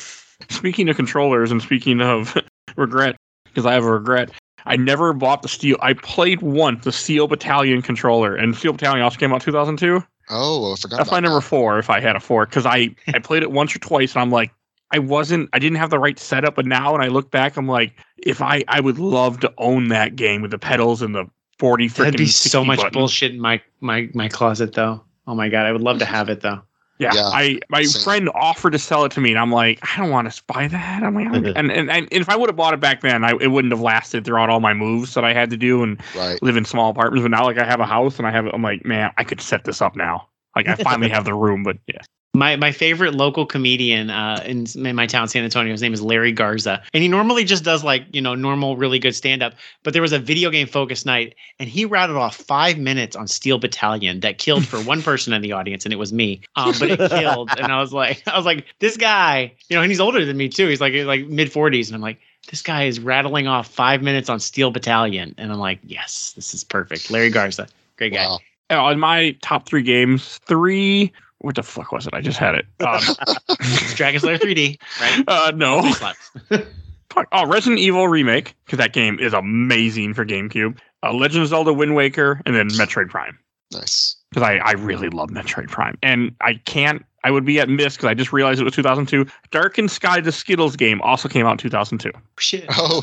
speaking of controllers and speaking of regret, because I have a regret, I never bought the Steel. I played once the Steel Battalion controller, and Steel Battalion also came out 2002. Oh, I forgot. That's about my number that. four if I had a four, because I I played it once or twice, and I'm like, I wasn't, I didn't have the right setup. But now, when I look back, I'm like, if I I would love to own that game with the pedals and the 40 freaking. That'd be so much buttons. bullshit in my my my closet, though. Oh my god, I would love to have it though. Yeah, Yeah, I my same. friend offered to sell it to me, and I'm like, I don't want to buy that. I'm like, I'm- mm-hmm. and, and and if I would have bought it back then, I, it wouldn't have lasted throughout all my moves that I had to do and Right. live in small apartments. But now, like, I have a house and I have, I'm like, man, I could set this up now. Like, I finally have the room. But yeah, My my favorite local comedian uh, in, in my town, San Antonio, his name is Larry Garza, and he normally just does like you know normal, really good stand up. But there was a video game focus night, and he rattled off five minutes on Steel Battalion that killed for one person in the audience, and it was me. Um, but it killed, and I was like, I was like, this guy, you know, and he's older than me too. He's like like mid forties, and I'm like. This guy is rattling off five minutes on Steel Battalion, and I'm like, "Yes, this is perfect." Larry Garza, great guy. Wow. Uh, in my top three games, three. What the fuck was it? I just had it. Um, It's Dragon's Lair 3D, right? uh, no. Three slots. Fuck. Oh, Resident Evil remake because that game is amazing for GameCube. Uh, Legend of Zelda: Wind Waker, and then Metroid Prime. Nice. because I, I really love Metroid Prime. And I can't, I would be at miss because I just realized it was 2002. Darkened Skye, the Skittles game, also came out in 2002. Shit. Oh.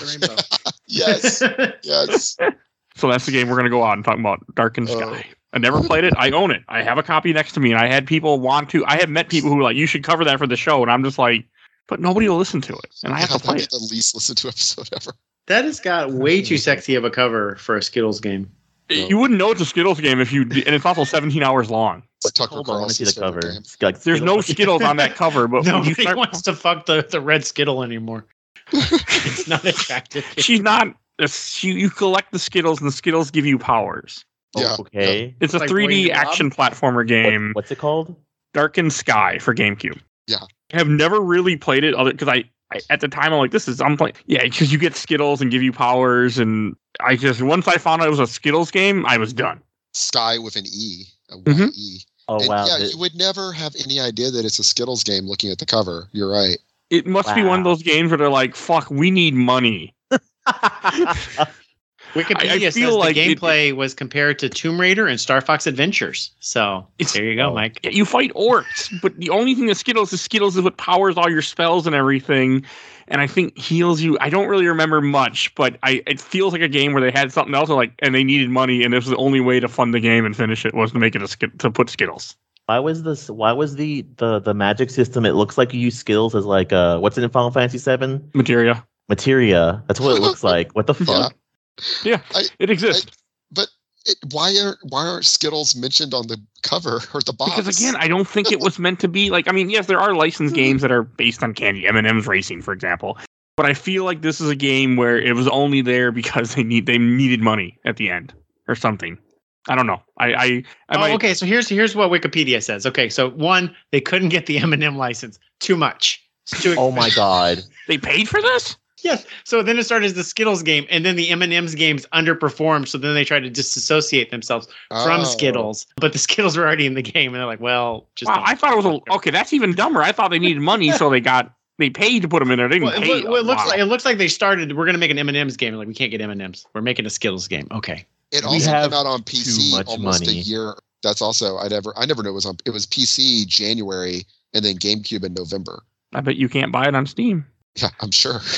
Yes. yes. So that's the game we're going to go on and talk about Darkened Skye. I never played it. I own it. I have a copy next to me. And I had people want to, I have met people who were like, you should cover that for the show. And I'm just like, but nobody will listen to it. And I have Yeah, to play that'd it. the least listened to episode ever. that has got way too sexy of a cover for a Skittles game. You wouldn't know it's a Skittles game if you, and it's also 17 hours long. It's Tucker Hold on, I want to see the cover. favorite game. It's like There's no Skittles on that cover, but when you Nobody start, wants to fuck the, the red Skittle anymore. it's not attractive. she's not, she, you collect the Skittles and the Skittles give you powers. Yeah. Okay. It's a Like 3D Wayne Bob? action platformer game, What, what's it called? Darkened Skye for GameCube. Yeah. I have never really played it other because I, I at the time I'm like, this is I'm playing yeah, because you get Skittles and give you powers, and I just once I found out it was a Skittles game, I was done. Sky with an E. A Mhm. Y-E. Oh And wow. yeah, the- you would never have any idea that it's a Skittles game looking at the cover. You're right. It must be one of those games where they're like, fuck, we need money. Wikipedia I- I says feel the like it- gameplay was compared to Tomb Raider and Star Fox Adventures. So It's- there you go. Mike. You fight orcs, but the only thing that Skittles is Skittles is what powers all your spells and everything. And I think heals you. I don't really remember much, but I it feels like a game where they had something else like and they needed money, and this was the only way to fund the game and finish it was to make it a skit to put Skittles. why was this? Why was the the the magic system? It looks like you use skills as like uh, what's it in Final Fantasy VII? Materia. Materia. That's what it looks like. What the fuck? Yeah, it exists. But it, why aren't why aren't Skittles mentioned on the cover or the box? Because again, I don't think it was meant to be like. I mean, yes, there are licensed games that are based on candy, M and M's Racing, for example. But I feel like this is a game where it was only there because they need they needed money at the end or something. I don't know. I I, I Oh, might, okay. So here's here's what Wikipedia says. Okay, so one, they couldn't get the M&M license. Too much. Too Oh my god. they paid for this. Yes. So then it started as the Skittles game, and then the M and M's games underperformed. So then they tried to disassociate themselves from Oh. Skittles, but the Skittles were already in the game, and they're like, "Well, just." Wow, I thought it was a, okay. That's even dumber. I thought they needed money, so they got they paid to put them in there. They didn't Well, it, pay. loo- well, it looks Wow. like it looks like they started. We're gonna make an M and M's game. Like we can't get M and M's. We're making a Skittles game. Okay. It We also came out on PC almost money. a year. That's also I never I never knew it was on. It was PC January and then GameCube in November. I bet you can't buy it on Steam. Yeah, I'm sure.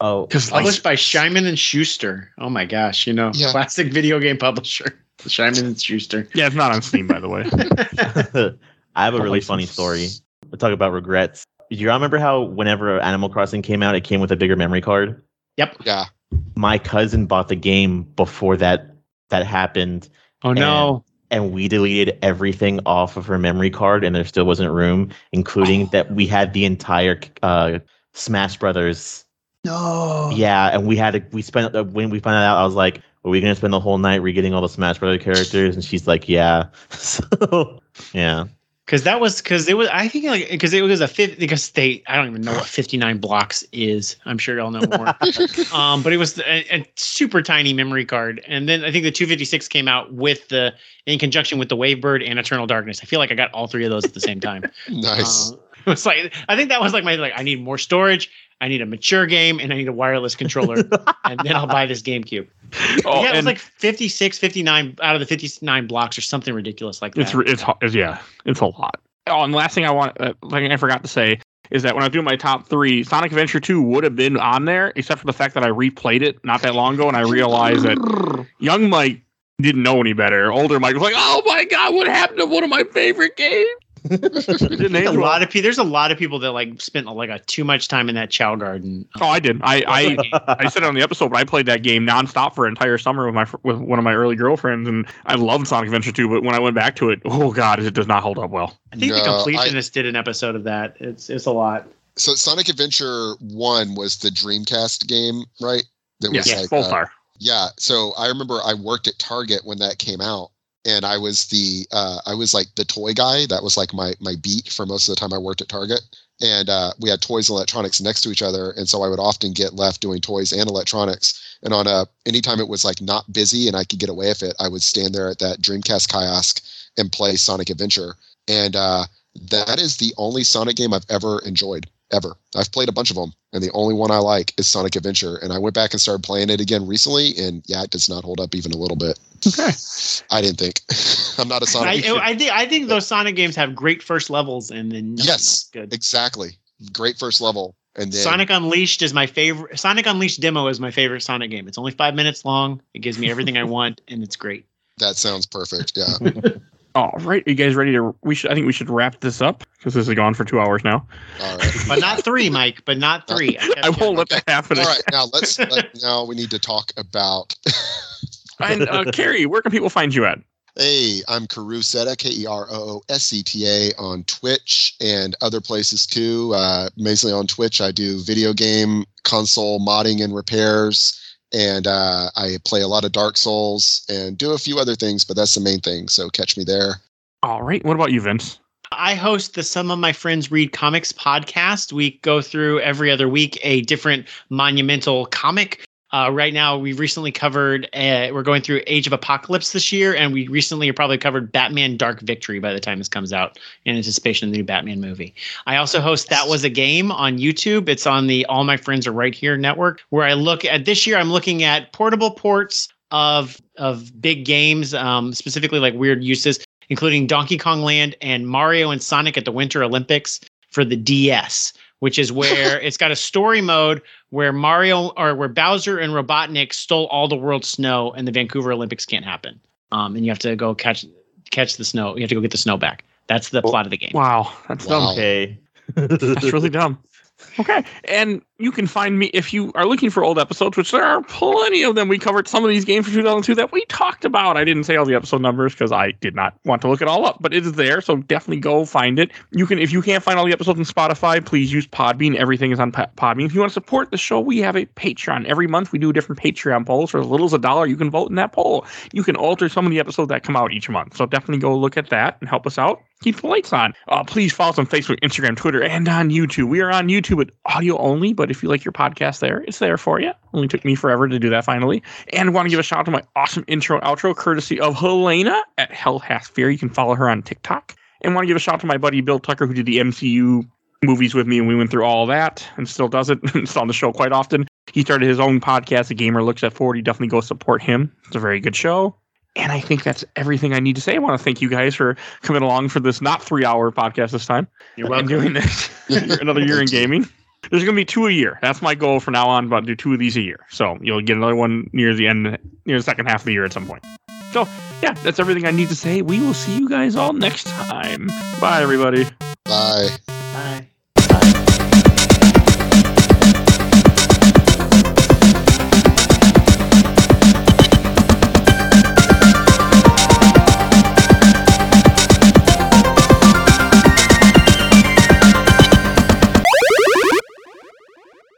Oh, Because like, Published by Simon and Schuster. Oh my gosh, you know, Yeah. classic video game publisher. Simon and Schuster. yeah, it's not on Steam, by the way. I have a The really funny story. We'll talk about regrets. Do you remember how whenever Animal Crossing came out, it came with a bigger memory card? Yep. Yeah. My cousin bought the game before that that happened, oh no. and we deleted everything off of her memory card, and there still wasn't room, including that we had the entire uh, Smash Brothers. No. Yeah, and we had to, we spent uh, when we found out, I was like, "Are we gonna spend the whole night re-getting all the Smash Brother characters?" And she's like, "Yeah." so yeah, Because that was because it was I think like because it was a fifth because they I don't even know what fifty nine blocks is. I'm sure y'all know more. um, but it was a, a super tiny memory card, and then I think the 256 came out with the in conjunction with the Wavebird and Eternal Darkness. I feel like I got all three of those at the same time. Nice. Uh, it was like I think that was like my like I need more storage, I need a mature game, and I need a wireless controller, and then I'll buy this GameCube. Oh, yeah, it was like 56, 59 out of the 59 blocks or something ridiculous like that. it's it's it's yeah, it's a lot. Oh, and the last thing I want, uh, thing I forgot to say is that when I was doing my top three, Sonic Adventure Two would have been on there, except for the fact that I replayed it not that long ago, and I realized that young Mike didn't know any better. Older Mike was like, "Oh my god, what happened to one of my favorite games?" It didn't a lot of people. There's a lot of people that like spent like a too much time in that Chao Garden. Oh, I did. I I I said it on the episode, but I played that game nonstop for an entire summer with my with one of my early girlfriends, and I loved Sonic Adventure 2. But when I went back to it, oh god, it does not hold up well. I think the No, I- completionist did an episode of that. It's it's a lot. So Sonic Adventure One was the Dreamcast game, right? That was Yes, like both uh, are. Yeah. So I remember I worked at Target when that came out, and I was the uh, I was like the toy guy. That was like my my beat for most of the time I worked at Target. And uh, we had toys and electronics next to each other, and so I would often get left doing toys and electronics. And on a anytime it was like not busy and I could get away with it, I would stand there at that Dreamcast kiosk and play Sonic Adventure. And uh, that is the only Sonic game I've ever enjoyed ever. I've played a bunch of them, and the only one I like is Sonic Adventure. And I went back and started playing it again recently, and yeah, it does not hold up even a little bit. Okay. I didn't think. I'm not a Sonic. I, I think I think those Sonic games have great first levels, and then nothing Yes. else good. exactly. Great first level, and then Sonic Unleashed is my favorite. Sonic Unleashed demo is my favorite Sonic game. It's only five minutes long. It gives me everything I want, and it's great. that sounds perfect. Yeah. All right, you guys ready to? We should. I think we should wrap this up because this has gone for two hours now. All right. But not three, Mike. But not three. kept I won't let that happen. All right. Now let's. Let, now we need to talk about. And uh, Carrie, where can people find you at? Hey, I'm Karu Seta, K E R O O S C T A on Twitch and other places too. Uh, mainly on Twitch, I do video game console modding and repairs, and uh, I play a lot of Dark Souls and do a few other things, but that's the main thing. So catch me there. All right. What about you, Vince? I host the Some of My Friends Read Comics podcast. We go through every other week a different monumental comic. Uh, right now, we've recently covered, uh, we're going through Age of Apocalypse this year, and we recently probably covered Batman Dark Victory by the time this comes out in anticipation of the new Batman movie. I also host That Was a Game on YouTube. It's on the All My Friends Are Right Here network, where I look at this year, I'm looking at portable ports of of big games, um, specifically like weird uses including Donkey Kong Land and Mario and Sonic at the Winter Olympics for the DS, which is where it's got a story mode where Mario or where Bowser and Robotnik stole all the world's snow and the Vancouver Olympics can't happen. Um, and you have to go catch catch the snow. You have to go get the snow back. That's the plot of the game. Wow, that's dumb. Wow. okay. That's really dumb. Okay. And you can find me if you are looking for old episodes, which there are plenty of them. We covered some of these games from 2002 that we talked about. I didn't say all the episode numbers because I did not want to look it all up, but it is there. So definitely go find it. You can, if you can't find all the episodes on Spotify, please use Podbean. Everything is on Podbean. If you want to support the show, we have a Patreon. Every month we do a different Patreon polls. For as little as a dollar, you can vote in that poll. You can alter some of the episodes that come out each month. So definitely go look at that and help us out. Keep the lights on. Uh, please follow us on Facebook, Instagram, Twitter, and on YouTube. We are on YouTube at audio only, but if you like your podcast there, it's there for you. Only took me forever to do that finally. And want to give a shout out to my awesome intro and outro, courtesy of Helena at Hell Has Fear. You can follow her on TikTok. And want to give a shout out to my buddy Bill Tucker, who did the MCU movies with me, and we went through all that and still does it. it's on the show quite often. He started his own podcast, The Gamer Looks at 40. Definitely go support him. It's a very good show. And I think that's everything I need to say. I want to thank you guys for coming along for this not three hour podcast this time. You're And welcome. doing this another year in gaming. There's going to be two a year. That's my goal from now on, but do two of these a year. So you'll get another one near the end, near the second half of the year at some point. So yeah, that's everything I need to say. We will see you guys all next time. Bye, everybody. Bye.